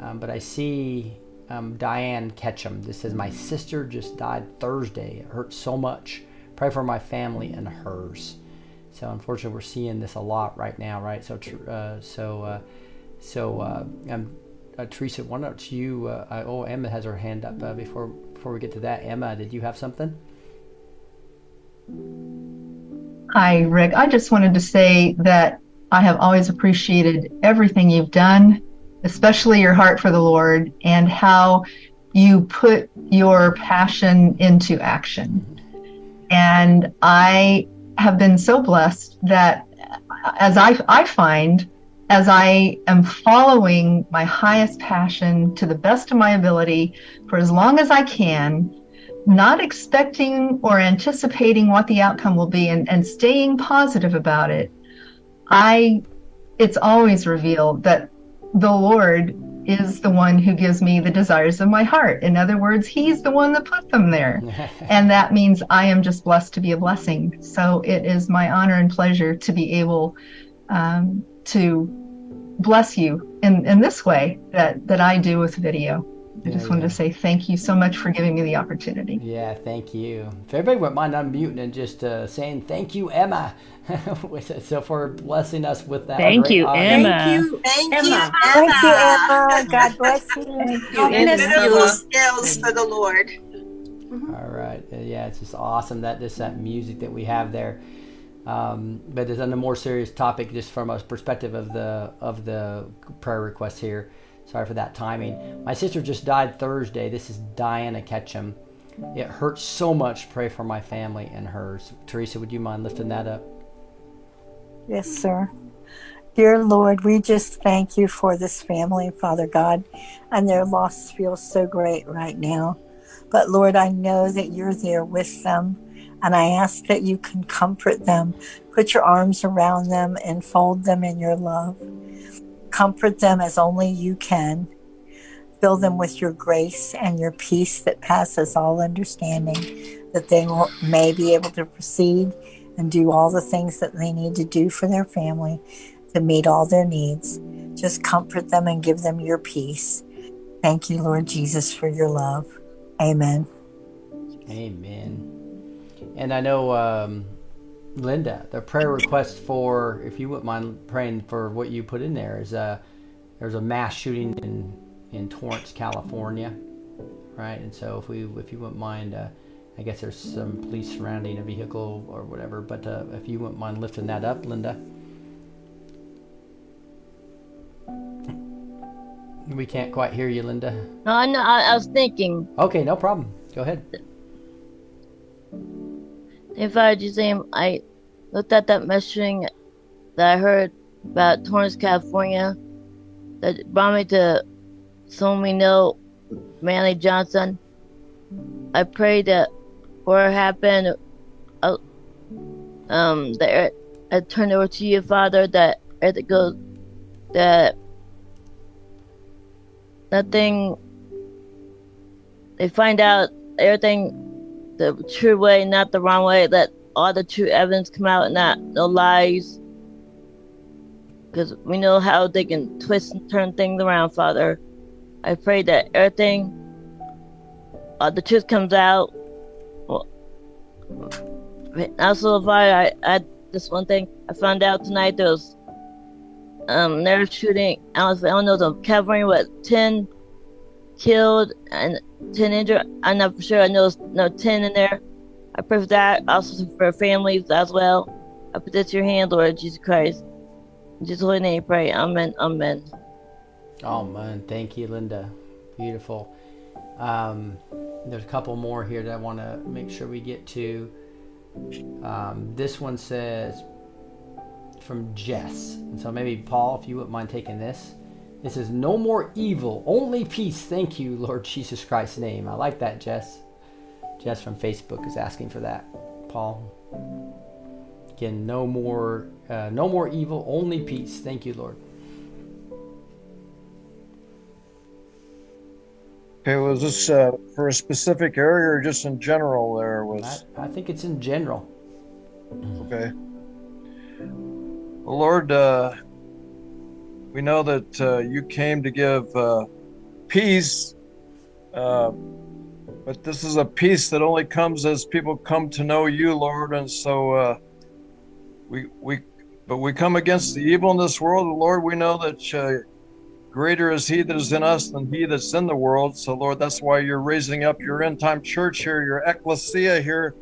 Um, but I see um, Diane Ketchum. This says my sister just died Thursday. It hurts so much. Pray for my family and hers. So unfortunately, we're seeing this a lot right now, right? So, uh, so, uh, so, uh, um, uh, Teresa, why don't you? Uh, I, oh, Emma has her hand up uh, before before we get to that. Emma, did you have something? Hi, Rick. I just wanted to say that I have always appreciated everything you've done, especially your heart for the Lord and how you put your passion into action. And I have been so blessed that as I, I find, as I am following my highest passion to the best of my ability for as long as I can, not expecting or anticipating what the outcome will be and, and staying positive about it, I it's always revealed that the Lord is the one who gives me the desires of my heart. In other words, He's the one that put them there. and that means I am just blessed to be a blessing. So it is my honor and pleasure to be able um, to bless you in, in this way that, that I do with video. I just wanted yeah. to say thank you so much for giving me the opportunity. Yeah, thank you. If everybody wouldn't mind unmuting and just uh, saying thank you, Emma, so for blessing us with that. Thank you, honor. Emma. Thank you, Thank Emma. you, Thank you, Emma. God bless you. God bless Beautiful you. skills for the Lord. All right. Uh, yeah, it's just awesome that this that music that we have there. Um, but it's on a more serious topic, just from a perspective of the of the prayer request here. Sorry for that timing. My sister just died Thursday. This is Diana Ketchum. It hurts so much. Pray for my family and hers. Teresa, would you mind lifting that up? Yes, sir. Dear Lord, we just thank you for this family, Father God, and their loss feels so great right now. But Lord, I know that you're there with them, and I ask that you can comfort them, put your arms around them, and fold them in your love. Comfort them as only you can. Fill them with your grace and your peace that passes all understanding, that they will, may be able to proceed and do all the things that they need to do for their family to meet all their needs. Just comfort them and give them your peace. Thank you, Lord Jesus, for your love. Amen. Amen. And I know, um, Linda, the prayer request for, if you wouldn't mind praying for what you put in there, is uh, there's a mass shooting in, in Torrance, California, right? And so if we, if you wouldn't mind, uh, I guess there's some police surrounding a vehicle or whatever, but uh, if you wouldn't mind lifting that up, Linda. We can't quite hear you, Linda. No, I know. I, I was thinking. Okay, no problem. Go ahead. If I just saying, I looked at that messaging that I heard about Torrance, California, that brought me to someone we know, Manley Johnson. I pray that what happened, uh, um, that I turn over to you, Father, that it goes, that nothing, they find out everything the true way, not the wrong way. Let all the true evidence come out, not no lies. Because we know how they can twist and turn things around, Father. I pray that everything, all the truth comes out. Well, also, Father, I, I this one thing I found out tonight. There was um another shooting. I don't, I don't know the California, what ten killed and 10 injured. I'm not for sure. I know it's no 10 in there. I pray for that. Also for families as well. I put this in your hand, Lord Jesus Christ. In Jesus' holy name, pray. Amen. Amen. Amen. thank you, Linda. Beautiful. Um, there's a couple more here that I want to make sure we get to. Um, this one says from Jess, and so maybe Paul, if you wouldn't mind taking this. This is no more evil, only peace. Thank you, Lord Jesus Christ's name. I like that, Jess. Jess from Facebook is asking for that. Paul. Again, no more, uh, no more evil, only peace. Thank you, Lord. Okay, was this uh, for a specific area or just in general? There was. I, I think it's in general. Okay. Well, Lord, uh, we know that uh, you came to give uh, peace, uh, but this is a peace that only comes as people come to know you, Lord. And so uh, we we, but we come against the evil in this world, Lord. We know that uh, greater is He that is in us than He that's in the world. So, Lord, that's why you're raising up your end time church here, your ecclesia here,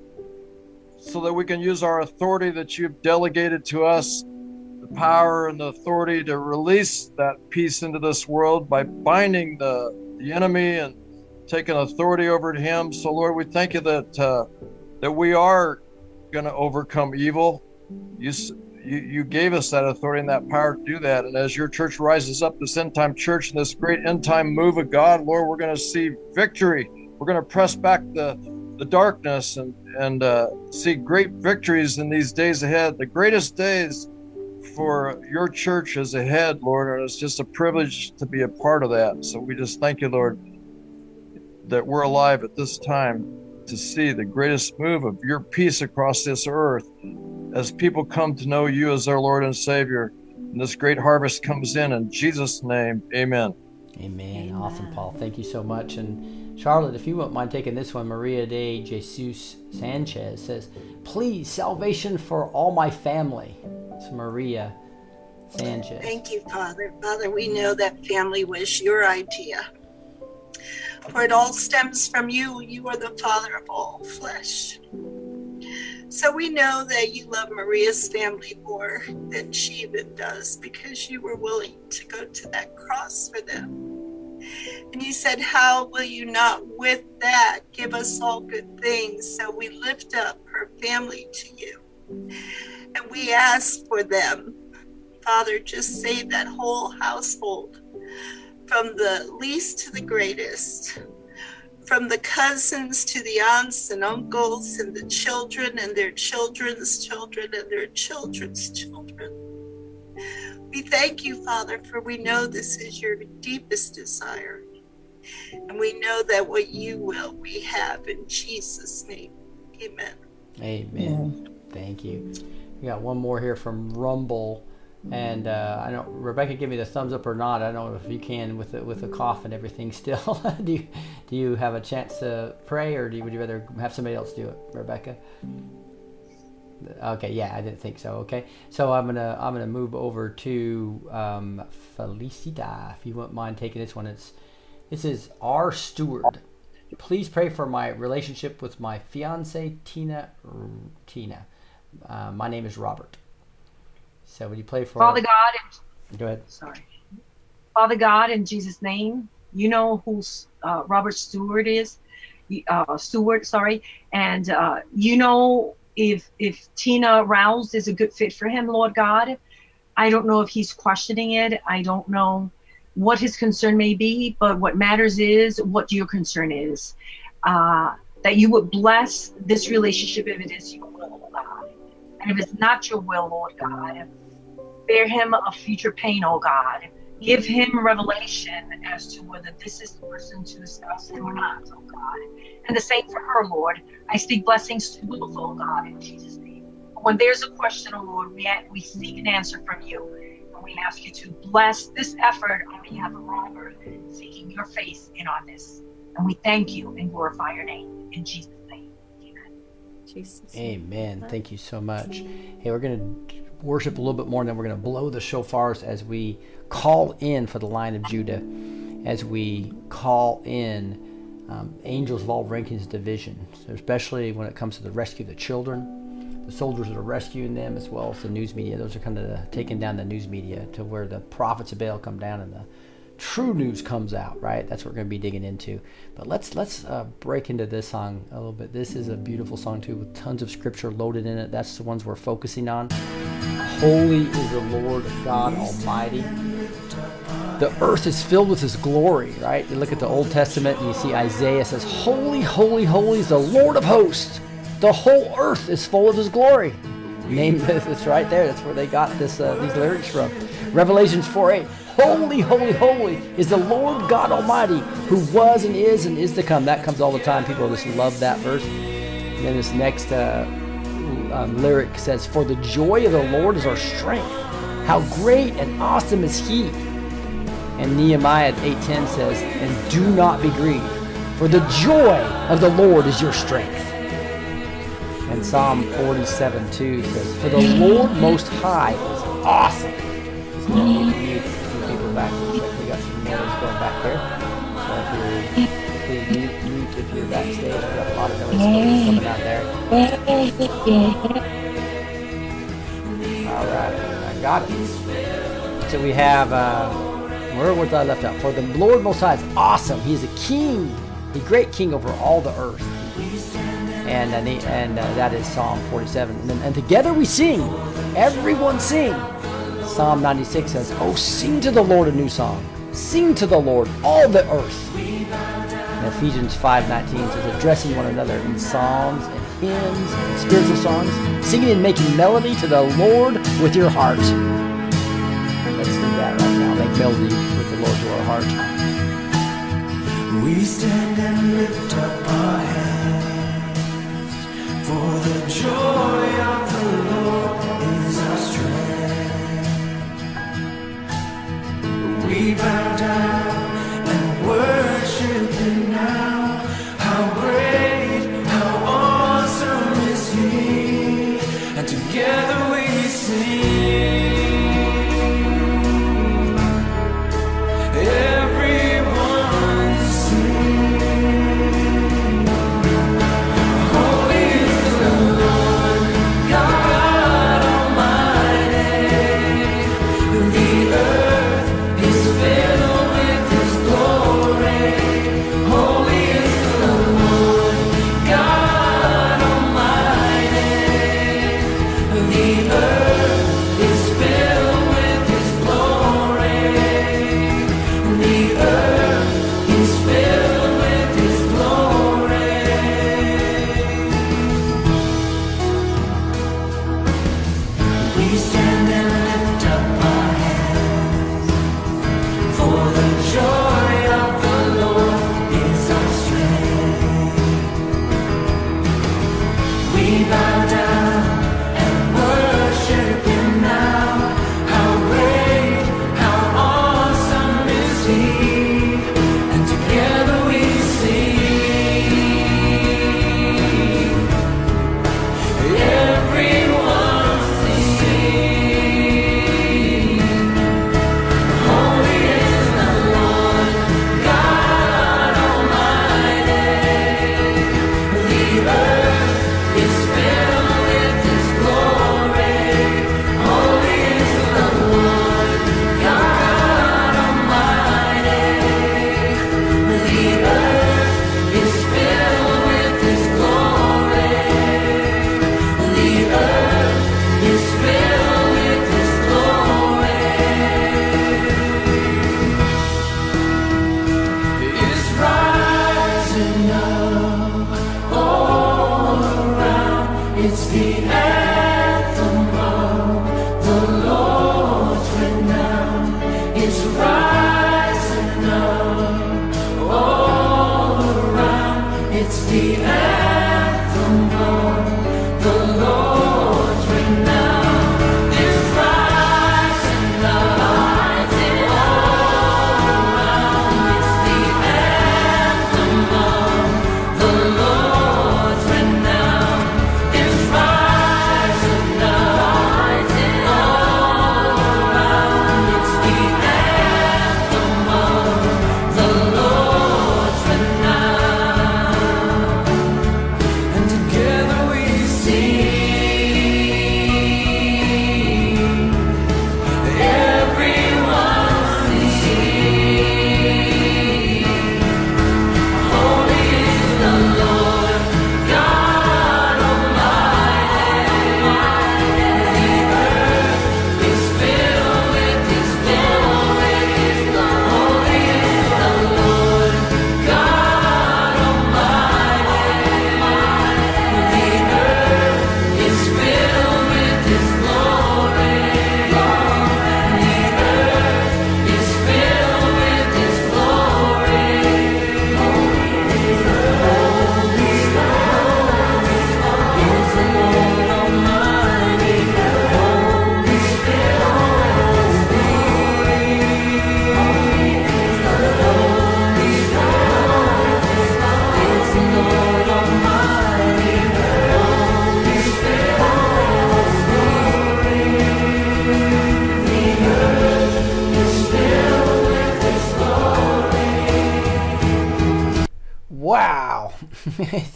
so that we can use our authority that you've delegated to us power and the authority to release that peace into this world by binding the, the enemy and taking authority over him. So, Lord, we thank you that uh, that we are going to overcome evil. You, you you gave us that authority and that power to do that. And as your church rises up, this end time church and this great end time move of God, Lord, we're going to see victory. We're going to press back the the darkness and and uh, see great victories in these days ahead. The greatest days for your church as a head, Lord, and it's just a privilege to be a part of that. So we just thank you, Lord, that we're alive at this time to see the greatest move of your peace across this earth as people come to know you as their Lord and Savior. And this great harvest comes in in Jesus' name. Amen. Amen. Awesome, Paul. Thank you so much. And Charlotte, if you wouldn't mind taking this one, Maria de Jesus Sanchez says, Please, salvation for all my family. Maria Sanchez. Thank you, Father. Father, we know that family was your idea. For it all stems from you. You are the Father of all flesh. So we know that you love Maria's family more than she even does because you were willing to go to that cross for them. And you said, How will you not with that give us all good things? So we lift up her family to you. And we ask for them. Father, just save that whole household from the least to the greatest, from the cousins to the aunts and uncles and the children and their children's children and their children's children. We thank you, Father, for we know this is your deepest desire. And we know that what you will, we have in Jesus' name. Amen. Amen. Thank you. We got one more here from Rumble, and uh, I know Rebecca, give me the thumbs up or not. I don't know if you can with the, with the cough and everything. Still, do you do you have a chance to pray, or do you, would you rather have somebody else do it, Rebecca? Okay, yeah, I didn't think so. Okay, so I'm gonna I'm gonna move over to um, Felicita, if you wouldn't mind taking this one. It's this is our steward. Please pray for my relationship with my fiance Tina. Tina, uh, my name is Robert. So would you play for Father God, Go ahead. sorry. Father God, in Jesus' name, you know who uh, Robert Stewart is, uh, Stewart, sorry, and uh, you know if if Tina Rouse is a good fit for him, Lord God. I don't know if he's questioning it. I don't know what his concern may be, but what matters is what your concern is. Uh, that you would bless this relationship if it is your will. And if it's not your will, Lord God, bear him a future pain, oh God. Give him revelation as to whether this is the person to discuss him or not, oh God. And the same for her, Lord. I speak blessings to both, oh God, in Jesus' name. When there's a question, oh Lord, we, we seek an answer from you. And we ask you to bless this effort on behalf of Robert, seeking your face in on this. And we thank you and glorify your name. In Jesus'. Jesus. Amen. Thank you so much. Hey, we're going to worship a little bit more, and then we're going to blow the shofars as we call in for the line of Judah, as we call in um, angels of all rankings division, so especially when it comes to the rescue of the children, the soldiers that are rescuing them, as well as the news media. Those are kind of the, taking down the news media to where the prophets of Baal come down and the true news comes out. Right, that's what we're going to be digging into. But let's let's uh, break into this song a little bit. This is a beautiful song too, with tons of scripture loaded in it. That's the ones we're focusing on. Holy is the Lord God Almighty the earth is filled with his glory, right? You look at the Old Testament and you see Isaiah says, Holy, holy, holy is the Lord of hosts. The whole earth is full of his glory. Name it's right there. That's where they got this uh, these lyrics from. Revelations 4 8. Holy, holy, holy is the Lord God Almighty, who was and is and is to come. That comes all the time. People just love that verse. And then this next uh, um, lyric says, For the joy of the Lord is our strength. How great and awesome is he! And Nehemiah 8:10 says, "And do not be grieved, for the joy of the Lord is your strength." And Psalm 47:2 says, "For the Lord Most High is awesome." So back. Looks like we got some noise going back there. So if you're please mute, mute if you're backstage. We got a lot of noise coming out there. All right, I got it. So we have. Uh, where was I left out? For the Lord Most High is awesome. He is a king, a great king over all the earth. And and, he- and uh, that is Psalm 47. And, and together we sing. Everyone sing. Psalm 96 says, "Oh, sing to the Lord a new song. Sing to the Lord all the earth." And Ephesians 5:19 says, "Addressing one another in psalms and hymns and spiritual songs, singing and making melody to the Lord with your heart." Let's do that right now. Make melody with the Lord to our heart. We stand and lift up our hands, for the joy of the Lord We bow down and worship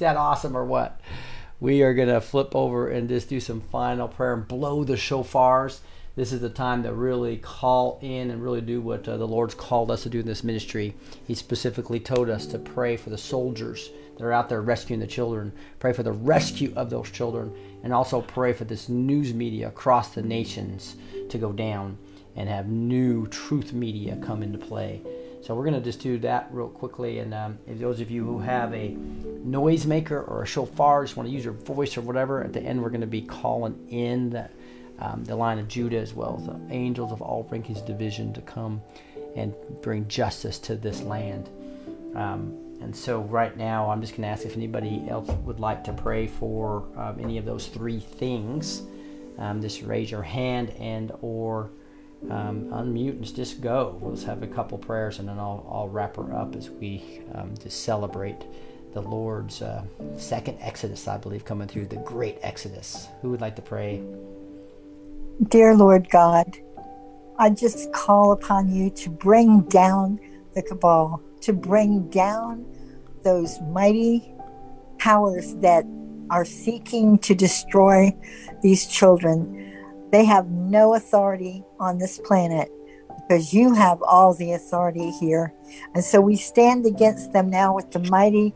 that awesome or what? We are going to flip over and just do some final prayer and blow the shofars. This is the time to really call in and really do what uh, the Lord's called us to do in this ministry. He specifically told us to pray for the soldiers that are out there rescuing the children, pray for the rescue of those children, and also pray for this news media across the nations to go down and have new truth media come into play. So we're going to just do that real quickly. And um, if those of you who have a noisemaker or a shofar, just want to use your voice or whatever, at the end we're going to be calling in the, um, the Lion of Judah as well as the angels of all rankings division to come and bring justice to this land. Um, and so right now, I'm just going to ask if anybody else would like to pray for um, any of those three things. Um, just raise your hand and or um, unmute and just go. Let's have a couple prayers and then I'll, I'll wrap her up as we um, just celebrate the Lord's uh, second Exodus, I believe, coming through the great Exodus. Who would like to pray? Dear Lord God, I just call upon you to bring down the cabal, to bring down those mighty powers that are seeking to destroy these children. They have no authority on this planet because you have all the authority here. And so we stand against them now with the mighty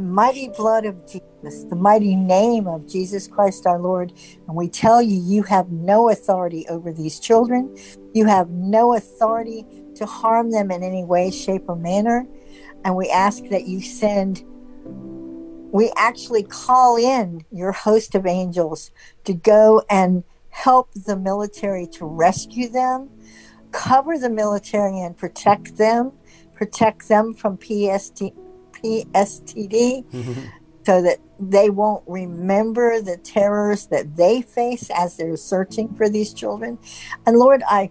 mighty blood of Jesus, the mighty name of Jesus Christ our Lord. And we tell you, you have no authority over these children. You have no authority to harm them in any way, shape, or manner. And we ask that you send, we actually call in your host of angels to go and help the military to rescue them, cover the military and protect them, protect them from PST, PSTD mm-hmm. so that they won't remember the terrors that they face as they're searching for these children. And Lord, I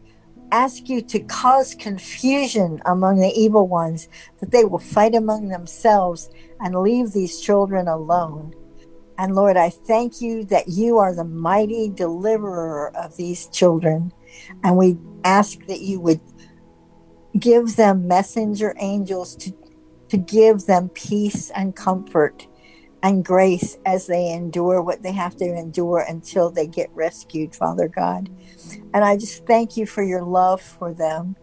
ask you to cause confusion among the evil ones, that they will fight among themselves and leave these children alone. And Lord, I thank you that you are the mighty deliverer of these children. And we ask that you would give them messenger angels to, to give them peace and comfort and grace as they endure what they have to endure until they get rescued, Father God. And I just thank you for your love for them.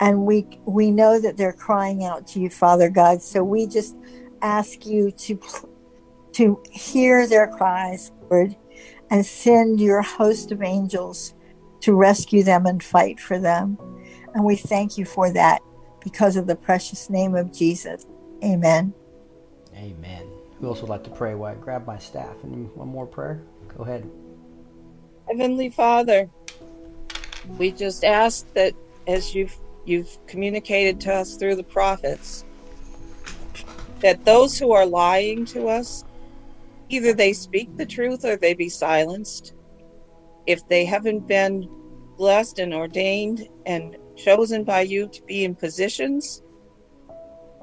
And we we know that they're crying out to you, Father God. So we just ask you to to hear their cries, Lord, and send your host of angels to rescue them and fight for them. And we thank you for that because of the precious name of Jesus. Amen. Amen. Who else would like to pray? Why grab my staff and one more prayer? Go ahead. Heavenly Father, we just ask that as you've you've communicated to us through the prophets, that those who are lying to us, either they speak the truth or they be silenced. If they haven't been blessed and ordained and chosen by you to be in positions,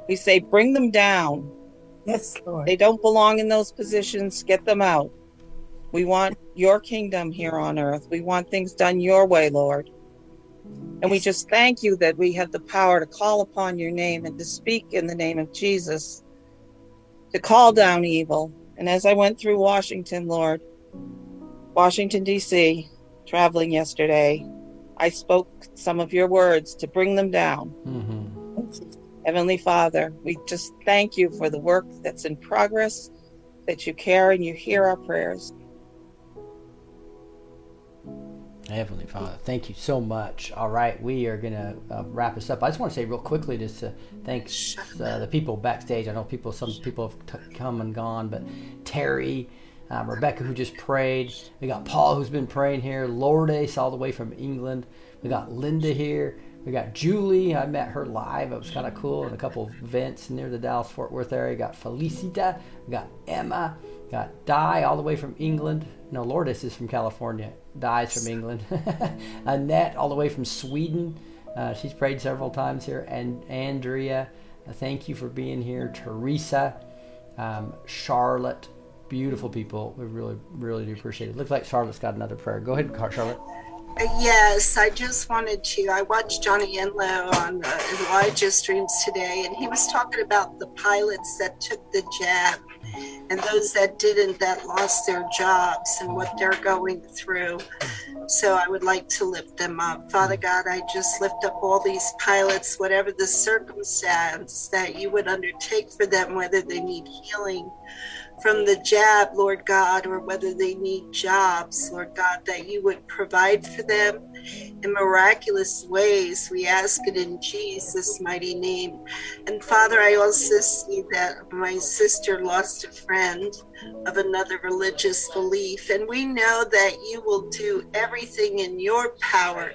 we say bring them down. Yes, Lord. They don't belong in those positions. Get them out. We want your kingdom here on earth. We want things done your way, Lord. And we just thank you that we have the power to call upon your name and to speak in the name of Jesus, to call down evil. And as I went through Washington, Lord, Washington, D.C., traveling yesterday, I spoke some of your words to bring them down. Mm-hmm. Heavenly Father, we just thank you for the work that's in progress, that you care and you hear our prayers. Heavenly Father, thank you so much. All right, we are going to uh, wrap this up. I just want to say real quickly just to thank uh, the people backstage. I know people, some people have t- come and gone, but Terry, um, Rebecca, who just prayed. We got Paul, who's been praying here. Lourdes, all the way from England. We got Linda here. We got Julie. I met her live. It was kind of cool And a couple of events near the Dallas Fort Worth area. We got Felicita. We got Emma. We got Di, all the way from England. No, Lourdes is from California. Di's from England. Annette, all the way from Sweden. Uh, she's prayed several times here. And Andrea, uh, thank you for being here. Teresa, um, Charlotte, beautiful people. We really, really do appreciate it. Looks like Charlotte's got another prayer. Go ahead, Charlotte. Uh, Yes, I just wanted to. I watched Johnny Enlow on the Elijah streams today, and he was talking about the pilots that took the jab and those that didn't, that lost their jobs and what they're going through. So I would like to lift them up. Father God, I just lift up all these pilots, whatever the circumstance that you would undertake for them, whether they need healing from the jab, Lord God, or whether they need jobs, Lord God, that you would provide for them in miraculous ways. We ask it in Jesus' mighty name. And Father, I also see that my sister lost a friend of another religious belief, and we know that you will do everything in your power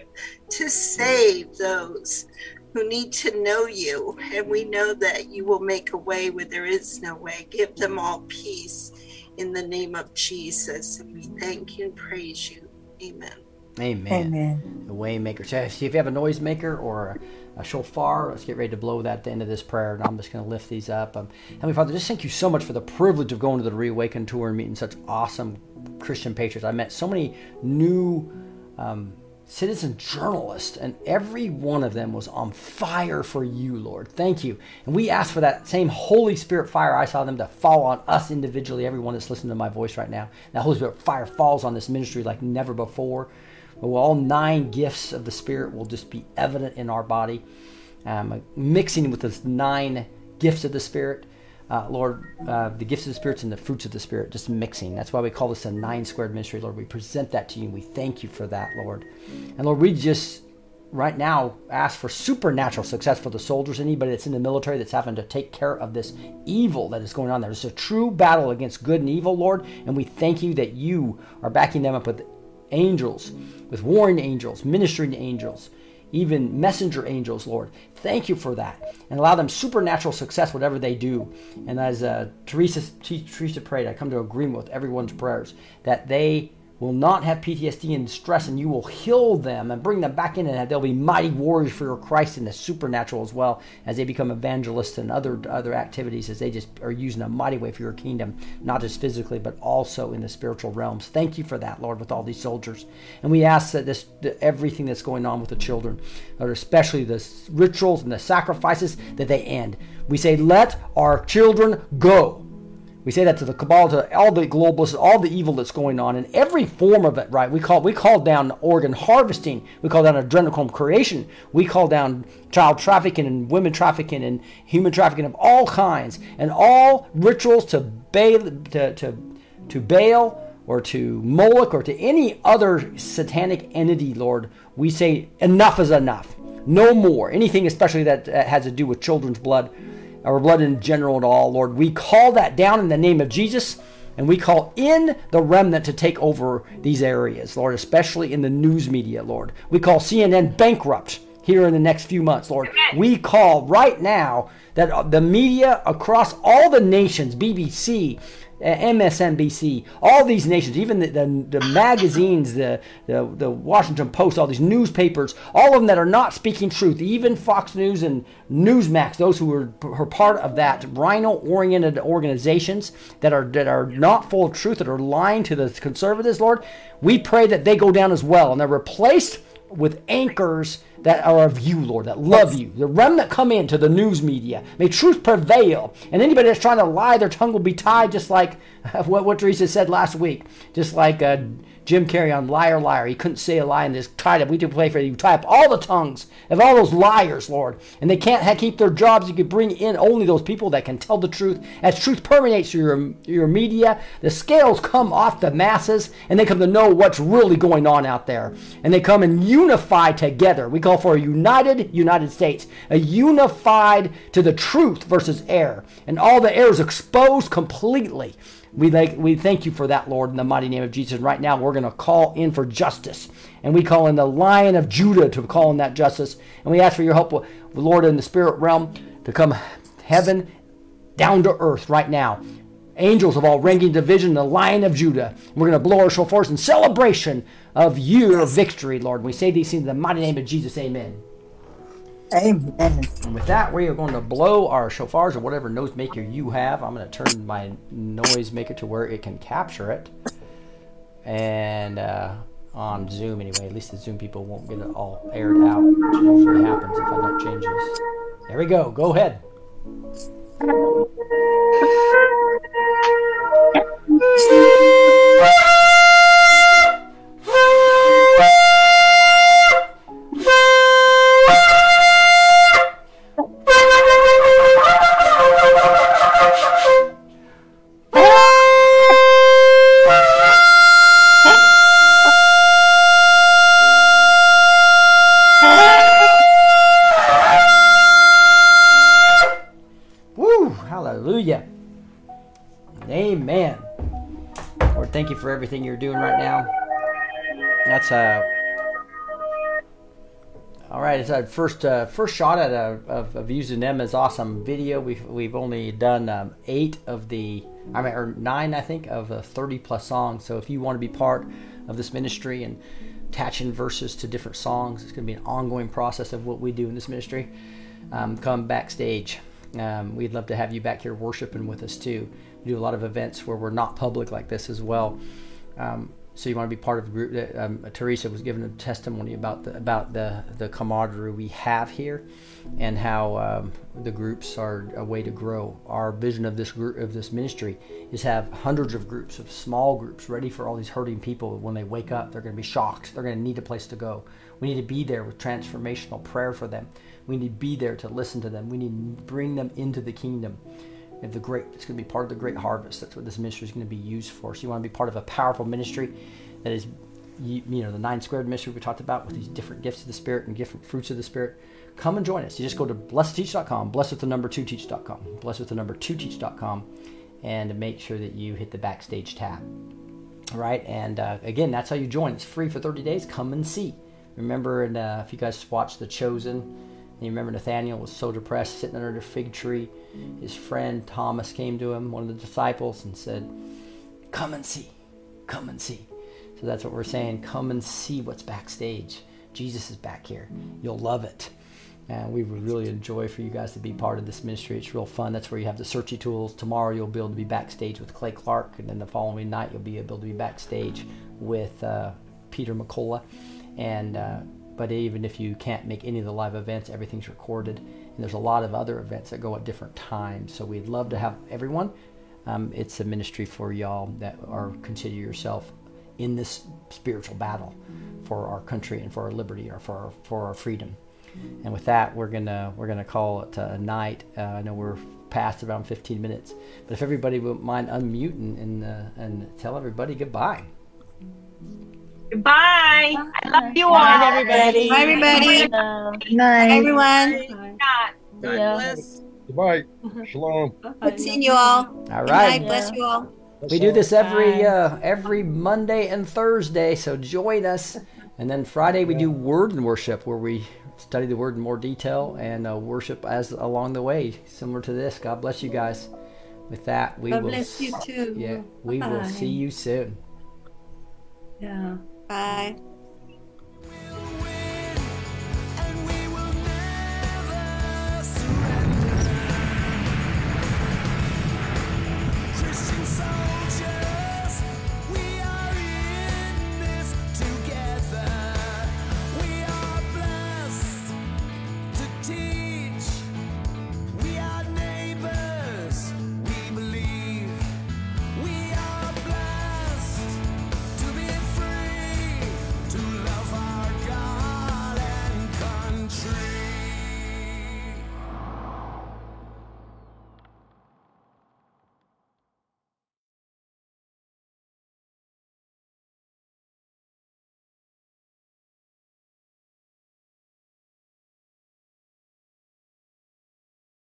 to save those who need to know you. And we know that you will make a way where there is no way. Give them all peace in the name of Jesus. And we thank you and praise you. Amen. Amen. Amen. The waymaker. So if you have a noisemaker or a, a shofar, let's get ready to blow that at the end of this prayer. And I'm just going to lift these up. Um, Heavenly Father, just thank you so much for the privilege of going to the Reawaken tour and meeting such awesome Christian patriots. I met so many new um, citizen journalists, and every one of them was on fire for you, Lord. Thank you. And we ask for that same Holy Spirit fire I saw them to fall on us individually, everyone that's listening to my voice right now. That Holy Spirit fire falls on this ministry like never before. All nine gifts of the Spirit will just be evident in our body, um, mixing with the nine gifts of the Spirit. Uh, Lord, uh, the gifts of the Spirit and the fruits of the Spirit, just mixing. That's why we call this a nine squared ministry, Lord. We present that to you and we thank you for that, Lord. And Lord, we just right now ask for supernatural success for the soldiers, anybody that's in the military that's having to take care of this evil that is going on there. It's a true battle against good and evil, Lord, and we thank you that you are backing them up with angels, with warring angels, ministering angels, even messenger angels, Lord. Thank you for that. And allow them supernatural success, whatever they do. And as uh, Teresa, Teresa prayed, I come to agreement with everyone's prayers that they will not have PTSD and stress, and you will heal them and bring them back in, and they'll be mighty warriors for your Christ in the supernatural as well as they become evangelists and other other activities as they just are using a mighty way for your kingdom, not just physically but also in the spiritual realms. Thank you for that, Lord, with all these soldiers, and we ask that this that everything that's going on with the children, or especially the rituals and the sacrifices, that they end. We say, let our children go. We say that to the cabal, to all the globalists, all the evil that's going on, in every form of it. Right? We call we call down organ harvesting. We call down adrenochrome creation. We call down child trafficking and women trafficking and human trafficking of all kinds, and all rituals to bail to to to Baal or to Moloch or to any other satanic entity. Lord, we say enough is enough. No more. Anything, especially that has to do with children's blood or blood in general at all, Lord. We call that down in the name of Jesus, and we call in the remnant to take over these areas, Lord, especially in the news media, Lord. We call CNN bankrupt here in the next few months, Lord. We call right now that the media across all the nations, BBC, MSNBC, all these nations, even the, the, the magazines, the, the, the Washington Post, all these newspapers, all of them that are not speaking truth, even Fox News and Newsmax, those who are, are part of that RINO-oriented organizations that are that are not full of truth, that are lying to the conservatives, Lord, we pray that they go down as well, and they're replaced with anchors that are of you, Lord, that love you. The remnant come into the news media. May truth prevail. And anybody that's trying to lie, their tongue will be tied, just like what, what Teresa said last week. Just like uh, Jim Carrey on Liar Liar. He couldn't say a lie in this tied up. We do play for you. Tie up all the tongues of all those liars, Lord. And they can't keep their jobs. You could bring in only those people that can tell the truth. As truth permeates your, your media, the scales come off the masses and they come to know what's really going on out there. And they come and unify together. We call for a united United States, a unified to the truth versus error. And all the error is exposed completely. We like we thank you for that, Lord, in the mighty name of Jesus. Right now we're going to call in for justice, and we call in the Lion of Judah to call in that justice, and we ask for your help, Lord, in the spirit realm to come heaven down to earth right now. Angels of all ranking division, the Lion of Judah. We're going to blow our shofars in celebration of your victory, Lord. We say these things in the mighty name of Jesus. Amen. Amen. And with that, we are going to blow our shofars or whatever noisemaker you have. I'm going to turn my noise maker to where it can capture it. And uh, on Zoom anyway. At least the Zoom people won't get it all aired out, which usually happens if I don't change this. There we go. Go ahead. for everything you're doing right now. That's uh all right. It's a first uh, first shot at a, of, of using them as awesome video. We've we've only done um, eight of the I mean or nine I think of the thirty plus songs. So if you want to be part of this ministry and attaching verses to different songs, it's going to be an ongoing process of what we do in this ministry. Um, come backstage. Um, we'd love to have you back here worshiping with us too. Do a lot of events where we're not public like this as well. Um, so you want to be part of a group that um, Teresa was giving a testimony about the about the the camaraderie we have here, and how um, the groups are a way to grow. Our vision of this group of this ministry is have hundreds of groups of small groups ready for all these hurting people. When they wake up, they're going to be shocked. They're going to need a place to go. We need to be there with transformational prayer for them. We need to be there to listen to them. We need to bring them into the kingdom of the great. It's going to be part of the great harvest. That's what this ministry is going to be used for. So you want to be part of a powerful ministry that is, you, you know, the nine squared ministry we talked about with these different gifts of the Spirit and different fruits of the Spirit. Come and join us. You just go to blessed2teach.com, blessed with the number two teach.com, blessed with the number two teach.com, and make sure that you hit the backstage tab. All right, and uh, again, that's how you join. It's free for 30 days. Come and see. Remember, and uh, if you guys watched The Chosen, you remember Nathaniel was so depressed, sitting under the fig tree. His friend Thomas came to him, one of the disciples, and said, "Come and see, come and see." So that's what we're saying. Come and see what's backstage. Jesus is back here. You'll love it. And we would really enjoy for you guys to be part of this ministry. It's real fun. That's where you have the searchy tools. Tomorrow you'll be able to be backstage with Clay Clark, and then the following night you'll be able to be backstage with uh, Peter McCullough. And uh, but even if you can't make any of the live events, everything's recorded. And there's a lot of other events that go at different times. So we'd love to have everyone. Um, it's a ministry for y'all that are consider yourself in this spiritual battle for our country and for our liberty or for our, for our freedom. And with that, we're gonna we're gonna call it a night. Uh, I know we're past around 15 minutes, but if everybody would mind unmuting and uh, and tell everybody goodbye. Goodbye. I love you all. Bye, everybody. Bye, everybody. Good night. Bye, everyone. God bless. Goodbye. Shalom. Good seeing you all. All Good right. night. Bless you all. We do this every uh, every Monday and Thursday, so join us. And then Friday we do word and worship, where we study the word in more detail and uh, worship as along the way, similar to this. God bless you guys. With that, we God will. bless you too. Yeah, we will see you soon. Yeah. Bye.